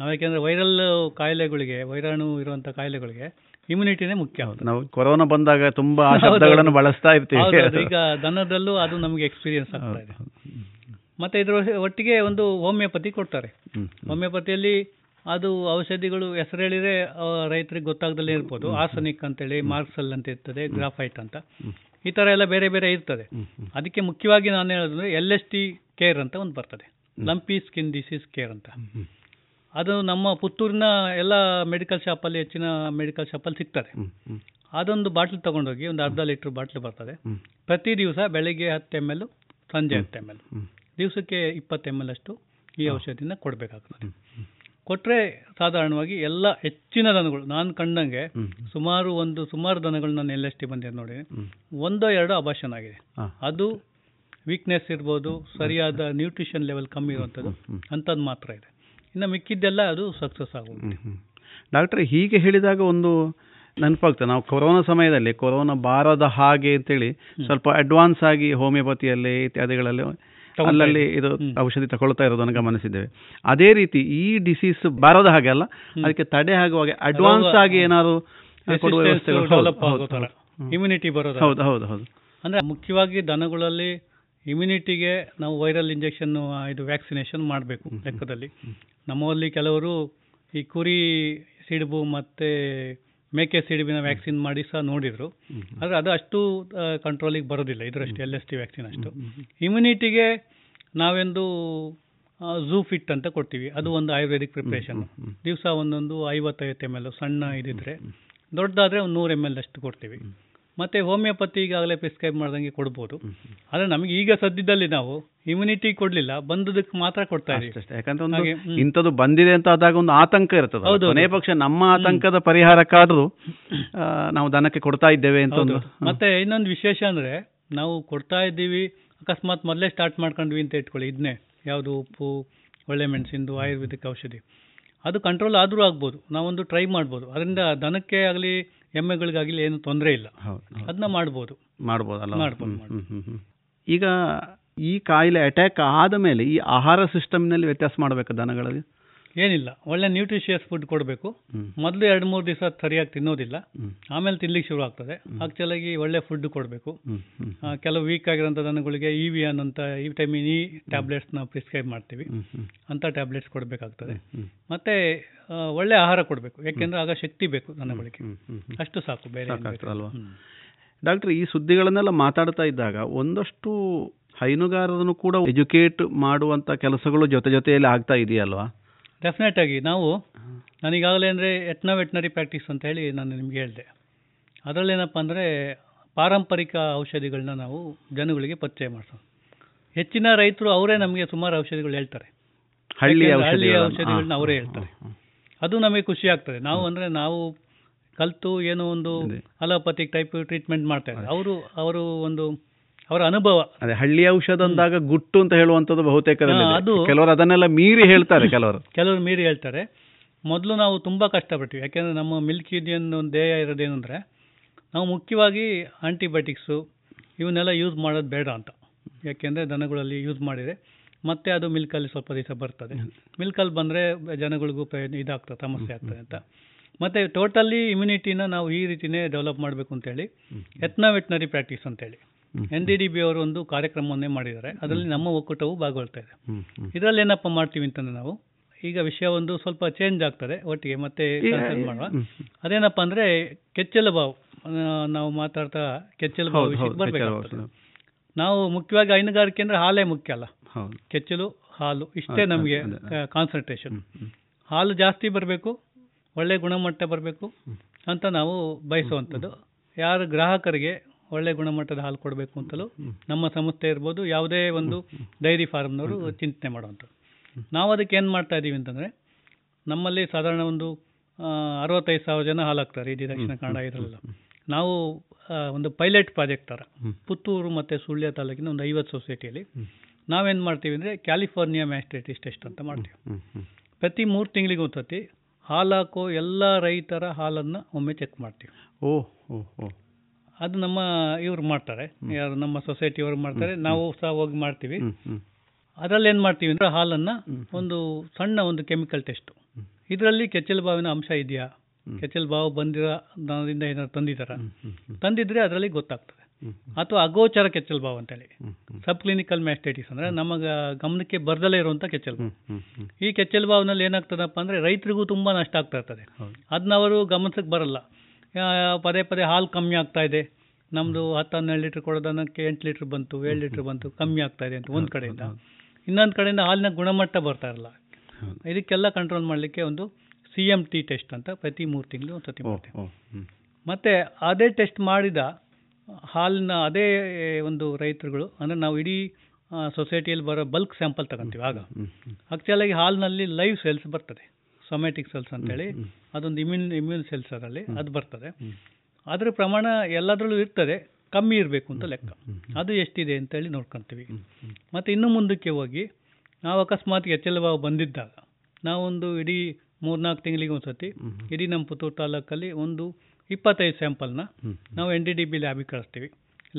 ನಾವು ಯಾಕೆಂದ್ರೆ ವೈರಲ್ ಕಾಯಿಲೆಗಳಿಗೆ ವೈರಾಣು ಇರುವಂತ ಕಾಯಿಲೆಗಳಿಗೆ ಇಮ್ಯುನಿಟಿನೇ ಮುಖ್ಯ. ನಾವು ಕೊರೋನಾ ಬಂದಾಗ ತುಂಬಾ ಶಬ್ದಗಳನ್ನು. ಬಳಸ್ತಾ ಇರ್ತೀವಿ. ಈಗ ದನದಲ್ಲೂ ಅದು ನಮಗೆ ಎಕ್ಸ್ಪೀರಿಯನ್ಸ್ ಆಗ್ತಾ ಇದೆ. ಮತ್ತೆ ಇದ್ರ ಒಟ್ಟಿಗೆ ಒಂದು ಹೋಮಿಯೋಪತಿ ಕೊಡ್ತಾರೆ. ಹೋಮಿಯೋಪತಿಯಲ್ಲಿ ಅದು ಔಷಧಿಗಳು ಹೆಸರು ಹೇಳಿದ್ರೆ ಆ, ರೈತರಿಗೆ ಗೊತ್ತಾಗ್ದಲೇ ಇರ್ಬೋದು. ಆಸನಿಕ್ ಅಂತೇಳಿ ಮಾರ್ಕ್ಸಲ್ ಅಂತ ಇರ್ತದೆ ಗ್ರಾಫೈಟ್ ಅಂತ. ಈ ಥರ ಎಲ್ಲ ಬೇರೆ ಬೇರೆ ಇರ್ತದೆ. ಅದಕ್ಕೆ ಮುಖ್ಯವಾಗಿ ನಾನು ಹೇಳೋದಂದ್ರೆ ಎಲ್ ಎಸ್ ಟಿ ಕೇರ್ ಅಂತ ಒಂದು ಬರ್ತದೆ. ಲಂಪಿ ಸ್ಕಿನ್ ಡಿಸೀಸ್ ಕೇರ್ ಅಂತ. ಅದು ನಮ್ಮ ಪುತ್ತೂರಿನ ಎಲ್ಲ ಮೆಡಿಕಲ್ ಶಾಪಲ್ಲಿ ಹೆಚ್ಚಿನ ಮೆಡಿಕಲ್ ಶಾಪಲ್ಲಿ ಸಿಗ್ತದೆ. ಅದೊಂದು ಬಾಟ್ಲ್ ತಗೊಂಡೋಗಿ ಒಂದು ಅರ್ಧ ಲೀಟ್ರ್ ಬಾಟ್ಲ್ ಬರ್ತದೆ. ಪ್ರತಿ ದಿವಸ ಬೆಳಿಗ್ಗೆ ಹತ್ತು ಎಂ ಎಲ್ ಸಂಜೆ ಹತ್ತು ಎಂ ಎಲ್. ದಿವಸಕ್ಕೆ ಇಪ್ಪತ್ತು ಎಂ ಎಲ್ ಅಷ್ಟು ಈ ಔಷಧಿನ ಕೊಡಬೇಕಾಗ್ತದೆ. ಕೊಟ್ಟರೆ ಸಾಧಾರಣವಾಗಿ ಎಲ್ಲ ಹೆಚ್ಚಿನ ದನಗಳು ನಾನು ಕಂಡಂಗೆ ಸುಮಾರು ಒಂದು ಸುಮಾರು ದನಗಳು ನಾನು ಎಲ್ ಎಸ್ ಟಿ ನೋಡಿ ಒಂದೋ ಎರಡೋ ಅಬಾಷನ್ ಆಗಿದೆ. ಅದು ವೀಕ್ನೆಸ್ ಇರ್ಬೋದು ಸರಿಯಾದ ನ್ಯೂಟ್ರಿಷನ್ ಲೆವೆಲ್ ಕಮ್ಮಿ ಇರುವಂಥದ್ದು ಅಂಥದ್ದು ಮಾತ್ರ ಇದೆ. ಇನ್ನು ಮಿಕ್ಕಿದ್ದೆಲ್ಲ ಅದು ಸಕ್ಸಸ್ ಆಗುತ್ತೆ ಡಾಕ್ಟ್ರೆ ಹೀಗೆ ಹೇಳಿದಾಗ ಒಂದು ನೆನಪಾಗ್ತದೆ ನಾವು ಕೊರೋನಾ ಸಮಯದಲ್ಲಿ ಕೊರೋನಾ ಬಾರದ ಹಾಗೆ ಅಂತೇಳಿ ಸ್ವಲ್ಪ ಅಡ್ವಾನ್ಸ್ ಆಗಿ ಹೋಮಿಯೋಪತಿಯಲ್ಲಿ ಇತ್ಯಾದಿಗಳಲ್ಲಿ ಅಲ್ಲಲ್ಲಿ ಇದು ಔಷಧಿ ತಗೊಳ್ತಾ ಇರೋದನ್ನು ಗಮನಿಸಿದ್ದೇವೆ. ಅದೇ ರೀತಿ ಈ ಡಿಸೀಸ್ ಬಾರದ ಹಾಗೆ ಅಲ್ಲ ಅದಕ್ಕೆ ತಡೆ ಆಗುವಾಗ ಅಡ್ವಾನ್ಸ್ ಆಗಿ ಏನಾದ್ರು. ಇಮ್ಯುನಿಟಿ ಬರೋದು ಹೌದು ಹೌದು ಹೌದು ಅಂದ್ರೆ ಮುಖ್ಯವಾಗಿ ದನಗಳಲ್ಲಿ ಇಮ್ಯುನಿಟಿಗೆ ನಾವು ವೈರಲ್ ಇಂಜೆಕ್ಷನ್ ಇದು ವ್ಯಾಕ್ಸಿನೇಷನ್ ಮಾಡಬೇಕು ಲೆಕ್ಕದಲ್ಲಿ. ನಮ್ಮಲ್ಲಿ ಕೆಲವರು ಈ ಕುರಿ ಸಿಡುಬು ಮತ್ತು ಮೇಕೆ ಸಿಡಿಬಿನ ವ್ಯಾಕ್ಸಿನ್ ಮಾಡಿ ಸಹ ನೋಡಿದರು. ಆದರೆ ಅದು ಅಷ್ಟು ಕಂಟ್ರೋಲಿಗೆ ಬರೋದಿಲ್ಲ. ಇದರಷ್ಟು ಎಲ್ ಎಸ್ ಟಿ ವ್ಯಾಕ್ಸಿನ್ ಅಷ್ಟು. ಇಮ್ಯುನಿಟಿಗೆ ನಾವೆಂದು ಝೂ ಫಿಟ್ ಅಂತ ಕೊಡ್ತೀವಿ. ಅದು ಒಂದು ಆಯುರ್ವೇದಿಕ್ ಪ್ರಿಪ್ರೇಷನ್ ದಿವಸ ಒಂದೊಂದು ಐವತ್ತೈವತ್ತು ಎಂ ಎಲ್ ಸಣ್ಣ ಇದಿದ್ರೆ. ದೊಡ್ಡದಾದರೆ ಒಂದು ನೂರು ಎಂ ಎಲ್ ಅಷ್ಟು ಕೊಡ್ತೀವಿ. ಮತ್ತು ಹೋಮಿಯೋಪತಿ ಈಗಾಗಲೇ ಪ್ರಿಸ್ಕ್ರೈಬ್ ಮಾಡ್ದಂಗೆ ಕೊಡ್ಬೋದು. ಆದರೆ ನಮಗೆ ಈಗ ಸದ್ಯದಲ್ಲಿ ನಾವು ಇಮ್ಯುನಿಟಿ ಕೊಡಲಿಲ್ಲ ಬಂದದಕ್ಕೆ ಮಾತ್ರ ಕೊಡ್ತಾ ಇದ್ದೀವಿ. ಅಷ್ಟೇ. ಯಾಕಂದ್ರೆ ಒಂದು ಇಂಥದ್ದು ಬಂದಿದೆ ಅಂತ ಆದಾಗ ಒಂದು ಆತಂಕ ಇರ್ತದೆ ಹೌದು, ಹೌದು. ಕೊನೆ ಪಕ್ಷ ನಮ್ಮ ಆತಂಕದ ಪರಿಹಾರಕ್ಕಾದ್ರೂ ನಾವು ದನಕ್ಕೆ ಕೊಡ್ತಾ ಇದ್ದೇವೆ ಅಂತ ಒಂದು ಮತ್ತೆ ಇನ್ನೊಂದು ವಿಶೇಷ ಅಂದ್ರೆ ನಾವು ಕೊಡ್ತಾ ಇದ್ದೀವಿ ಅಕಸ್ಮಾತ್ ಮೊದಲೇ ಸ್ಟಾರ್ಟ್ ಮಾಡ್ಕೊಂಡ್ವಿ ಅಂತ ಇಟ್ಕೊಳ್ಳಿ ಇದನ್ನೇ ಯಾವುದು ಉಪ್ಪು ಒಳ್ಳೆ ಮೆಣಸಿಂದು ಆಯುರ್ವೇದಿಕ್ ಔಷಧಿ. ಅದು ಕಂಟ್ರೋಲ್ ಆದರೂ ಆಗ್ಬೋದು. ನಾವೊಂದು ಟ್ರೈ ಮಾಡ್ಬೋದು. ಅದರಿಂದ ದನಕ್ಕೆ ಆಗಲಿ ಎಮ್ಮೆಗಳಿಗಾಗಲಿ ಏನು ತೊಂದರೆ ಇಲ್ಲ. ಅದನ್ನ ಮಾಡ್ಬೋದು. ಮಾಡ್ಬೋದಲ್ಲ ಮಾಡ್ಬೋದು. ಈಗ ಈ ಕಾಯಿಲೆ ಅಟ್ಯಾಕ್ ಆದ ಮೇಲೆ ಈ ಆಹಾರ ಸಿಸ್ಟಮ್ನಲ್ಲಿ ವ್ಯತ್ಯಾಸ ಮಾಡಬೇಕು ದನಗಳಲ್ಲಿ? ಏನಿಲ್ಲ. ಒಳ್ಳೆ ನ್ಯೂಟ್ರಿಷಿಯಸ್ ಫುಡ್ ಕೊಡಬೇಕು. ಮೊದಲು ಎರಡು ಮೂರು ದಿವಸ ಸರಿಯಾಗಿ ತಿನ್ನೋದಿಲ್ಲ. ಆಮೇಲೆ ತಿನ್ಲಿಕ್ಕೆ ಶುರು ಆಗ್ತದೆ. ಆಕ್ಚುಲಾಗಿ ಒಳ್ಳೆ ಫುಡ್ ಕೊಡಬೇಕು. ಕೆಲವು ವೀಕ್ ಆಗಿರೋಂಥ ದನಗಳಿಗೆ ಇ ವಿ ಅನ್ ಅಂತ ವಿಟಮಿನ್ ಇ ಟ್ಯಾಬ್ಲೆಟ್ಸ್ನ ಪ್ರಿಸ್ಕ್ರೈಬ್ ಮಾಡ್ತೀವಿ. ಅಂಥ ಟ್ಯಾಬ್ಲೆಟ್ಸ್ ಕೊಡಬೇಕಾಗ್ತದೆ. ಮತ್ತೆ ಒಳ್ಳೆ ಆಹಾರ ಕೊಡಬೇಕು. ಯಾಕೆಂದ್ರೆ ಆಗ ಶಕ್ತಿ ಬೇಕು ದನಗಳಿಗೆ. ಅಷ್ಟು ಸಾಕು ಬೇರೆ ಬೇಕು. ಡಾಕ್ಟರ್ ಈ ಸುದ್ದಿಗಳನ್ನೆಲ್ಲ ಮಾತಾಡ್ತಾ ಇದ್ದಾಗ ಒಂದಷ್ಟು ಹೈನುಗಾರರನ್ನು ಕೂಡ ಎಜುಕೇಟ್ ಮಾಡುವಂಥ ಕೆಲಸಗಳು ಜೊತೆ ಜೊತೆಯಲ್ಲಿ ಆಗ್ತಾ ಇದೆಯಲ್ವಾ? ಡೆಫಿನೆಟ್ ಆಗಿ ನಾವು ನಾನೀಗಾಗಲೇ ಅಂದರೆ ಎಟ್ನ ವೆಟ್ನರಿ ಪ್ರಾಕ್ಟೀಸ್ ಅಂತ ಹೇಳಿ ನಾನು ನಿಮ್ಗೆ ಹೇಳಿದೆ. ಅದರಲ್ಲೇನಪ್ಪ ಅಂದರೆ ಪಾರಂಪರಿಕ ಔಷಧಿಗಳನ್ನ ನಾವು ಜನಗಳಿಗೆ ಪರಿಚಯ ಮಾಡಿಸೋದು. ಹೆಚ್ಚಿನ ರೈತರು ಅವರೇ ನಮಗೆ ಸುಮಾರು ಔಷಧಿಗಳು ಹೇಳ್ತಾರೆ. ಹಳ್ಳಿಯ ಯಾಕೆಂದ್ರೆ ಹಳ್ಳಿಯ ಔಷಧಿಗಳನ್ನ- ಔಷಧಿಗಳನ್ನ ಅವರೇ ಹೇಳ್ತಾರೆ. ಅದು ನಮಗೆ ಖುಷಿ ಆಗ್ತದೆ. ನಾವು ಅಂದರೆ ನಾವು ಕಲಿತು ಏನೋ ಒಂದು ಅಲೋಪತಿಕ್ ಟೈಪ್ ಟ್ರೀಟ್ಮೆಂಟ್ ಮಾಡ್ತಾ ಇದ್ದಾರೆ ಅವರು ಅವರು ಒಂದು ಅವರ ಅನುಭವ. ಅದೇ ಹಳ್ಳಿ ಔಷಧ ಅಂದಾಗ ಗುಟ್ಟು ಅಂತ ಹೇಳುವಂಥದ್ದು ಬಹುತೇಕ. ಅದು- ಕೆಲವರು ಅದನ್ನೆಲ್ಲ ಮೀರಿ ಹೇಳ್ತಾರೆ ಕೆಲವರು. ಕೆಲವರು ಮೀರಿ ಹೇಳ್ತಾರೆ. ಮೊದಲು ನಾವು ತುಂಬ ಕಷ್ಟಪಟ್ಟಿವಿ ಯಾಕೆಂದರೆ ನಮ್ಮ ಮಿಲ್ಕ್ ಯೂನಿಯನ್ ಒಂದು ಧ್ಯೇಯ ಇರೋದೇನೆಂದರೆ ನಾವು ಮುಖ್ಯವಾಗಿ ಆಂಟಿಬಯೋಟಿಕ್ಸು ಇವನ್ನೆಲ್ಲ ಯೂಸ್ ಮಾಡೋದು ಬೇಡ ಅಂತ. ಯಾಕೆಂದರೆ ದನಗಳಲ್ಲಿ ಯೂಸ್ ಮಾಡಿದರೆ ಮತ್ತೆ ಅದು ಮಿಲ್ಕಲ್ಲಿ ಸ್ವಲ್ಪ ದಿವಸ ಬರ್ತದೆ. ಮಿಲ್ಕಲ್ಲಿ ಬಂದರೆ ಜನಗಳಿಗೂ ಇದಾಗ್ತದೆ ಸಮಸ್ಯೆ ಆಗ್ತದೆ ಅಂತ. ಮತ್ತು ಟೋಟಲಿ ಇಮ್ಯುನಿಟಿನ ನಾವು ಈ ರೀತಿಯೇ ಡೆವಲಪ್ ಮಾಡಬೇಕು ಅಂತೇಳಿ ಎತ್ನ ವೆಟ್ನರಿ ಪ್ರಾಕ್ಟೀಸ್ ಅಂತೇಳಿ ಎನ್ ಡಿ ಡಿ ಬಿ ಅವರು ಒಂದು ಕಾರ್ಯಕ್ರಮವನ್ನೇ ಮಾಡಿದ್ದಾರೆ. ಅದರಲ್ಲಿ ನಮ್ಮ ಒಕ್ಕೂಟವು ಭಾಗವಹಿಸ್ತಾ ಇದೆ. ಇದರಲ್ಲಿ ಏನಪ್ಪ ಮಾಡ್ತೀವಿ ಅಂತಂದ್ರೆ ನಾವು ಈಗ ವಿಷಯ ಒಂದು ಸ್ವಲ್ಪ ಚೇಂಜ್ ಆಗ್ತದೆ ಒಟ್ಟಿಗೆ ಮತ್ತೆ ಮಾಡುವ. ಅದೇನಪ್ಪ ಅಂದ್ರೆ ಕೆಚ್ಚಲ ಬಾವು ನಾವು ಮಾತಾಡ್ತಾ ಕೆಚ್ಚಲು ಬಾವು ವಿಷಯಕ್ಕೆ ನಾವು ಮುಖ್ಯವಾಗಿ ಹೈನುಗಾರಿಕೆ ಅಂದ್ರೆ ಹಾಲೇ ಮುಖ್ಯ ಅಲ್ಲ. ಕೆಚ್ಚಲು ಹಾಲು ಇಷ್ಟೇ ನಮಗೆ ಕಾನ್ಸಂಟ್ರೇಷನ್ ಹಾಲು ಜಾಸ್ತಿ ಬರಬೇಕು ಒಳ್ಳೆ ಗುಣಮಟ್ಟ ಬರಬೇಕು ಅಂತ ನಾವು ಬಯಸುವಂಥದ್ದು. ಯಾರು ಗ್ರಾಹಕರಿಗೆ ಒಳ್ಳೆ ಗುಣಮಟ್ಟದ ಹಾಲು ಕೊಡಬೇಕು ಅಂತಲೂ ನಮ್ಮ ಸಂಸ್ಥೆ ಇರ್ಬೋದು ಯಾವುದೇ ಒಂದು ಡೈರಿ ಫಾರ್ಮ್ನವರು ಚಿಂತನೆ ಮಾಡುವಂಥದ್ದು. ನಾವು ಅದಕ್ಕೆ ಏನು ಮಾಡ್ತಾ ಇದ್ದೀವಿ ಅಂತಂದರೆ ನಮ್ಮಲ್ಲಿ ಸಾಧಾರಣ ಒಂದು ಅರವತ್ತೈದು ಸಾವಿರ ಜನ ಹಾಲು ಹಾಕ್ತಾರೆ ಇಡೀ ದಕ್ಷಿಣ ಕನ್ನಡ ಇದರಲ್ಲ ನಾವು ಒಂದು ಪೈಲಟ್ ಪ್ರಾಜೆಕ್ಟ್ ಥರ ಪುತ್ತೂರು ಮತ್ತು ಸುಳ್ಯ ತಾಲೂಕಿನ ಒಂದು ಐವತ್ತು ಸೊಸೈಟಿಯಲ್ಲಿ ನಾವೇನು ಮಾಡ್ತೀವಿ ಅಂದರೆ ಕ್ಯಾಲಿಫೋರ್ನಿಯಾ ಮ್ಯಾಸ್ಟ್ರೇಟಿಸ್ ಟೆಸ್ಟ್ ಅಂತ ಮಾಡ್ತೀವಿ. ಪ್ರತಿ ಮೂರು ತಿಂಗಳಿಗೆ ಒಂದು ಸತಿ ಹಾಲು ಹಾಕೋ ಎಲ್ಲ ರೈತರ ಹಾಲನ್ನು ಒಮ್ಮೆ ಚೆಕ್ ಮಾಡ್ತೀವಿ. ಓ ಓ ಓ. ಅದು ನಮ್ಮ ಇವ್ರು ಮಾಡ್ತಾರೆ. ಯಾರು ನಮ್ಮ ಸೊಸೈಟಿಯವರು ಮಾಡ್ತಾರೆ. ನಾವು ಸಹ ಹೋಗಿ ಮಾಡ್ತೀವಿ. ಅದರಲ್ಲಿ ಏನು ಮಾಡ್ತೀವಿ ಅಂದ್ರೆ ಹಾಲನ್ನ ಒಂದು ಸಣ್ಣ ಒಂದು ಕೆಮಿಕಲ್ ಟೆಸ್ಟು. ಇದರಲ್ಲಿ ಕೆಚ್ಚಲ್ ಬಾವಿನ ಅಂಶ ಇದೆಯಾ? ಕೆಚ್ಚಲ್ ಬಾವು ಬಂದಿರೋ ದನದಿಂದ ಏನಾದ್ರು ತಂದಿದಾರ ತಂದಿದ್ರೆ ಅದರಲ್ಲಿ ಗೊತ್ತಾಗ್ತದೆ. ಅಥವಾ ಅಗೋಚರ ಕೆಚ್ಚಲು ಬಾವು ಅಂತೇಳಿ. ಸಬ್ ಕ್ಲಿನಿಕಲ್ ಮ್ಯಾಸ್ಟೈಟಿಸ್ ಅಂದ್ರೆ ನಮಗ ಗಮನಕ್ಕೆ ಬರ್ದಲೇ ಇರುವಂತ ಕೆಚ್ಚಲು ಬಾವು. ಈ ಕೆಚ್ಚಲು ಬಾವಿನಲ್ಲಿ ಏನಾಗ್ತದಪ್ಪ ಅಂದ್ರೆ ರೈತರಿಗೂ ತುಂಬಾ ನಷ್ಟ ಆಗ್ತಾ ಇರ್ತದೆ. ಅದನ್ನ ಅವರು ಗಮನಿಸಕ್ಕೆ ಬರಲ್ಲ. ಪದೇ ಪದೇ ಹಾಲು ಕಮ್ಮಿ ಆಗ್ತಾ ಇದೆ. ನಮ್ಮದು ಹತ್ತು ಹನ್ನೆರಡು ಲೀಟ್ರ್ ಕೊಡೋದನ್ನಕ್ಕೆ ಎಂಟು ಲೀಟ್ರ್ ಬಂತು ಏಳು ಲೀಟ್ರ್ ಬಂತು ಕಮ್ಮಿ ಆಗ್ತಾ ಇದೆ ಅಂತ ಒಂದು ಕಡೆಯಿಂದ. ಇನ್ನೊಂದು ಕಡೆಯಿಂದ ಹಾಲಿನ ಗುಣಮಟ್ಟ ಬರ್ತಾ ಇರಲ್ಲ. ಇದಕ್ಕೆಲ್ಲ ಕಂಟ್ರೋಲ್ ಮಾಡಲಿಕ್ಕೆ ಒಂದು ಸಿ ಎಂ ಟಿ ಟೆಸ್ಟ್ ಅಂತ ಪ್ರತಿ ಮೂರು ತಿಂಗಳು ಒಂದು ಸತಿ ಮಾಡ್ತೀವಿ. ಮತ್ತು ಅದೇ ಟೆಸ್ಟ್ ಮಾಡಿದ ಹಾಲಿನ ಅದೇ ಒಂದು ರೈತರುಗಳು ಅಂದರೆ ನಾವು ಇಡೀ ಸೊಸೈಟಿಯಲ್ಲಿ ಬರೋ ಬಲ್ಕ್ ಸ್ಯಾಂಪಲ್ ತಗೊಂತೀವಿ ಆಗ. ಆಕ್ಚುಲಾಗಿ ಹಾಲಿನಲ್ಲಿ ಲೈವ್ ಸೆಲ್ಸ್ ಬರ್ತದೆ. ಸೊಮ್ಯಾಟಿಕ್ ಸೆಲ್ಸ್ ಅಂತೇಳಿ ಅದೊಂದು ಇಮ್ಯೂನ್ ಇಮ್ಯೂನ್ ಸೆಲ್ಸ್ ಅದರಲ್ಲಿ ಅದು ಬರ್ತದೆ. ಅದರ ಪ್ರಮಾಣ ಎಲ್ಲದರಲ್ಲೂ ಇರ್ತದೆ ಕಮ್ಮಿ ಇರಬೇಕು ಅಂತ ಲೆಕ್ಕ. ಅದು ಎಷ್ಟಿದೆ ಅಂತೇಳಿ ನೋಡ್ಕೊತೀವಿ. ಮತ್ತು ಇನ್ನು ಮುಂದಕ್ಕೆ ಹೋಗಿ ನಾವು ಅಕಸ್ಮಾತ್ ಎಚ್ ಎಲ್ ಬಾವು ಬಂದಿದ್ದಾಗ ನಾವೊಂದು ಇಡೀ ಮೂರ್ನಾಲ್ಕು ತಿಂಗಳಿಗೆ ಒಂದು ಸತಿ ಇಡೀ ನಮ್ಮ ಪುತ್ತೂರು ತಾಲೂಕಲ್ಲಿ ಒಂದು ಇಪ್ಪತ್ತೈದು ಸ್ಯಾಂಪಲ್ನ ನಾವು ಎನ್ ಡಿ ಡಿ ಬಿ ಲ್ಯಾಬಿಗೆ ಕಳಿಸ್ತೀವಿ.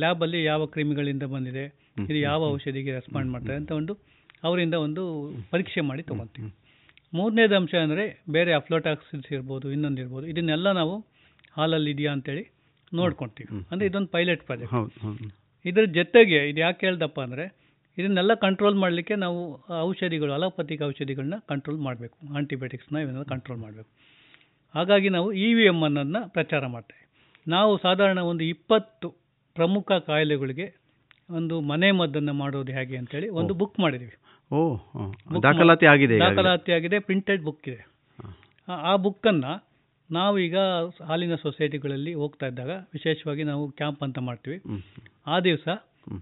ಲ್ಯಾಬಲ್ಲಿ ಯಾವ ಕ್ರಿಮಿಗಳಿಂದ ಬಂದಿದೆ ಇದು ಯಾವ ಔಷಧಿಗೆ ರೆಸ್ಪಾಂಡ್ ಮಾಡ್ತಾರೆ ಅಂತ ಒಂದು ಅವರಿಂದ ಒಂದು ಪರೀಕ್ಷೆ ಮಾಡಿ ತೊಗೊತೀವಿ. ಮೂರನೇದು ಅಂಶ ಅಂದರೆ ಬೇರೆ ಅಫ್ಲೋಟಾಕ್ಸಿನ್ಸ್ ಇರ್ಬೋದು ಇನ್ನೊಂದು ಇರ್ಬೋದು ಇದನ್ನೆಲ್ಲ ನಾವು ಹಾಲಲ್ಲಿ ಇದೆಯಾ ಅಂತೇಳಿ ನೋಡ್ಕೊತೀವಿ. ಅಂದರೆ ಇದೊಂದು ಪೈಲಟ್ ಪ್ರಾಜೆಕ್ಟ್. ಇದ್ರ ಜೊತೆಗೆ ಇದು ಯಾಕೆ ಹೇಳ್ದಪ್ಪ ಅಂದರೆ ಇದನ್ನೆಲ್ಲ ಕಂಟ್ರೋಲ್ ಮಾಡಲಿಕ್ಕೆ ನಾವು ಔಷಧಿಗಳು ಅಲೋಪತಿಕ್ ಔಷಧಿಗಳನ್ನ ಕಂಟ್ರೋಲ್ ಮಾಡಬೇಕು. ಆಂಟಿಬಯೋಟಿಕ್ಸ್ನ ಇವನ್ನೆಲ್ಲ ಕಂಟ್ರೋಲ್ ಮಾಡಬೇಕು. ಹಾಗಾಗಿ ನಾವು ಇ ವಿ ಎಂ ಅನ್ನೋದನ್ನ ಪ್ರಚಾರ ಮಾಡ್ತೇವೆ. ನಾವು ಸಾಧಾರಣ ಒಂದು ಇಪ್ಪತ್ತು ಪ್ರಮುಖ ಕಾಯಿಲೆಗಳಿಗೆ ಒಂದು ಮನೆ ಮದ್ದನ್ನು ಮಾಡೋದು ಹೇಗೆ ಅಂತೇಳಿ ಒಂದು ಬುಕ್ ಮಾಡಿದ್ದೀವಿ ಓ. ದಾಖಲಾತಿ ಆಗಿದೆ. ದಾಖಲಾತಿ ಆಗಿದೆ ಪ್ರಿಂಟೆಡ್ ಬುಕ್ ಇದೆ. ಆ- ಆ ಬುಕ್ಕನ್ನು ನಾವು ಈಗ ಹಾಲಿನ ಸೊಸೈಟಿಗಳಲ್ಲಿ ಹೋಗ್ತಾ ಇದ್ದಾಗ ವಿಶೇಷವಾಗಿ ನಾವು ಕ್ಯಾಂಪ್ ಅಂತ ಮಾಡ್ತೀವಿ. ಆ ದಿವಸ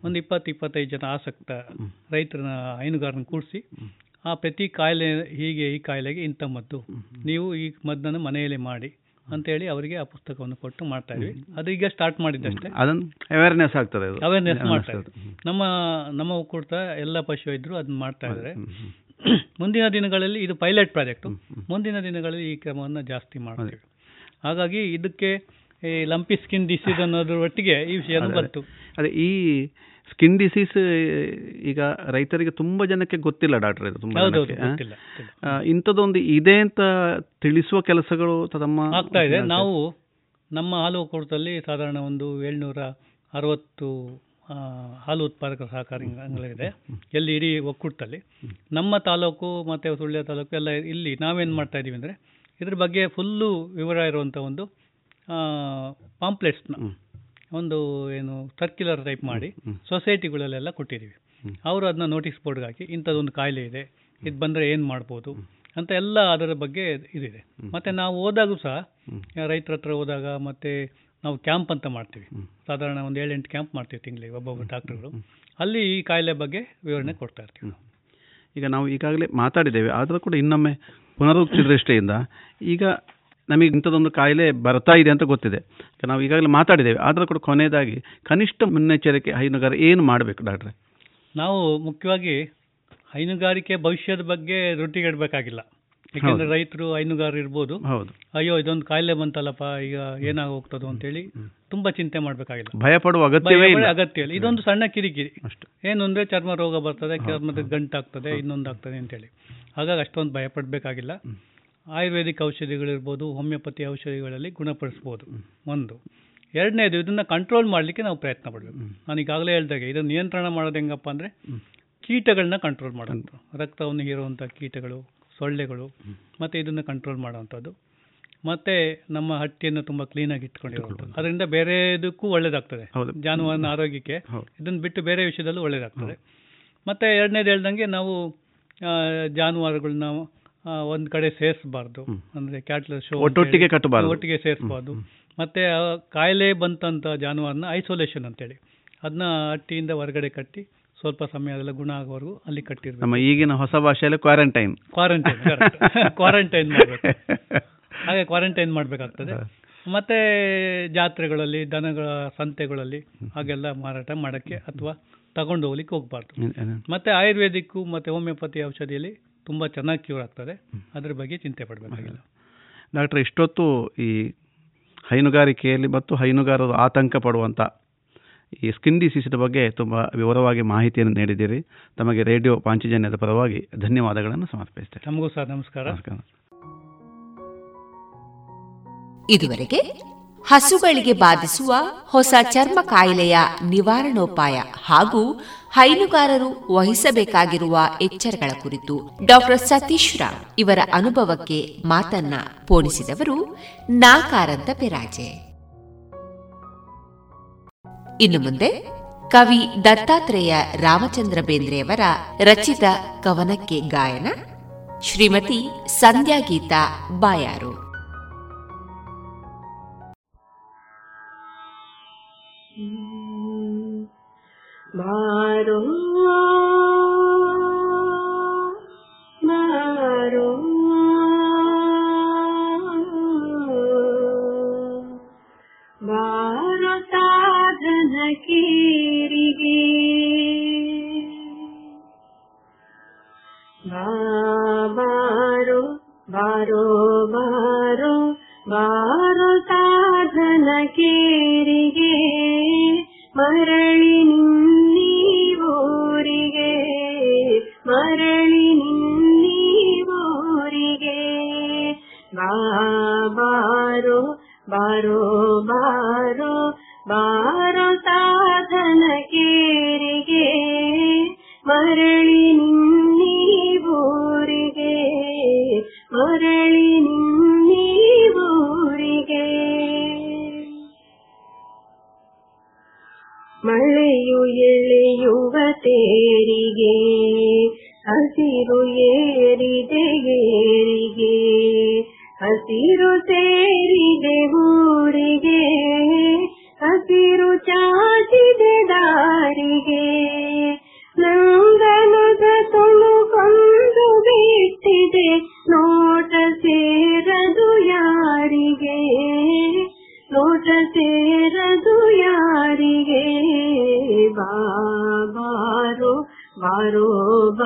ಒಂದು ಇಪ್ಪತ್ತು ಇಪ್ಪತ್ತೈದು ಜನ ಆಸಕ್ತ ರೈತರನ್ನ ಹೈನುಗಾರನ ಕೂಡಿಸಿ ಆ ಪ್ರತಿ ಕಾಯಿಲೆ ಹೀಗೆ ಈ ಕಾಯಿಲೆಗೆ ಇಂಥ ಮದ್ದು. ನೀವು ಈ ಮದ್ದನ್ನು ಮನೆಯಲ್ಲೇ ಮಾಡಿ ಅಂತೇಳಿ ಅವರಿಗೆ ಆ ಪುಸ್ತಕವನ್ನು ಕೊಟ್ಟು ಮಾಡ್ತಾ ಇದ್ವಿ. ಅದು ಈಗ ಸ್ಟಾರ್ಟ್ ಮಾಡಿದ್ದಷ್ಟೇ. ಅದನ್ನು ಅವೇರ್ನೆಸ್ ಆಗ್ತದೆ ಅವೇರ್ನೆಸ್ ಮಾಡ್ತಾ. ನಮ್ಮ ನಮ್ಮ ಒಕ್ಕೂಟ ಎಲ್ಲ ಪಶು ಇದ್ರು ಅದನ್ನ ಮಾಡ್ತಾ ಇದ್ದಾರೆ ಮುಂದಿನ ದಿನಗಳಲ್ಲಿ ಇದು ಪೈಲಟ್ ಪ್ರಾಜೆಕ್ಟು ಮುಂದಿನ ದಿನಗಳಲ್ಲಿ ಈ ಕ್ರಮವನ್ನು ಜಾಸ್ತಿ ಮಾಡ್ತೀವಿ. ಹಾಗಾಗಿ ಇದಕ್ಕೆ ಈ ಲಂಪಿ ಸ್ಕಿನ್ ಡಿಸೀಸ್ ಅನ್ನೋದ್ರ ಒಟ್ಟಿಗೆ ಈ ವಿಷಯ ಬಂತು. ಅದೇ ಈ ಸ್ಕಿನ್ ಡಿಸೀಸ್ ಈಗ ರೈತರಿಗೆ ತುಂಬಾ ಜನಕ್ಕೆ ಗೊತ್ತಿಲ್ಲ ಡಾಕ್ಟರ್ ಇದು ತುಂಬಾ? ಇಂಥದ್ದೊಂದು ಇದೆ ಅಂತ ತಿಳಿಸುವ ಕೆಲಸಗಳು ತಮ್ಮ ಆಗ್ತಾ ಇದೆ. ನಾವು ನಮ್ಮ ಹಾಲು ಒಕ್ಕೂಟದಲ್ಲಿ ಸಾಧಾರಣ ಒಂದು ಏಳ್ನೂರ ಅರವತ್ತು ಹಾಲು ಉತ್ಪಾದಕ ಸಹಕಾರಿ ಇದೆ ಎಲ್ಲಿ ಇಡೀ ಒಕ್ಕೂಟದಲ್ಲಿ. ನಮ್ಮ ತಾಲೂಕು ಮತ್ತು ಸುಳ್ಯ ತಾಲೂಕು ಎಲ್ಲ ಇಲ್ಲಿ ನಾವೇನು ಮಾಡ್ತಾ ಇದ್ದೀವಿ ಅಂದರೆ ಇದ್ರ ಬಗ್ಗೆ ಫುಲ್ಲು ವಿವರ ಇರುವಂಥ ಒಂದು ಪಾಂಪ್ಲೆಟ್ಸ್ನ ಒಂದು ಏನು ಸರ್ಕ್ಯುಲರ್ ಟೈಪ್ ಮಾಡಿ ಸೊಸೈಟಿಗಳಲ್ಲೆಲ್ಲ ಕೊಟ್ಟಿದ್ದೀವಿ ಅವರು ಅದನ್ನ ನೋಟಿಸ್ ಬೋರ್ಡ್ಗೆ ಹಾಕಿ ಇಂಥದ್ದೊಂದು ಕಾಯಿಲೆ ಇದೆ ಇದು ಬಂದರೆ ಏನು ಮಾಡ್ಬೋದು ಅಂತ ಎಲ್ಲ ಅದರ ಬಗ್ಗೆ ಇದಿದೆ. ಮತ್ತು ನಾವು ಹೋದಾಗೂ ಸಹ ರೈತರ ಹತ್ರ ಹೋದಾಗ ಮತ್ತು ನಾವು ಕ್ಯಾಂಪ್ ಅಂತ ಮಾಡ್ತೀವಿ. ಸಾಧಾರಣ ಒಂದು ಏಳೆಂಟು ಕ್ಯಾಂಪ್ ಮಾಡ್ತೀವಿ ತಿಂಗಳಿಗೆ ಒಬ್ಬೊಬ್ಬ ಡಾಕ್ಟರ್ಗಳು ಅಲ್ಲಿ ಈ ಕಾಯಿಲೆ ಬಗ್ಗೆ ವಿವರಣೆ ಕೊಡ್ತಾ ಇರ್ತೀವಿ ಈಗ ನಾವು ಈಗಾಗಲೇ ಮಾತಾಡಿದ್ದೇವೆ ಆದರೂ ಕೂಡ ಇನ್ನೊಮ್ಮೆ ಪುನರುಕ್ತಿ ದೃಷ್ಟಿಯಿಂದ ಈಗ ನಮಗೆ ಇಂಥದ್ದೊಂದು ಕಾಯಿಲೆ ಬರ್ತಾ ಇದೆ ಅಂತ ಗೊತ್ತಿದೆ. ನಾವು ಈಗಾಗಲೇ ಮಾತಾಡಿದ್ದೇವೆ. ಆದರೂ ಕೂಡ ಕೊನೆಯದಾಗಿ ಕನಿಷ್ಠ ಮುನ್ನೆಚ್ಚರಿಕೆ ಹೈನುಗಾರ ಏನು ಮಾಡಬೇಕು ಡಾಕ್ಟ್ರೆ? ನಾವು ಮುಖ್ಯವಾಗಿ ಹೈನುಗಾರಿಕೆ ಭವಿಷ್ಯದ ಬಗ್ಗೆ ರೊಟ್ಟಿಗೆಡಬೇಕಾಗಿಲ್ಲ ಯಾಕೆಂದ್ರೆ ರೈತರು ಹೈನುಗಾರರು ಇರ್ಬೋದು. ಹೌದು. ಅಯ್ಯೋ ಇದೊಂದು ಕಾಯಿಲೆ ಬಂತಲ್ಲಪ್ಪ ಈಗ ಏನಾಗ ಹೋಗ್ತದೋ ಅಂತೇಳಿ ತುಂಬಾ ಚಿಂತೆ ಮಾಡಬೇಕಾಗಿಲ್ಲ. ಭಯ ಪಡುವ ಅಗತ್ಯವೇ ಅಗತ್ಯ ಇಲ್ಲ. ಇದೊಂದು ಸಣ್ಣ ಕಿರಿಕಿರಿ. ಅಷ್ಟು. ಏನು ಅಂದ್ರೆ ಚರ್ಮ ರೋಗ ಬರ್ತದೆ ಚರ್ಮದ ಗಂಟಾಗ್ತದೆ ಇನ್ನೊಂದು ಆಗ್ತದೆ ಅಂತೇಳಿ. ಹಾಗಾಗಿ ಅಷ್ಟೊಂದು ಭಯ ಪಡಬೇಕಾಗಿಲ್ಲ ಆಯುರ್ವೇದಿಕ್ ಔಷಧಿಗಳಿರ್ಬೋದು ಹೋಮಿಯೋಪತಿ ಔಷಧಿಗಳಲ್ಲಿ ಗುಣಪಡಿಸ್ಬೋದು. ಒಂದು. ಎರಡನೇದು ಇದನ್ನು ಕಂಟ್ರೋಲ್ ಮಾಡಲಿಕ್ಕೆ ನಾವು ಪ್ರಯತ್ನ ಪಡಬೇಕು. ನಾನು ಈಗಾಗಲೇ ಹೇಳ್ದಾಗೆ ಇದನ್ನು ನಿಯಂತ್ರಣ ಮಾಡೋದು ಹೆಂಗಪ್ಪ ಅಂದರೆ ಕೀಟಗಳನ್ನ ಕಂಟ್ರೋಲ್ ಮಾಡೋದು. ರಕ್ತವನ್ನು ಹೀರುವಂಥ ಕೀಟಗಳು ಸೊಳ್ಳೆಗಳು ಮತ್ತು ಇದನ್ನು ಕಂಟ್ರೋಲ್ ಮಾಡೋವಂಥದ್ದು. ಮತ್ತು ನಮ್ಮ ಹಟ್ಟಿಯನ್ನು ತುಂಬ ಕ್ಲೀನಾಗಿ ಇಟ್ಕೊಂಡಿರುವಂಥದ್ದು. ಅದರಿಂದ ಬೇರೆದಕ್ಕೂ ಒಳ್ಳೇದಾಗ್ತದೆ. ಜಾನುವಾರನ ಜಾನುವಾರಿನ ಆರೋಗ್ಯಕ್ಕೆ. ಇದನ್ನು ಬಿಟ್ಟು ಬೇರೆ ವಿಷಯದಲ್ಲೂ ಒಳ್ಳೇದಾಗ್ತದೆ. ಮತ್ತು ಎರಡನೇದು ಹೇಳ್ದಂಗೆ ನಾವು ಜಾನುವಾರುಗಳನ್ನ ಒಂದು ಕಡೆ ಸೇರಿಸಬಾರ್ದು. ಅಂದರೆ ಕ್ಯಾಟ್ಲ ಶೋ ಒಟ್ಟೊಟ್ಟಿಗೆ ಕಟ್ಟಬಾರ್ದು. ಒಟ್ಟಿಗೆ ಸೇರಿಸಬಾರ್ದು. ಮತ್ತು ಕಾಯಿಲೆ ಬಂತಂಥ ಜಾನುವಾರನ್ನ ಐಸೋಲೇಷನ್ ಅಂತೇಳಿ. ಅದನ್ನ ಹಟ್ಟಿಯಿಂದ ಹೊರಗಡೆ ಕಟ್ಟಿ ಸ್ವಲ್ಪ ಸಮಯ ಅದೆಲ್ಲ ಗುಣ ಆಗೋವರೆಗೂ ಅಲ್ಲಿ ಕಟ್ಟಿರ್ಬೇಕು. ನಮ್ಮ ಈಗಿನ ಹೊಸ ಭಾಷೆಯಲ್ಲಿ ಕ್ವಾರಂಟೈನ್. ಕ್ವಾರಂಟೈನ್ ಕ್ವಾರಂಟೈನ್ ಮಾಡಬೇಕು. ಹಾಗೆ ಕ್ವಾರಂಟೈನ್ ಮಾಡಬೇಕಾಗ್ತದೆ. ಮತ್ತೆ ಜಾತ್ರೆಗಳಲ್ಲಿ ದನಗಳ ಸಂತೆಗಳಲ್ಲಿ ಹಾಗೆಲ್ಲ ಮಾರಾಟ ಮಾಡೋಕ್ಕೆ ಅಥವಾ ತಗೊಂಡು ಹೋಗ್ಲಿಕ್ಕೆ ಹೋಗ್ಬಾರ್ದು ಮತ್ತೆ ಆಯುರ್ವೇದಿಕ್ಕು ಮತ್ತೆ ಹೋಮಿಯೋಪತಿ ಔಷಧಿಯಲ್ಲಿ ತುಂಬ ಚೆನ್ನಾಗಿ ಕ್ಯೂರ್ ಆಗ್ತದೆ. ಅದ್ರ ಬಗ್ಗೆ ಚಿಂತೆ ಪಡಬೇಕಾಗಿಲ್ಲ. ಡಾಕ್ಟರ್ ಇಷ್ಟೊತ್ತು ಈ ಹೈನುಗಾರಿಕೆಯಲ್ಲಿ ಮತ್ತು ಹೈನುಗಾರರು ಆತಂಕ ಪಡುವಂಥ ಈ ಸ್ಕಿನ್ ಡಿಸೀಸಿನ ಬಗ್ಗೆ ತುಂಬ ವಿವರವಾಗಿ ಮಾಹಿತಿಯನ್ನು ನೀಡಿದ್ದೀರಿ. ತಮಗೆ ರೇಡಿಯೋ ಪಾಂಚಜನ್ಯದ ಪರವಾಗಿ ಧನ್ಯವಾದಗಳನ್ನು ಸಮರ್ಪಿಸ್ತೇನೆ. ನಮಗೂ ಸಹ ನಮಸ್ಕಾರ. ನಮಸ್ಕಾರ. ಇದುವರೆಗೆ ಹಸುಗಳಿಗೆ ಬಾಧಿಸುವ ಹೊಸ ಚರ್ಮ ಕಾಯಿಲೆಯ ನಿವಾರಣೋಪಾಯ ಹಾಗೂ ಹೈನುಗಾರರು ವಹಿಸಬೇಕಾಗಿರುವ ಎಚ್ಚರಗಳ ಕುರಿತು ಡಾಕ್ಟರ್ ಸತೀಶ್ ರಾವ್ ಇವರ ಅನುಭವಕ್ಕೆ ಮಾತನ್ನ ಪೋಣಿಸಿದವರು ನಾಕಾರಂತ ಪೆರಾಜೆ. ಇನ್ನು ಮುಂದೆ ಕವಿ ದತ್ತಾತ್ರೇಯ ರಾಮಚಂದ್ರ ಬೇಂದ್ರೆಯವರ ರಚಿತ ಕವನಕ್ಕೆ ಗಾಯನ ಶ್ರೀಮತಿ ಸಂಧ್ಯಾ ಗೀತಾ ಬಾಯಾರು. ो मो बारिबारो बारो बारो बारोता धन केरि ಮರಳಿ ನಿನ್ನೀವೂರಿಗೆ. ಬಾ, ಬಾರೋ ಬಾರೋ ಬಾರೋ ಬಾರೋ ಸಾಧನ ಕೇರಿಗೆ ಮರಳಿ ನಿನ್ನೀವೂರಿಗೆ. ಮರಳಿ ನಿನ್ನೀವೂರಿಗೆ. ಮಳೆಯು ಎಳೆಯುವ ತೇರಿಗೆ. ಕೇರಿಗೆ ಹಸಿರು ಸೇರಿದೆ ಊರಿಗೆ. ಹಸಿರು ಚಾಚಿದೆ ದಾರಿಗೆ. ನಂದನದ ತುಳುಕೊಂದು ಬಿಟ್ಟಿದೆ, ನೋಟ ಸೇರದು ಯಾರಿಗೆ. ನೋಟ ಸೇರದು ಯಾರಿಗೆ. ಬಾರೋ ಬಾರೋ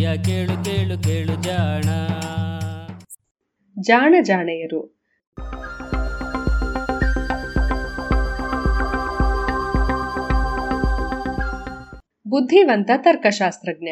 ಸುದ್ದಿಯ ಕೇಳು ಕೇಳು ಕೇಳು ಜಾಣ. ಜಾಣ ಜಾಣೆಯರು. ಬುದ್ಧಿವಂತ ತರ್ಕಶಾಸ್ತ್ರಜ್ಞ.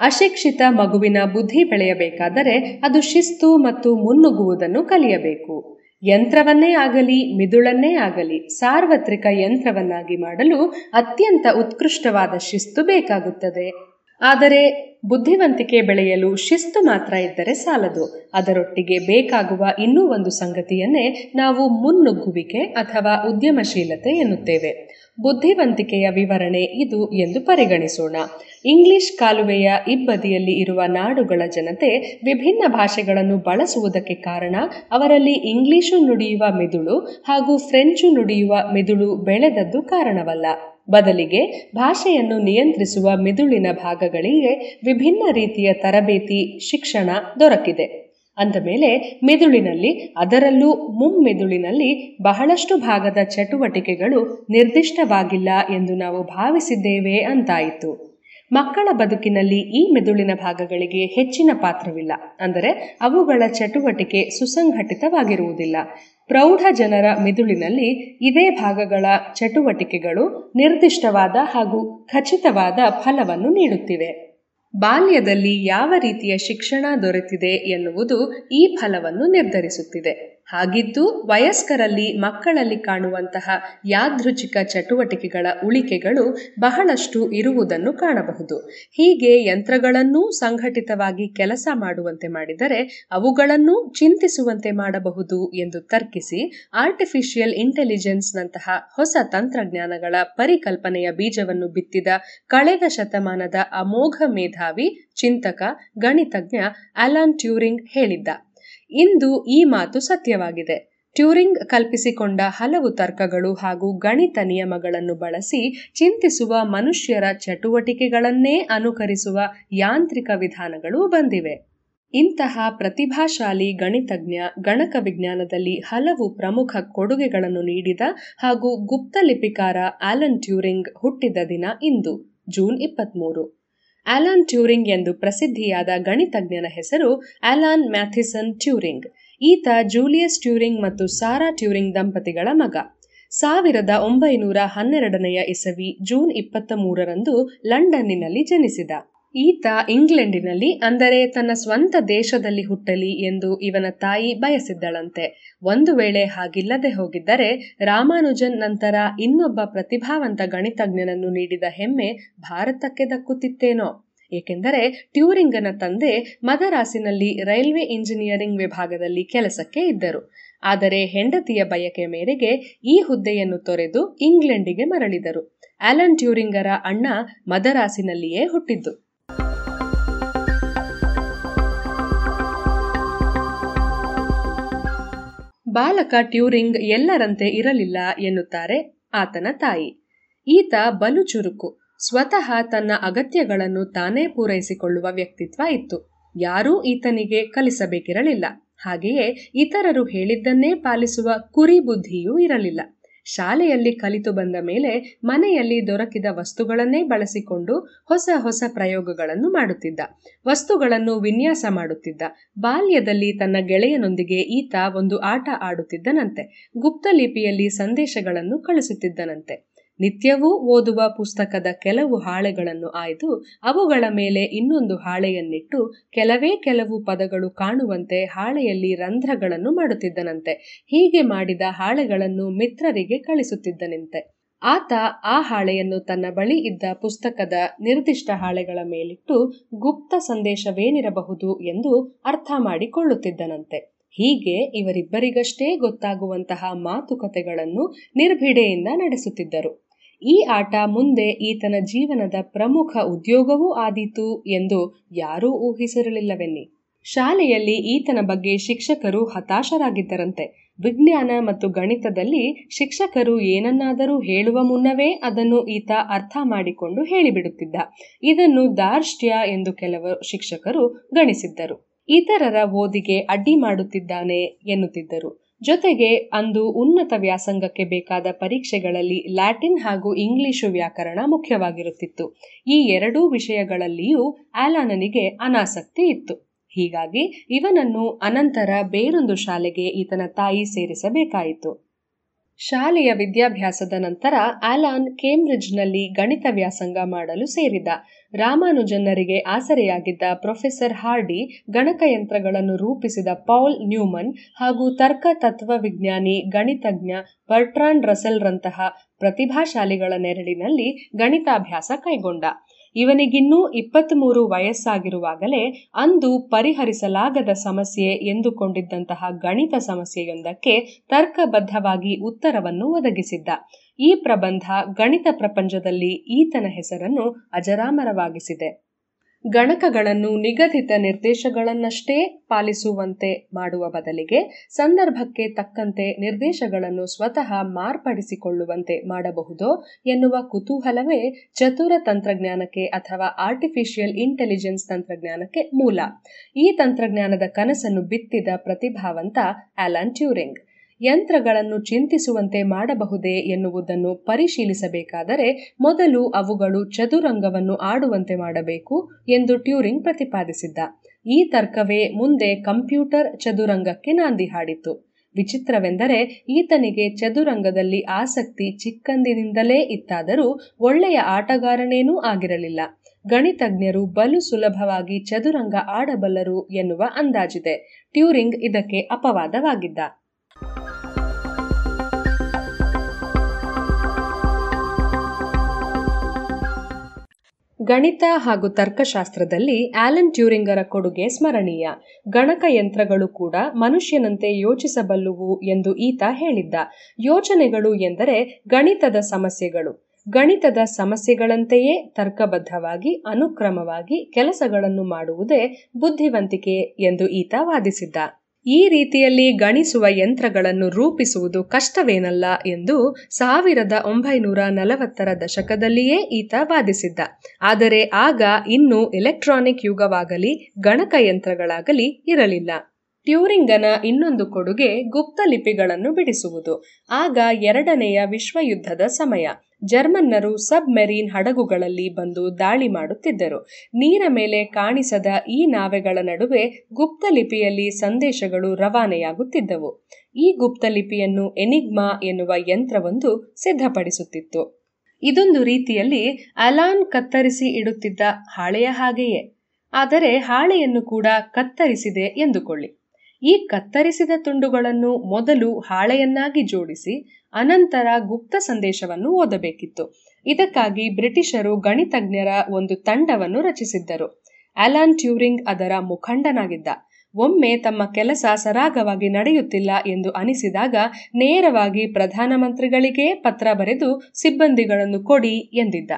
ಅಶಿಕ್ಷಿತ ಮಗುವಿನ ಬುದ್ಧಿ ಬೆಳೆಯಬೇಕಾದರೆ ಅದು ಶಿಸ್ತು ಮತ್ತು ಮುನ್ನುಗ್ಗುವುದನ್ನು ಕಲಿಯಬೇಕು. ಯಂತ್ರವನ್ನೇ ಆಗಲಿ ಮಿದುಳನ್ನೇ ಆಗಲಿ ಸಾರ್ವತ್ರಿಕ ಯಂತ್ರವನ್ನಾಗಿ ಮಾಡಲು ಅತ್ಯಂತ ಉತ್ಕೃಷ್ಟವಾದ ಶಿಸ್ತು ಬೇಕಾಗುತ್ತದೆ. ಆದರೆ ಬುದ್ಧಿವಂತಿಕೆ ಬೆಳೆಯಲು ಶಿಸ್ತು ಮಾತ್ರ ಇದ್ದರೆ ಸಾಲದು. ಅದರೊಟ್ಟಿಗೆ ಬೇಕಾಗುವ ಇನ್ನೂ ಒಂದು ಸಂಗತಿಯನ್ನೇ ನಾವು ಮುನ್ನುಗ್ಗುವಿಕೆ ಅಥವಾ ಉದ್ಯಮಶೀಲತೆ ಎನ್ನುತ್ತೇವೆ. ಬುದ್ಧಿವಂತಿಕೆಯ ವಿವರಣೆ ಇದು ಎಂದು ಪರಿಗಣಿಸೋಣ. ಇಂಗ್ಲಿಷ್ ಕಾಲುವೆಯ ಇಬ್ಬದಿಯಲ್ಲಿ ಇರುವ ನಾಡುಗಳ ಜನತೆ ವಿಭಿನ್ನ ಭಾಷೆಗಳನ್ನು ಬಳಸುವುದಕ್ಕೆ ಕಾರಣ ಅವರಲ್ಲಿ ಇಂಗ್ಲಿಶು ನುಡಿಯುವ ಮೆದುಳು ಹಾಗೂ ಫ್ರೆಂಚು ನುಡಿಯುವ ಮೆದುಳು ಬೆಳೆದದ್ದು ಕಾರಣವಲ್ಲ. ಬದಲಿಗೆ ಭಾಷೆಯನ್ನು ನಿಯಂತ್ರಿಸುವ ಮಿದುಳಿನ ಭಾಗಗಳಿಗೆ ವಿಭಿನ್ನ ರೀತಿಯ ತರಬೇತಿ, ಶಿಕ್ಷಣ ದೊರಕಿದೆ. ಅಂದ ಮೇಲೆ, ಮೆದುಳಿನಲ್ಲಿ, ಅದರಲ್ಲೂ ಮುಮ್ಮೆದುಳಿನಲ್ಲಿ ಬಹಳಷ್ಟು ಭಾಗದ ಚಟುವಟಿಕೆಗಳು ನಿರ್ದಿಷ್ಟವಾಗಿಲ್ಲ ಎಂದು ನಾವು ಭಾವಿಸಿದ್ದೇವೆ ಅಂತಾಯಿತು. ಮಕ್ಕಳ ಬದುಕಿನಲ್ಲಿ ಈ ಮೆದುಳಿನ ಭಾಗಗಳಿಗೆ ಹೆಚ್ಚಿನ ಪಾತ್ರವಿಲ್ಲ. ಅಂದರೆ, ಅವುಗಳ ಚಟುವಟಿಕೆ ಸುಸಂಘಟಿತವಾಗಿರುವುದಿಲ್ಲ. ಪ್ರೌಢ ಜನರ ಮಿದುಳಿನಲ್ಲಿ ಇದೇ ಭಾಗಗಳ ಚಟುವಟಿಕೆಗಳು ನಿರ್ದಿಷ್ಟವಾದ ಹಾಗೂ ಖಚಿತವಾದ ಫಲವನ್ನು ನೀಡುತ್ತಿವೆ. ಬಾಲ್ಯದಲ್ಲಿ ಯಾವ ರೀತಿಯ ಶಿಕ್ಷಣ ದೊರೆತಿದೆ ಎನ್ನುವುದು ಈ ಫಲವನ್ನು ನಿರ್ಧರಿಸುತ್ತಿದೆ. ಹಾಗಿದ್ದು ವಯಸ್ಕರಲ್ಲಿ ಮಕ್ಕಳಲ್ಲಿ ಕಾಣುವಂತಹ ಯಾದೃಚ್ಛಿಕ ಚಟುವಟಿಕೆಗಳ ಉಳಿಕೆಗಳು ಬಹಳಷ್ಟು ಇರುವುದನ್ನು ಕಾಣಬಹುದು. ಹೀಗೆ ಯಂತ್ರಗಳನ್ನೂ ಸಂಘಟಿತವಾಗಿ ಕೆಲಸ ಮಾಡುವಂತೆ ಮಾಡಿದರೆ ಅವುಗಳನ್ನೂ ಚಿಂತಿಸುವಂತೆ ಮಾಡಬಹುದು ಎಂದು ತರ್ಕಿಸಿ ಆರ್ಟಿಫಿಷಿಯಲ್ ಇಂಟೆಲಿಜೆನ್ಸ್ನಂತಹ ಹೊಸ ತಂತ್ರಜ್ಞಾನಗಳ ಪರಿಕಲ್ಪನೆಯ ಬೀಜವನ್ನು ಬಿತ್ತಿದ ಕಳೆದ ಶತಮಾನದ ಅಮೋಘ ಮೇಧಾವಿ ಚಿಂತಕ, ಗಣಿತಜ್ಞ ಅಲಾನ್ ಟ್ಯೂರಿಂಗ್ ಹೇಳಿದ್ದ. ಇಂದು ಈ ಮಾತು ಸತ್ಯವಾಗಿದೆ. ಟ್ಯೂರಿಂಗ್ ಕಲ್ಪಿಸಿಕೊಂಡ ಹಲವು ತರ್ಕಗಳು ಹಾಗೂ ಗಣಿತ ನಿಯಮಗಳನ್ನು ಬಳಸಿ ಚಿಂತಿಸುವ ಮನುಷ್ಯರ ಚಟುವಟಿಕೆಗಳನ್ನೇ ಅನುಕರಿಸುವ ಯಾಂತ್ರಿಕ ವಿಧಾನಗಳು ಬಂದಿವೆ. ಇಂತಹ ಪ್ರತಿಭಾಶಾಲಿ ಗಣಿತಜ್ಞ, ಗಣಕ ವಿಜ್ಞಾನದಲ್ಲಿ ಹಲವು ಪ್ರಮುಖ ಕೊಡುಗೆಗಳನ್ನು ನೀಡಿದ ಹಾಗೂ ಗುಪ್ತಲಿಪಿಕಾರ ಆಲನ್ ಟ್ಯೂರಿಂಗ್ ಹುಟ್ಟಿದ ದಿನ ಇಂದು, ಜೂನ್ ಇಪ್ಪತ್ಮೂರು. ಆಲಾನ್ ಟ್ಯೂರಿಂಗ್ ಎಂದು ಪ್ರಸಿದ್ಧಿಯಾದ ಗಣಿತಜ್ಞನ ಹೆಸರು ಅಲಾನ್ ಮ್ಯಾಥಿಸನ್ ಟ್ಯೂರಿಂಗ್. ಈತ ಜೂಲಿಯಸ್ ಟ್ಯೂರಿಂಗ್ ಮತ್ತು ಸಾರಾ ಟ್ಯೂರಿಂಗ್ ದಂಪತಿಗಳ ಮಗ. ಸಾವಿರದ ಒಂಬೈನೂರ ಹನ್ನೆರಡನೆಯ ಇಸವಿ ಜೂನ್ ಇಪ್ಪತ್ತ ಮೂರರಂದು ಲಂಡನ್ನಿನಲ್ಲಿ ಜನಿಸಿದ. ಈತ ಇಂಗ್ಲೆಂಡಿನಲ್ಲಿ, ಅಂದರೆ ತನ್ನ ಸ್ವಂತ ದೇಶದಲ್ಲಿ ಹುಟ್ಟಲಿ ಎಂದು ಇವನ ತಾಯಿ ಬಯಸಿದ್ದಳಂತೆ. ಒಂದು ವೇಳೆ ಹಾಗಿಲ್ಲದೆ ಹೋಗಿದ್ದರೆ, ರಾಮಾನುಜನ್ ನಂತರ ಇನ್ನೊಬ್ಬ ಪ್ರತಿಭಾವಂತ ಗಣಿತಜ್ಞನನ್ನು ನೀಡಿದ ಹೆಮ್ಮೆ ಭಾರತಕ್ಕೆ ದಕ್ಕುತ್ತಿತ್ತೇನೋ. ಏಕೆಂದರೆ, ಟ್ಯೂರಿಂಗನ ತಂದೆ ಮದರಾಸಿನಲ್ಲಿ ರೈಲ್ವೆ ಇಂಜಿನಿಯರಿಂಗ್ ವಿಭಾಗದಲ್ಲಿ ಕೆಲಸಕ್ಕೆ ಇದ್ದರು. ಆದರೆ ಹೆಂಡತಿಯ ಬಯಕೆ ಮೇರೆಗೆ ಈ ಹುದ್ದೆಯನ್ನು ತೊರೆದು ಇಂಗ್ಲೆಂಡಿಗೆ ಮರಳಿದರು. ಆಲನ್ ಟ್ಯೂರಿಂಗರ ಅಣ್ಣ ಮದರಾಸಿನಲ್ಲಿಯೇ ಹುಟ್ಟಿದ್ದು. ಬಾಲಕ ಟ್ಯೂರಿಂಗ್ ಎಲ್ಲರಂತೆ ಇರಲಿಲ್ಲ ಎನ್ನುತ್ತಾರೆ ಆತನ ತಾಯಿ. ಈತ ಬಲು ಚುರುಕು. ಸ್ವತಃ ತನ್ನ ಅಗತ್ಯಗಳನ್ನು ತಾನೇ ಪೂರೈಸಿಕೊಳ್ಳುವ ವ್ಯಕ್ತಿತ್ವ ಇತ್ತು. ಯಾರೂ ಈತನಿಗೆ ಕಲಿಸಬೇಕಿರಲಿಲ್ಲ. ಹಾಗೆಯೇ ಇತರರು ಹೇಳಿದ್ದನ್ನೇ ಪಾಲಿಸುವ ಕುರಿ ಬುದ್ಧಿಯೂ ಇರಲಿಲ್ಲ. ಶಾಲೆಯಲ್ಲಿ ಕಲಿತು ಬಂದ ಮೇಲೆ ಮನೆಯಲ್ಲಿ ದೊರಕಿದ ವಸ್ತುಗಳನ್ನೇ ಬಳಸಿಕೊಂಡು ಹೊಸ ಹೊಸ ಪ್ರಯೋಗಗಳನ್ನು ಮಾಡುತ್ತಿದ್ದ. ವಸ್ತುಗಳನ್ನು ವಿನ್ಯಾಸ ಮಾಡುತ್ತಿದ್ದ. ಬಾಲ್ಯದಲ್ಲಿ ತನ್ನ ಗೆಳೆಯನೊಂದಿಗೆ ಈತ ಒಂದು ಆಟ ಆಡುತ್ತಿದ್ದನಂತೆ. ಗುಪ್ತಲಿಪಿಯಲ್ಲಿ ಸಂದೇಶಗಳನ್ನು ಕಳಿಸುತ್ತಿದ್ದನಂತೆ ನಿತ್ಯವೂ ಓದುವ ಪುಸ್ತಕದ ಕೆಲವು ಹಾಳೆಗಳನ್ನು ಆಯ್ದು ಅವುಗಳ ಮೇಲೆ ಇನ್ನೊಂದು ಹಾಳೆಯನ್ನಿಟ್ಟು ಕೆಲವೇ ಕೆಲವು ಪದಗಳು ಕಾಣುವಂತೆ ಹಾಳೆಯಲ್ಲಿ ರಂಧ್ರಗಳನ್ನು ಮಾಡುತ್ತಿದ್ದನಂತೆ. ಹೀಗೆ ಮಾಡಿದ ಹಾಳೆಗಳನ್ನು ಮಿತ್ರರಿಗೆ ಕಳಿಸುತ್ತಿದ್ದನಂತೆ. ಆತ ಆ ಹಾಳೆಯನ್ನು ತನ್ನ ಬಳಿ ಇದ್ದ ಪುಸ್ತಕದ ನಿರ್ದಿಷ್ಟ ಹಾಳೆಗಳ ಮೇಲಿಟ್ಟು ಗುಪ್ತ ಸಂದೇಶವೇನಿರಬಹುದು ಎಂದು ಅರ್ಥ ಮಾಡಿಕೊಳ್ಳುತ್ತಿದ್ದನಂತೆ. ಹೀಗೆ ಇವರಿಬ್ಬರಿಗಷ್ಟೇ ಗೊತ್ತಾಗುವಂತಹ ಮಾತುಕತೆಗಳನ್ನು ನಿರ್ಭಿಡೆಯಿಂದ ನಡೆಸುತ್ತಿದ್ದರು. ಈ ಆಟ ಮುಂದೆ ಈತನ ಜೀವನದ ಪ್ರಮುಖ ಉದ್ಯೋಗವೂ ಆದೀತು ಎಂದು ಯಾರೂ ಊಹಿಸಿರಲಿಲ್ಲವೆನ್ನಿ. ಶಾಲೆಯಲ್ಲಿ ಈತನ ಬಗ್ಗೆ ಶಿಕ್ಷಕರು ಹತಾಶರಾಗಿದ್ದರಂತೆ. ವಿಜ್ಞಾನ ಮತ್ತು ಗಣಿತದಲ್ಲಿ ಶಿಕ್ಷಕರು ಏನನ್ನಾದರೂ ಹೇಳುವ ಮುನ್ನವೇ ಅದನ್ನು ಈತ ಅರ್ಥ ಮಾಡಿಕೊಂಡು ಹೇಳಿಬಿಡುತ್ತಿದ್ದ. ಇದನ್ನು ದಾರ್ಷ್ಟ್ಯ ಎಂದು ಕೆಲವರು ಶಿಕ್ಷಕರು ಗಣಿಸಿದ್ದರು. ಇತರರ ಓದಿಗೆ ಅಡ್ಡಿ ಮಾಡುತ್ತಿದ್ದಾನೆ ಎನ್ನುತ್ತಿದ್ದರು. ಜೊತೆಗೆ ಅಂದು ಉನ್ನತ ವ್ಯಾಸಂಗಕ್ಕೆ ಬೇಕಾದ ಪರೀಕ್ಷೆಗಳಲ್ಲಿ ಲ್ಯಾಟಿನ್ ಹಾಗೂ ಇಂಗ್ಲಿಶು ವ್ಯಾಕರಣ ಮುಖ್ಯವಾಗಿರುತ್ತಿತ್ತು. ಈ ಎರಡೂ ವಿಷಯಗಳಲ್ಲಿಯೂ ಆಲಾನನಿಗೆ ಅನಾಸಕ್ತಿ ಇತ್ತು. ಹೀಗಾಗಿ ಇವನನ್ನು ಅನಂತರ ಬೇರೊಂದು ಶಾಲೆಗೆ ಈತನ ತಾಯಿ ಸೇರಿಸಬೇಕಾಯಿತು. ಶಾಲೆಯ ವಿದ್ಯಾಭ್ಯಾಸದ ನಂತರ ಆಲಾನ್ ಕೇಂಬ್ರಿಡ್ಜ್ನಲ್ಲಿ ಗಣಿತ ವ್ಯಾಸಂಗ ಮಾಡಲು ಸೇರಿದ. ರಾಮಾನುಜನ್ನರಿಗೆ ಆಸರೆಯಾಗಿದ್ದ ಪ್ರೊಫೆಸರ್ ಹಾರ್ಡಿ ಗಣಕಯಂತ್ರಗಳನ್ನು ರೂಪಿಸಿದ ಪೌಲ್ ನ್ಯೂಮನ್ ಹಾಗೂ ತರ್ಕ ತತ್ವವಿಜ್ಞಾನಿ ಗಣಿತಜ್ಞ ಬರ್ಟ್ರಾನ್ ರಸೆಲ್ರಂತಹ ಪ್ರತಿಭಾಶಾಲಿಗಳ ನೆರಳಿನಲ್ಲಿ ಗಣಿತಾಭ್ಯಾಸ ಕೈಗೊಂಡ. ಇವನಿಗಿನ್ನೂ ಇಪ್ಪತ್ತ್ಮೂರು ವಯಸ್ಸಾಗಿರುವಾಗಲೇ ಅಂದು ಪರಿಹರಿಸಲಾಗದ ಸಮಸ್ಯೆ ಎಂದುಕೊಂಡಿದ್ದಂತಹ ಗಣಿತ ಸಮಸ್ಯೆಯೊಂದಕ್ಕೆ ತರ್ಕಬದ್ಧವಾಗಿ ಉತ್ತರವನ್ನು ಒದಗಿಸಿದ್ದ. ಈ ಪ್ರಬಂಧ ಗಣಿತ ಪ್ರಪಂಚದಲ್ಲಿ ಈತನ ಹೆಸರನ್ನು ಅಜರಾಮರವಾಗಿಸಿದೆ. ಗಣಕಗಳನ್ನು ನಿಗದಿತ ನಿರ್ದೇಶಗಳನ್ನಷ್ಟೇ ಪಾಲಿಸುವಂತೆ ಮಾಡುವ ಬದಲಿಗೆ ಸಂದರ್ಭಕ್ಕೆ ತಕ್ಕಂತೆ ನಿರ್ದೇಶಗಳನ್ನು ಸ್ವತಃ ಮಾರ್ಪಡಿಸಿಕೊಳ್ಳುವಂತೆ ಮಾಡಬಹುದೋ ಎನ್ನುವ ಕುತೂಹಲವೇ ಚತುರ ತಂತ್ರಜ್ಞಾನಕ್ಕೆ ಅಥವಾ ಆರ್ಟಿಫಿಷಿಯಲ್ ಇಂಟೆಲಿಜೆನ್ಸ್ ತಂತ್ರಜ್ಞಾನಕ್ಕೆ ಮೂಲ. ಈ ತಂತ್ರಜ್ಞಾನದ ಕನಸನ್ನು ಬಿತ್ತಿದ ಪ್ರತಿಭಾವಂತ ಅಲನ್ ಟ್ಯೂರಿಂಗ್. ಯಂತ್ರಗಳನ್ನು ಚಿಂತಿಸುವಂತೆ ಮಾಡಬಹುದೇ ಎನ್ನುವುದನ್ನು ಪರಿಶೀಲಿಸಬೇಕಾದರೆ ಮೊದಲು ಅವುಗಳು ಚದುರಂಗವನ್ನು ಆಡುವಂತೆ ಮಾಡಬೇಕು ಎಂದು ಟ್ಯೂರಿಂಗ್ ಪ್ರತಿಪಾದಿಸಿದ್ದ. ಈ ತರ್ಕವೇ ಮುಂದೆ ಕಂಪ್ಯೂಟರ್ ಚದುರಂಗಕ್ಕೆ ನಾಂದಿ ಹಾಡಿತು ವಿಚಿತ್ರವೆಂದರೆ ಈತನಿಗೆ ಚದುರಂಗದಲ್ಲಿ ಆಸಕ್ತಿ ಚಿಕ್ಕಂದಿನಿಂದಲೇ ಇತ್ತಾದರೂ ಒಳ್ಳೆಯ ಆಟಗಾರನೇನೂ ಆಗಿರಲಿಲ್ಲ. ಗಣಿತಜ್ಞರು ಬಲು ಸುಲಭವಾಗಿ ಚದುರಂಗ ಆಡಬಲ್ಲರು ಎನ್ನುವ ಅಂದಾಜಿದೆ. ಟ್ಯೂರಿಂಗ್ ಇದಕ್ಕೆ ಅಪವಾದವಾಗಿದ್ದ. ಗಣಿತ ಹಾಗೂ ತರ್ಕಶಾಸ್ತ್ರದಲ್ಲಿ ಆಲನ್ ಟ್ಯೂರಿಂಗರ ಕೊಡುಗೆ ಸ್ಮರಣೀಯ. ಗಣಕಯಂತ್ರಗಳು ಕೂಡ ಮನುಷ್ಯನಂತೆ ಯೋಚಿಸಬಲ್ಲುವು ಎಂದು ಈತ ಹೇಳಿದ್ದ. ಯೋಚನೆಗಳು ಎಂದರೆ ಗಣಿತದ ಸಮಸ್ಯೆಗಳು. ಗಣಿತದ ಸಮಸ್ಯೆಗಳಂತೆಯೇ ತರ್ಕಬದ್ಧವಾಗಿ, ಅನುಕ್ರಮವಾಗಿ ಕೆಲಸಗಳನ್ನು ಮಾಡುವುದೇ ಬುದ್ಧಿವಂತಿಕೆ ಎಂದು ಈತ ವಾದಿಸಿದ್ದ. ಈ ರೀತಿಯಲ್ಲಿ ಗಣಿಸುವ ಯಂತ್ರಗಳನ್ನು ರೂಪಿಸುವುದು ಕಷ್ಟವೇನಲ್ಲ ಎಂದು ಸಾವಿರದ ಒಂಬೈನೂರ ನಲವತ್ತರ ದಶಕದಲ್ಲಿಯೇ ಈತ ವಾದಿಸಿದ್ದ. ಆದರೆ ಆಗ ಇನ್ನೂ ಎಲೆಕ್ಟ್ರಾನಿಕ್ ಯುಗವಾಗಲಿ ಗಣಕಯಂತ್ರಗಳಾಗಲಿ ಇರಲಿಲ್ಲ. ಟ್ಯೂರಿಂಗನ ಇನ್ನೊಂದು ಕೊಡುಗೆ ಗುಪ್ತ ಲಿಪಿಗಳನ್ನು ಬಿಡಿಸುವುದು. ಆಗ ಎರಡನೆಯ ವಿಶ್ವಯುದ್ಧದ ಸಮಯ. ಜರ್ಮನ್ನರು ಸಬ್ ಮೆರೀನ್ ಹಡಗುಗಳಲ್ಲಿ ಬಂದು ದಾಳಿ ಮಾಡುತ್ತಿದ್ದರು. ನೀರ ಮೇಲೆ ಕಾಣಿಸದ ಈ ನಾವೆಗಳ ನಡುವೆ ಗುಪ್ತ ಲಿಪಿಯಲ್ಲಿ ಸಂದೇಶಗಳು ರವಾನೆಯಾಗುತ್ತಿದ್ದವು. ಈ ಗುಪ್ತ ಲಿಪಿಯನ್ನು ಎನಿಗ್ಮಾ ಎನ್ನುವ ಯಂತ್ರವೊಂದು ಸಿದ್ಧಪಡಿಸುತ್ತಿತ್ತು. ಇದೊಂದು ರೀತಿಯಲ್ಲಿ ಅಲಾನ್ ಕತ್ತರಿಸಿ ಇಡುತ್ತಿದ್ದ ಹಾಳೆಯ ಹಾಗೆಯೇ. ಆದರೆ ಹಾಳೆಯನ್ನು ಕೂಡ ಕತ್ತರಿಸಿದೆ ಎಂದುಕೊಳ್ಳಿ. ಈ ಕತ್ತರಿಸಿದ ತುಂಡುಗಳನ್ನು ಮೊದಲು ಹಾಳೆಯನ್ನಾಗಿ ಜೋಡಿಸಿ, ಅನಂತರ ಗುಪ್ತ ಸಂದೇಶವನ್ನು ಓದಬೇಕಿತ್ತು. ಇದಕ್ಕಾಗಿ ಬ್ರಿಟಿಷರು ಗಣಿತಜ್ಞರ ಒಂದು ತಂಡವನ್ನು ರಚಿಸಿದ್ದರು. ಅಲಾನ್ ಟ್ಯೂರಿಂಗ್ ಅದರ ಮುಖಂಡನಾಗಿದ್ದ. ಒಮ್ಮೆ ತಮ್ಮ ಕೆಲಸ ಸರಾಗವಾಗಿ ನಡೆಯುತ್ತಿಲ್ಲ ಎಂದು ಅನಿಸಿದಾಗ ನೇರವಾಗಿ ಪ್ರಧಾನಮಂತ್ರಿಗಳಿಗೇ ಪತ್ರ ಬರೆದು ಸಿಬ್ಬಂದಿಗಳನ್ನು ಕೊಡಿ ಎಂದಿದ್ದ.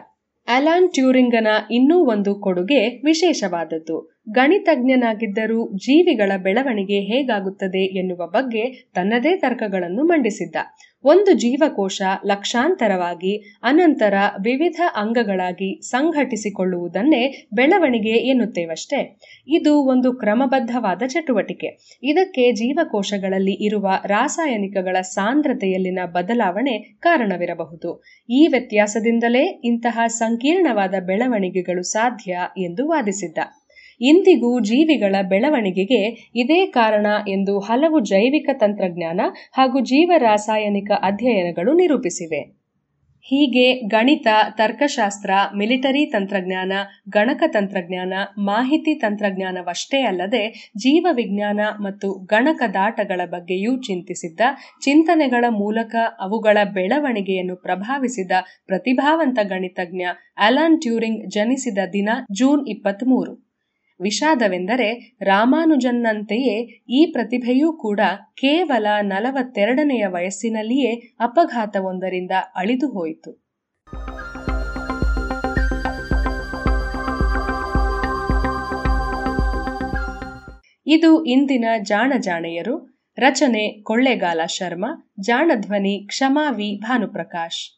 ಅಲಾನ್ ಟ್ಯೂರಿಂಗನ ಇನ್ನೂ ಒಂದು ಕೊಡುಗೆ ವಿಶೇಷವಾದದ್ದು. ಗಣಿತಜ್ಞನಾಗಿದ್ದರೂ ಜೀವಿಗಳ ಬೆಳವಣಿಗೆ ಹೇಗಾಗುತ್ತದೆ ಎನ್ನುವ ಬಗ್ಗೆ ತನ್ನದೇ ತರ್ಕಗಳನ್ನು ಮಂಡಿಸಿದ್ದ. ಒಂದು ಜೀವಕೋಶ ಲಕ್ಷಾಂತರವಾಗಿ ಅನಂತರ ವಿವಿಧ ಅಂಗಗಳಾಗಿ ಸಂಘಟಿಸಿಕೊಳ್ಳುವುದನ್ನೇ ಬೆಳವಣಿಗೆ ಎನ್ನುತ್ತೇವಷ್ಟೇ. ಇದು ಒಂದು ಕ್ರಮಬದ್ಧವಾದ ಚಟುವಟಿಕೆ. ಇದಕ್ಕೆ ಜೀವಕೋಶಗಳಲ್ಲಿ ಇರುವ ರಾಸಾಯನಿಕಗಳ ಸಾಂದ್ರತೆಯಲ್ಲಿನ ಬದಲಾವಣೆ ಕಾರಣವಿರಬಹುದು. ಈ ವ್ಯತ್ಯಾಸದಿಂದಲೇ ಇಂತಹ ಸಂಕೀರ್ಣವಾದ ಬೆಳವಣಿಗೆಗಳು ಸಾಧ್ಯ ಎಂದು ವಾದಿಸಿದ್ದ. ಇಂದಿಗೂ ಜೀವಿಗಳ ಬೆಳವಣಿಗೆಗೆ ಇದೇ ಕಾರಣ ಎಂದು ಹಲವು ಜೈವಿಕ ತಂತ್ರಜ್ಞಾನ ಹಾಗೂ ಜೀವರಾಸಾಯನಿಕ ಅಧ್ಯಯನಗಳು ನಿರೂಪಿಸಿವೆ. ಹೀಗೆ ಗಣಿತ, ತರ್ಕಶಾಸ್ತ್ರ, ಮಿಲಿಟರಿ ತಂತ್ರಜ್ಞಾನ, ಗಣಕ ತಂತ್ರಜ್ಞಾನ, ಮಾಹಿತಿ ತಂತ್ರಜ್ಞಾನವಷ್ಟೇ ಅಲ್ಲದೆ ಜೀವವಿಜ್ಞಾನ ಮತ್ತು ಗಣಕದಾಟಗಳ ಬಗ್ಗೆಯೂ ಚಿಂತಿಸಿದ್ದ, ಚಿಂತನೆಗಳ ಮೂಲಕ ಅವುಗಳ ಬೆಳವಣಿಗೆಯನ್ನು ಪ್ರಭಾವಿಸಿದ ಪ್ರತಿಭಾವಂತ ಗಣಿತಜ್ಞ ಅಲಾನ್ ಟ್ಯೂರಿಂಗ್ ಜನಿಸಿದ ದಿನ ಜೂನ್ ಇಪ್ಪತ್ತ್ಮೂರು ವಿಷಾದವೆಂದರೆ ರಾಮಾನುಜನ್ನಂತೆಯೇ ಈ ಪ್ರತಿಭೆಯೂ ಕೂಡ ಕೇವಲ ನಲವತ್ತೆರಡನೆಯ ವಯಸ್ಸಿನಲ್ಲಿಯೇ ಅಪಘಾತವೊಂದರಿಂದ ಅಳಿದು ಹೋಯಿತು ಇದು ಇಂದಿನ ಜಾಣ ಜಾಣೆಯರು. ರಚನೆ ಕೊಳ್ಳೇಗಾಲ ಶರ್ಮಾ, ಜಾಣಧ್ವನಿ ಕ್ಷಮಾ ವಿ ಭಾನುಪ್ರಕಾಶ್.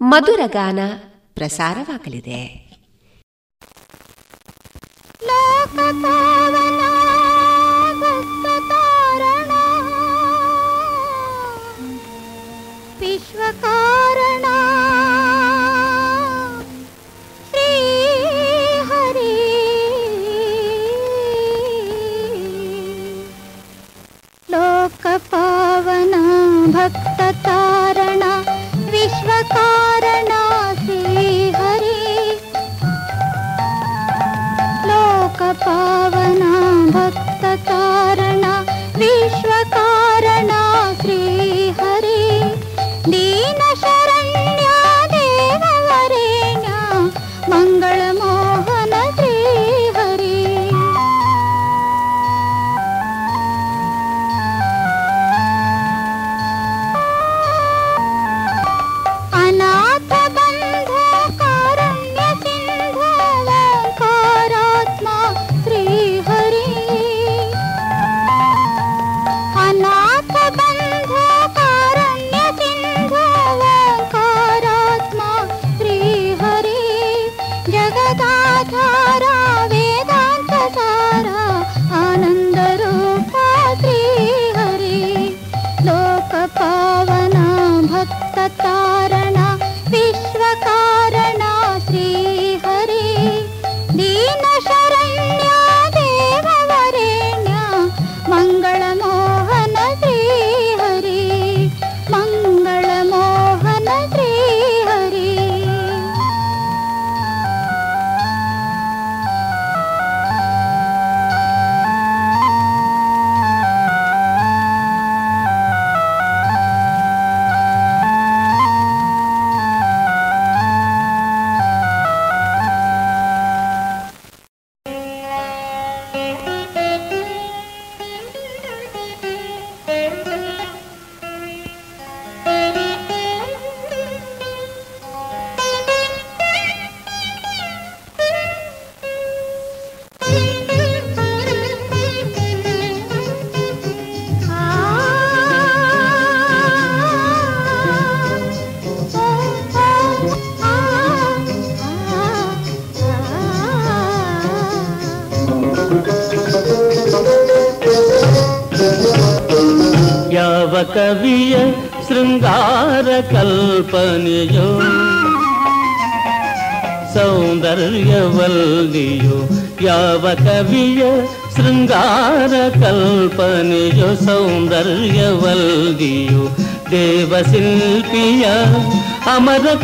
ಮಧುರ ಗಾನ ಪ್ರಸಾರವಾಗಲಿದೆ ವಿಶ್ವಕಾರಣ. ಶ್ರೀ ಹರಿ कारणा हरि। लोकपावना भक्तकारणा विश्व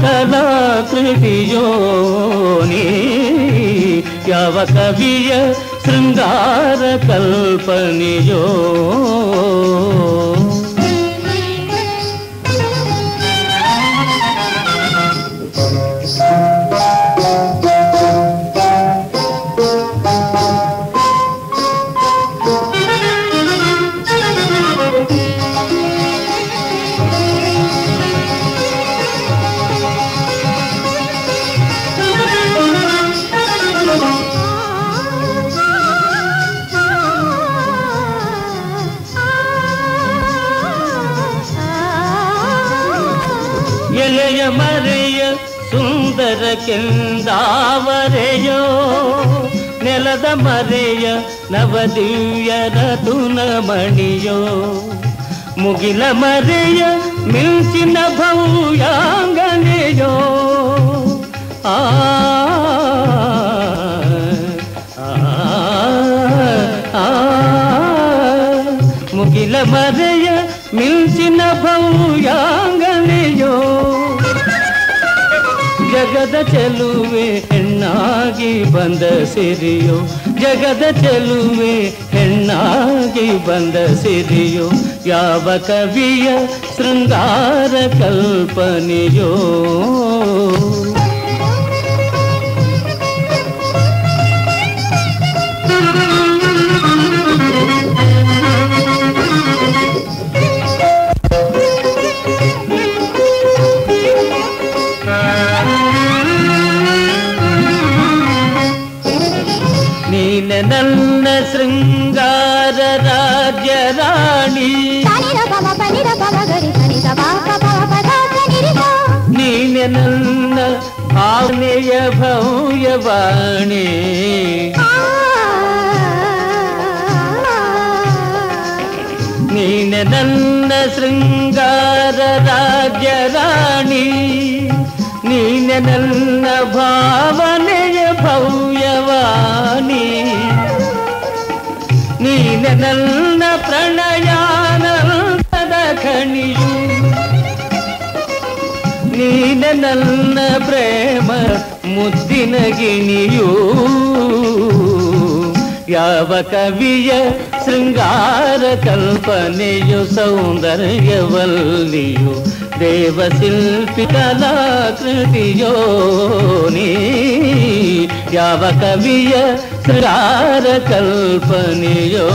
ಕಲಾಕೃತಿಯೋ ನೀ ಯಾವ ಕವಿಯ ಶೃಂಗಾರ ಕಲ್ಪನೆಯೋ ಮುಗಿಲ ಮರೆಯ ಮಿಂಚಿನ ಭವ್ಯಾಂಗನೆಯೋ ಆ ಆ, ಆ, ಮುಗಿಲ ಮರೆಯ ಮಿಂಚಿನ ಭವ್ಯಾಂಗನೆಯೋ ಜಗದ ಚೆಲುವೆ ಹೆಣ್ಣಾಗಿ ಬಂದ ಸಿರಿಯೋ ಜಗದ ಚೆಲುವೆ ಹೆಣ್ಣಾಗಿ ಬಂದ ಸಿರಿಯೋ ಯಾವ ಕವಿಯ ಶೃಂಗಾರ ಕಲ್ಪನೆಯೋ ನೀನೆ ನನ್ನ ಶೃಂಗಾರ ನೀನೆ ನನ್ನ ಭಾವನೆಯ ಭವ್ಯವಾಣಿ ನೀನೆ ನನ್ನ ಶೃಂಗಾರ ರಾಜ್ಯ ರಾಣಿ ನೀನೆ ನನ್ನ ಭಾವನೆಯ ಭವ್ಯವಾಣಿ ನೀನೆ ನನ್ನ ಪ್ರಣಯಾನಂದದ ಖಣಿಯು ನೀನೆ ನನ್ನ ಪ್ರೇಮ ಮುದ್ದಿನ ಗಿಣಿಯೂ ಯಾವ ಕವಿಯ ಶೃಂಗಾರ ಕಲ್ಪನೆಯು ಸೌಂದರ್ಯವಲ್ಲಿಯು ದೇವಶಿಲ್ಪಿ ಕಲಾಕೃತಿಯೋ ನೀ ಯಾವ ಕವಿಯ ಶೃಂಗಾರ ಕಲ್ಪನೆಯೋ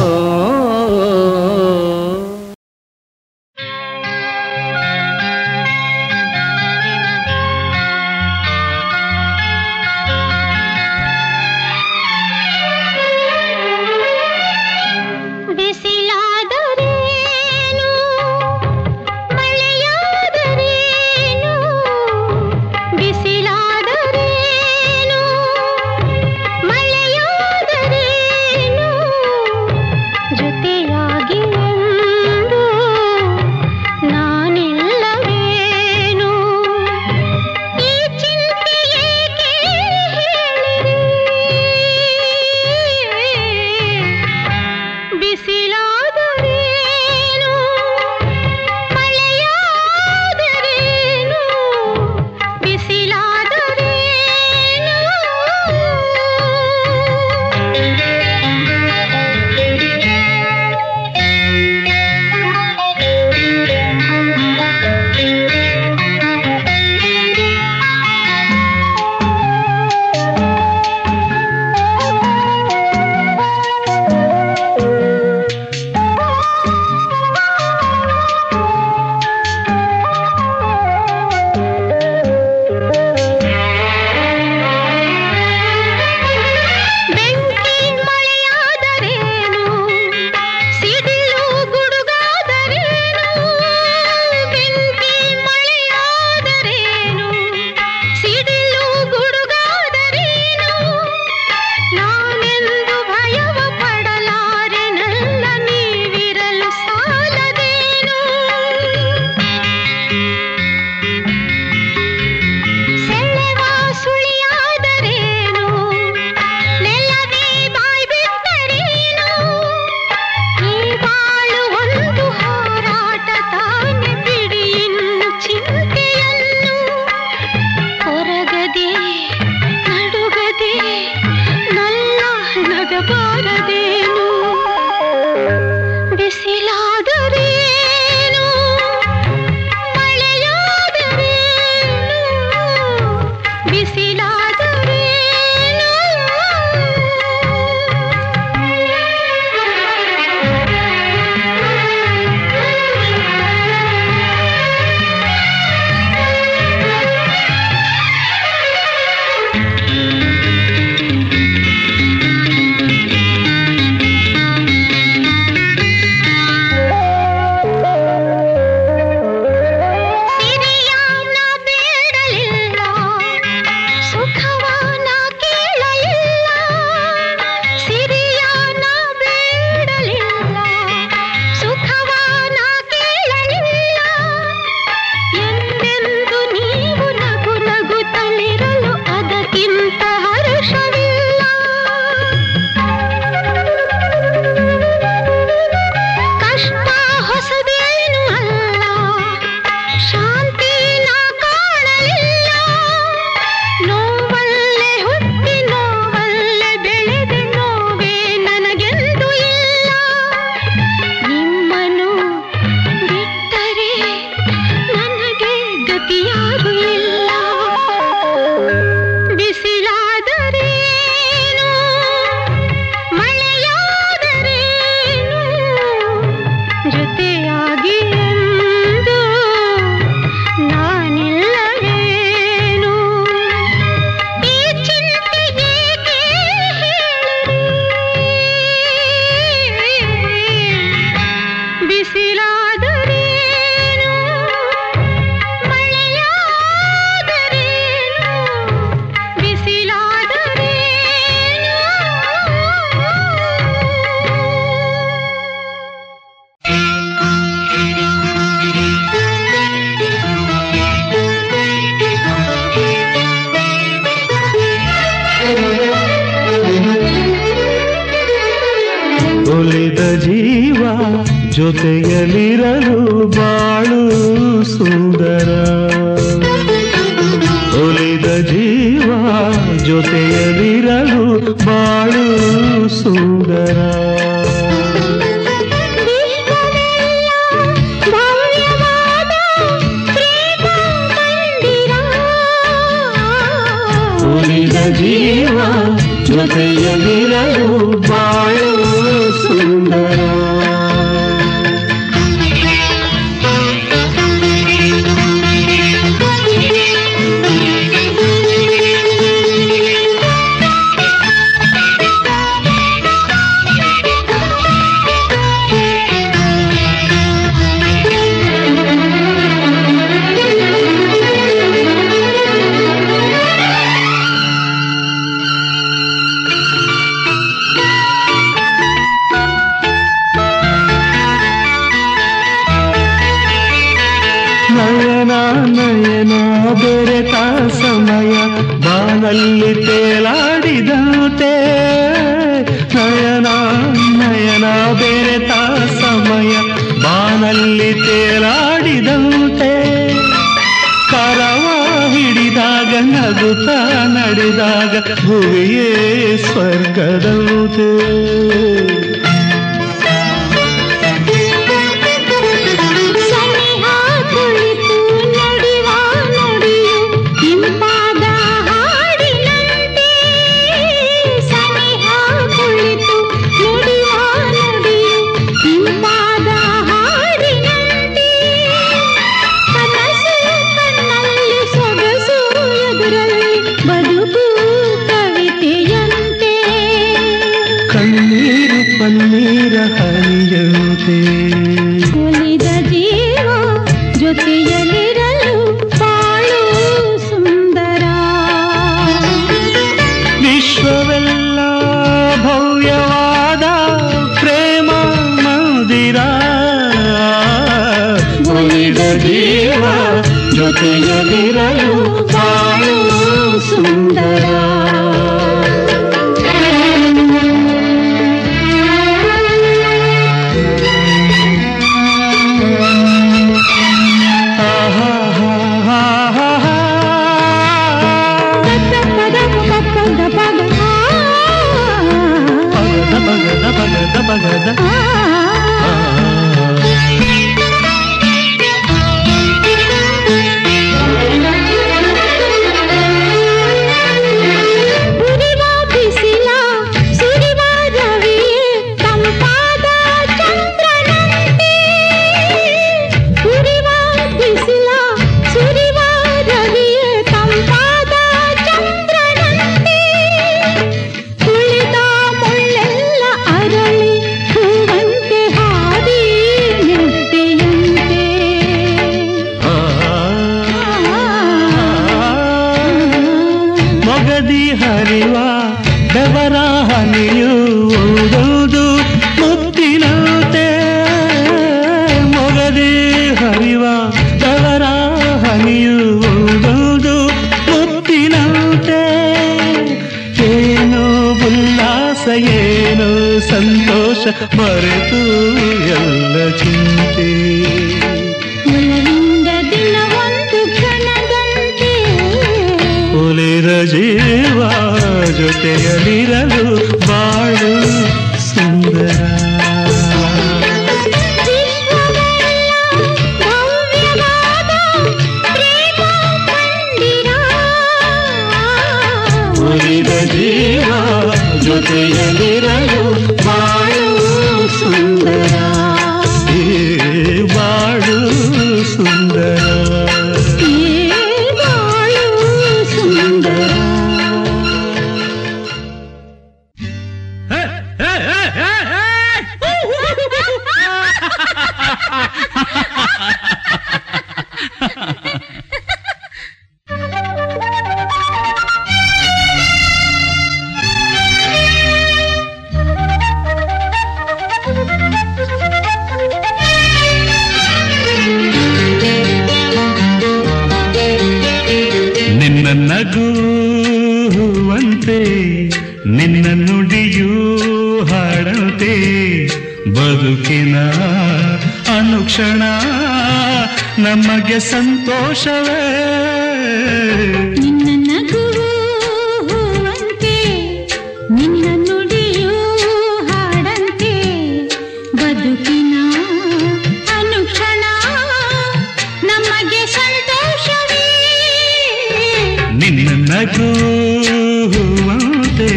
ನಗುವಂತೆ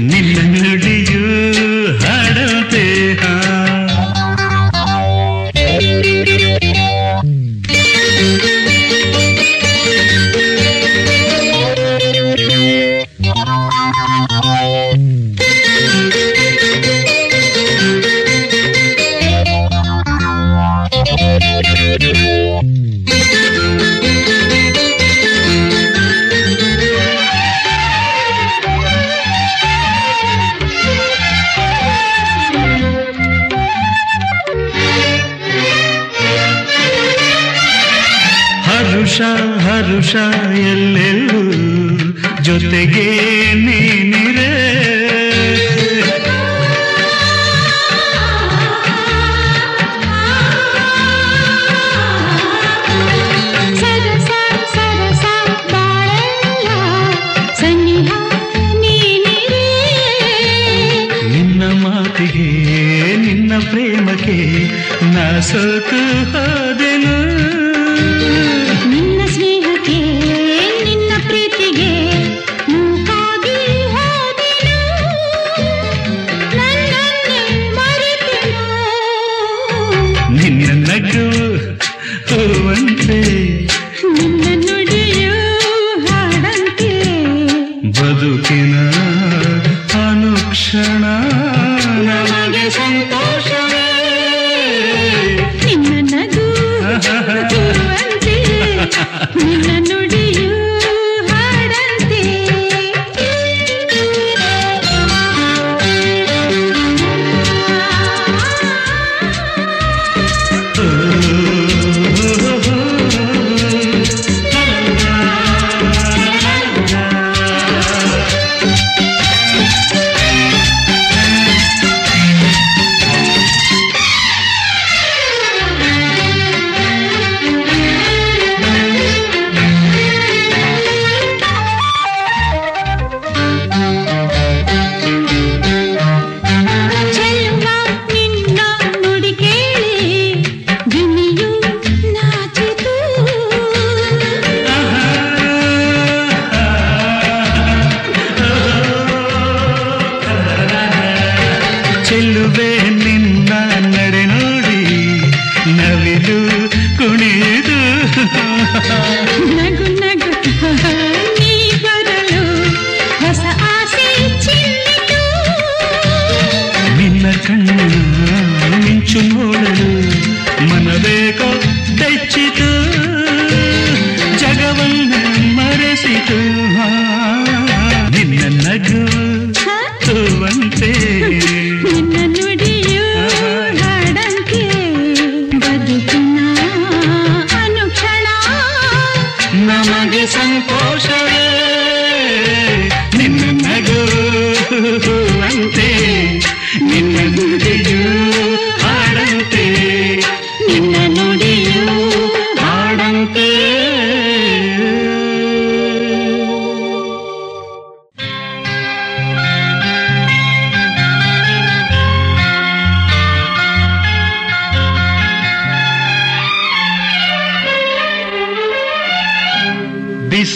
ನಿನ್ನ ನುಡಿಯು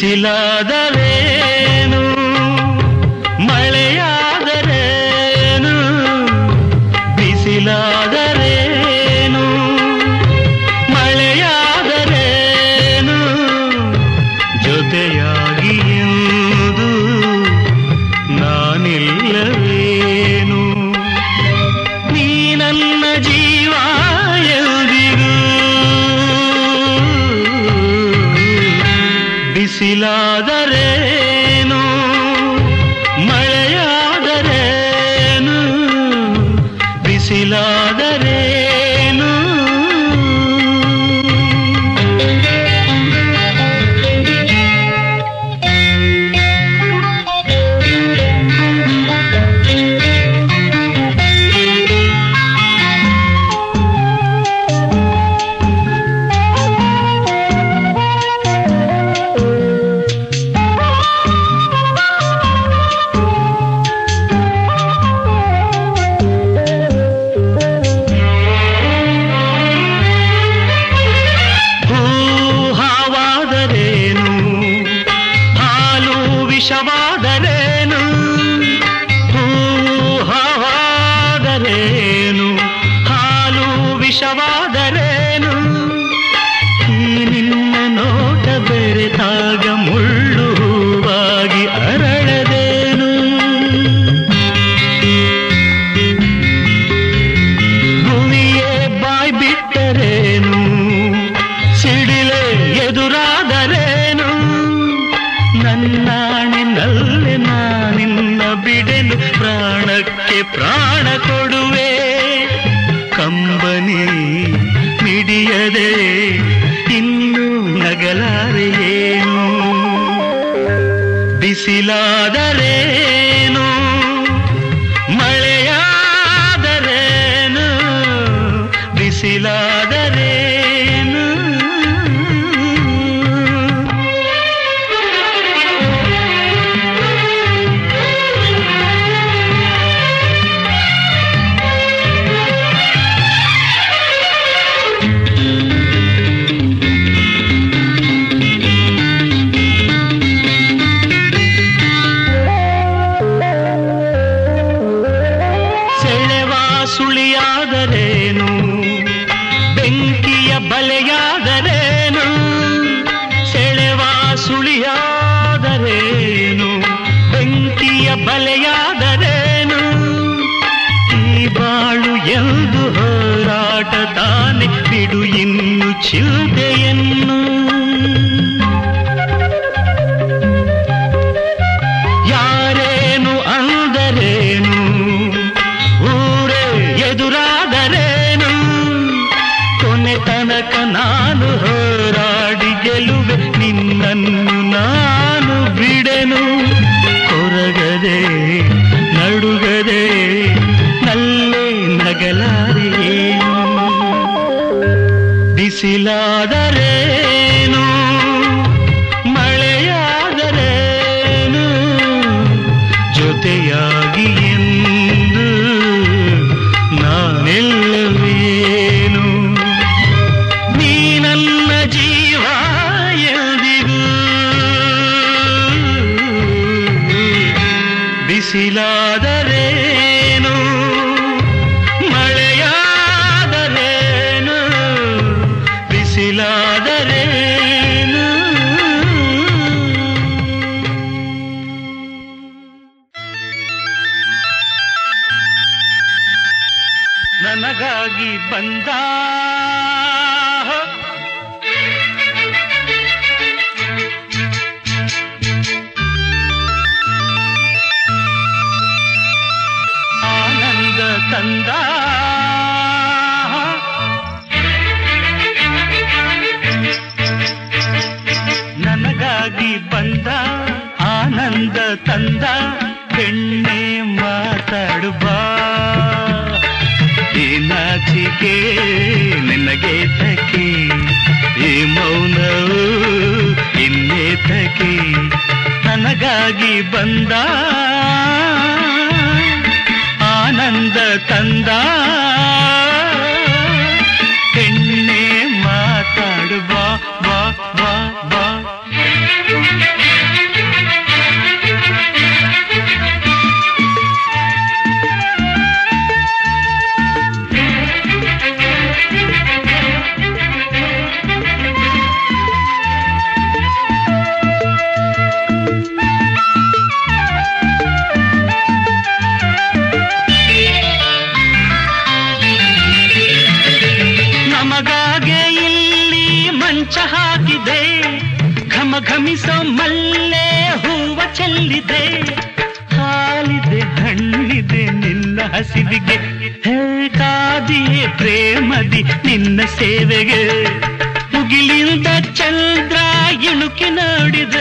சிலாதவே ಬಿಸಿಲಾದರೇನು ನಾಚಿಕೆ ನಿನಗೆ ತಕೆ ಈ ಮೌನವು ಇನ್ನೇತಕೆ ನನಗಾಗಿ ಬಂದ ಆನಂದ ತಂದ ಹೆಣ್ಣೆ ಮಾತಾಡುವ ಘಮಿಸೋ ಮಲ್ಲೆ ಹೂವ ಚೆಲ್ಲಿದೆ, ಹಾಲಿದೆ, ಹಣ್ಣಿದೆ, ನಿನ್ನ ಹಸಿವಿಗೆ. ಹೇಳ್ತಾದಿಯೇ ಪ್ರೇಮದಿ, ನಿನ್ನ ಸೇವೆಗೆ. ಮುಗಿಲಿಂದ ಚಂದ್ರ ಇಣುಕಿ ನೋಡಿದ,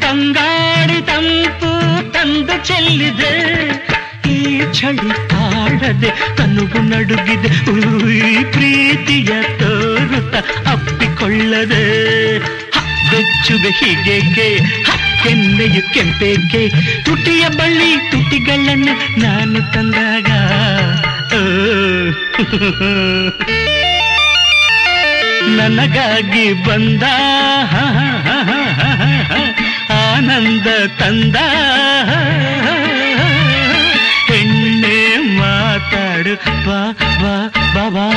ತಂಗಾಡಿ ತಂಪು ತಂದು ಚೆಲ್ಲಿದೆ. ಈ ಚಳಿ ಆಡದೆ ತನುಗು ನಡುಗಿದೆ ಪ್ರೀತಿಯ ತೋರುತ್ತ ಅಪ್ಪಿಕೊಳ್ಳದೆ. ಹ, ಬೆಚ್ಚುಗೆ ಹೀಗೇಕೆ ಕೆನ್ನೆಯು ಕೆಂಪೇಕೆ? ತುಟಿಯ ಬಳ್ಳಿ ತುಟಿಗಳನ್ನು ನಾನು ತಂದಾಗ. ನನಗಾಗಿ ಬಂದ. ಆನಂದ ತಂದ. ಹೆಣ್ಣೆ ಮಾತಾ ಮಾತಾಡು ಬಾ ಬಾ ಬಾ.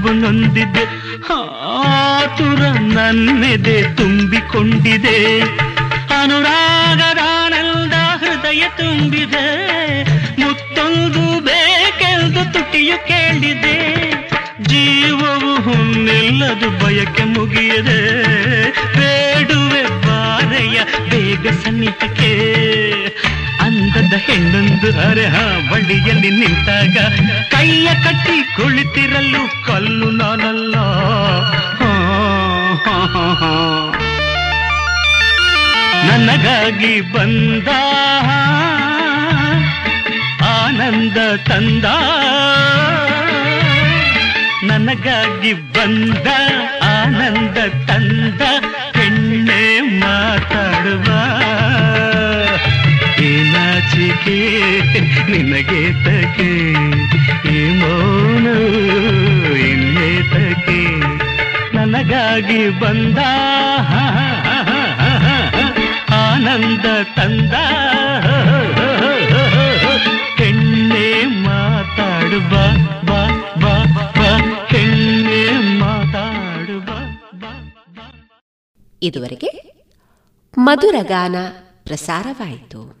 ಮನವು ನೊಂದಿದೆ ಆತುರ ನನ್ನೆದೆ ತುಂಬಿಕೊಂಡಿದೆ ಅನುರಾಗದಾನಂದ ಹೃದಯ ತುಂಬಿದೆ ಮುತ್ತೊಂದು ಬೇಕೆಂದು ತುಟಿಯು ಕೇಳಿದೆ ಜೀವವು ಹುನ್ನೆಲ್ಲದು ಬಯಕೆ ಮುಗಿಯದೆ ಬೇಡುವೆ ಬಾರೆಯ ಬೇಗ ಸನ್ನಿಹಕ್ಕೆ ಅಂದದ ಹೆಣ್ಣೊಂದು ಅರೆಹ ಬಳಿಯಲ್ಲಿ ನಿಂತಾಗ ಕೈಯ ಕಟ್ಟಿ ಕುಳಿತಿರಲು ಕಲ್ಲು ನಾನಲ್ಲ. ನನಗಾಗಿ ಬಂದ ಆನಂದ ತಂದ. ನನಗಾಗಿ ಬಂದ, ಆನಂದ ತಂದ, ಹೆಣ್ಣೆ ಮಾತಾಡುವ. ನಾಚಿಕೆ ನಿನಗೆ ತಗೆ ಈ ಮೌನ ಇನ್ನೇತಕ್ಕೆ ನನಗಾಗಿ ಬಂದ. ಆನಂದ ತಂದ. ಹೆಣ್ಣೆ ಮಾತಾಡುವ, ಬಾ ಬಾ ಬಾ, ಹೆಣ್ಣೆ ಮಾತಾಡು ಬಾ. ಇದುವರೆಗೆ ಮಧುರಗಾನ ಪ್ರಸಾರವಾಯಿತು.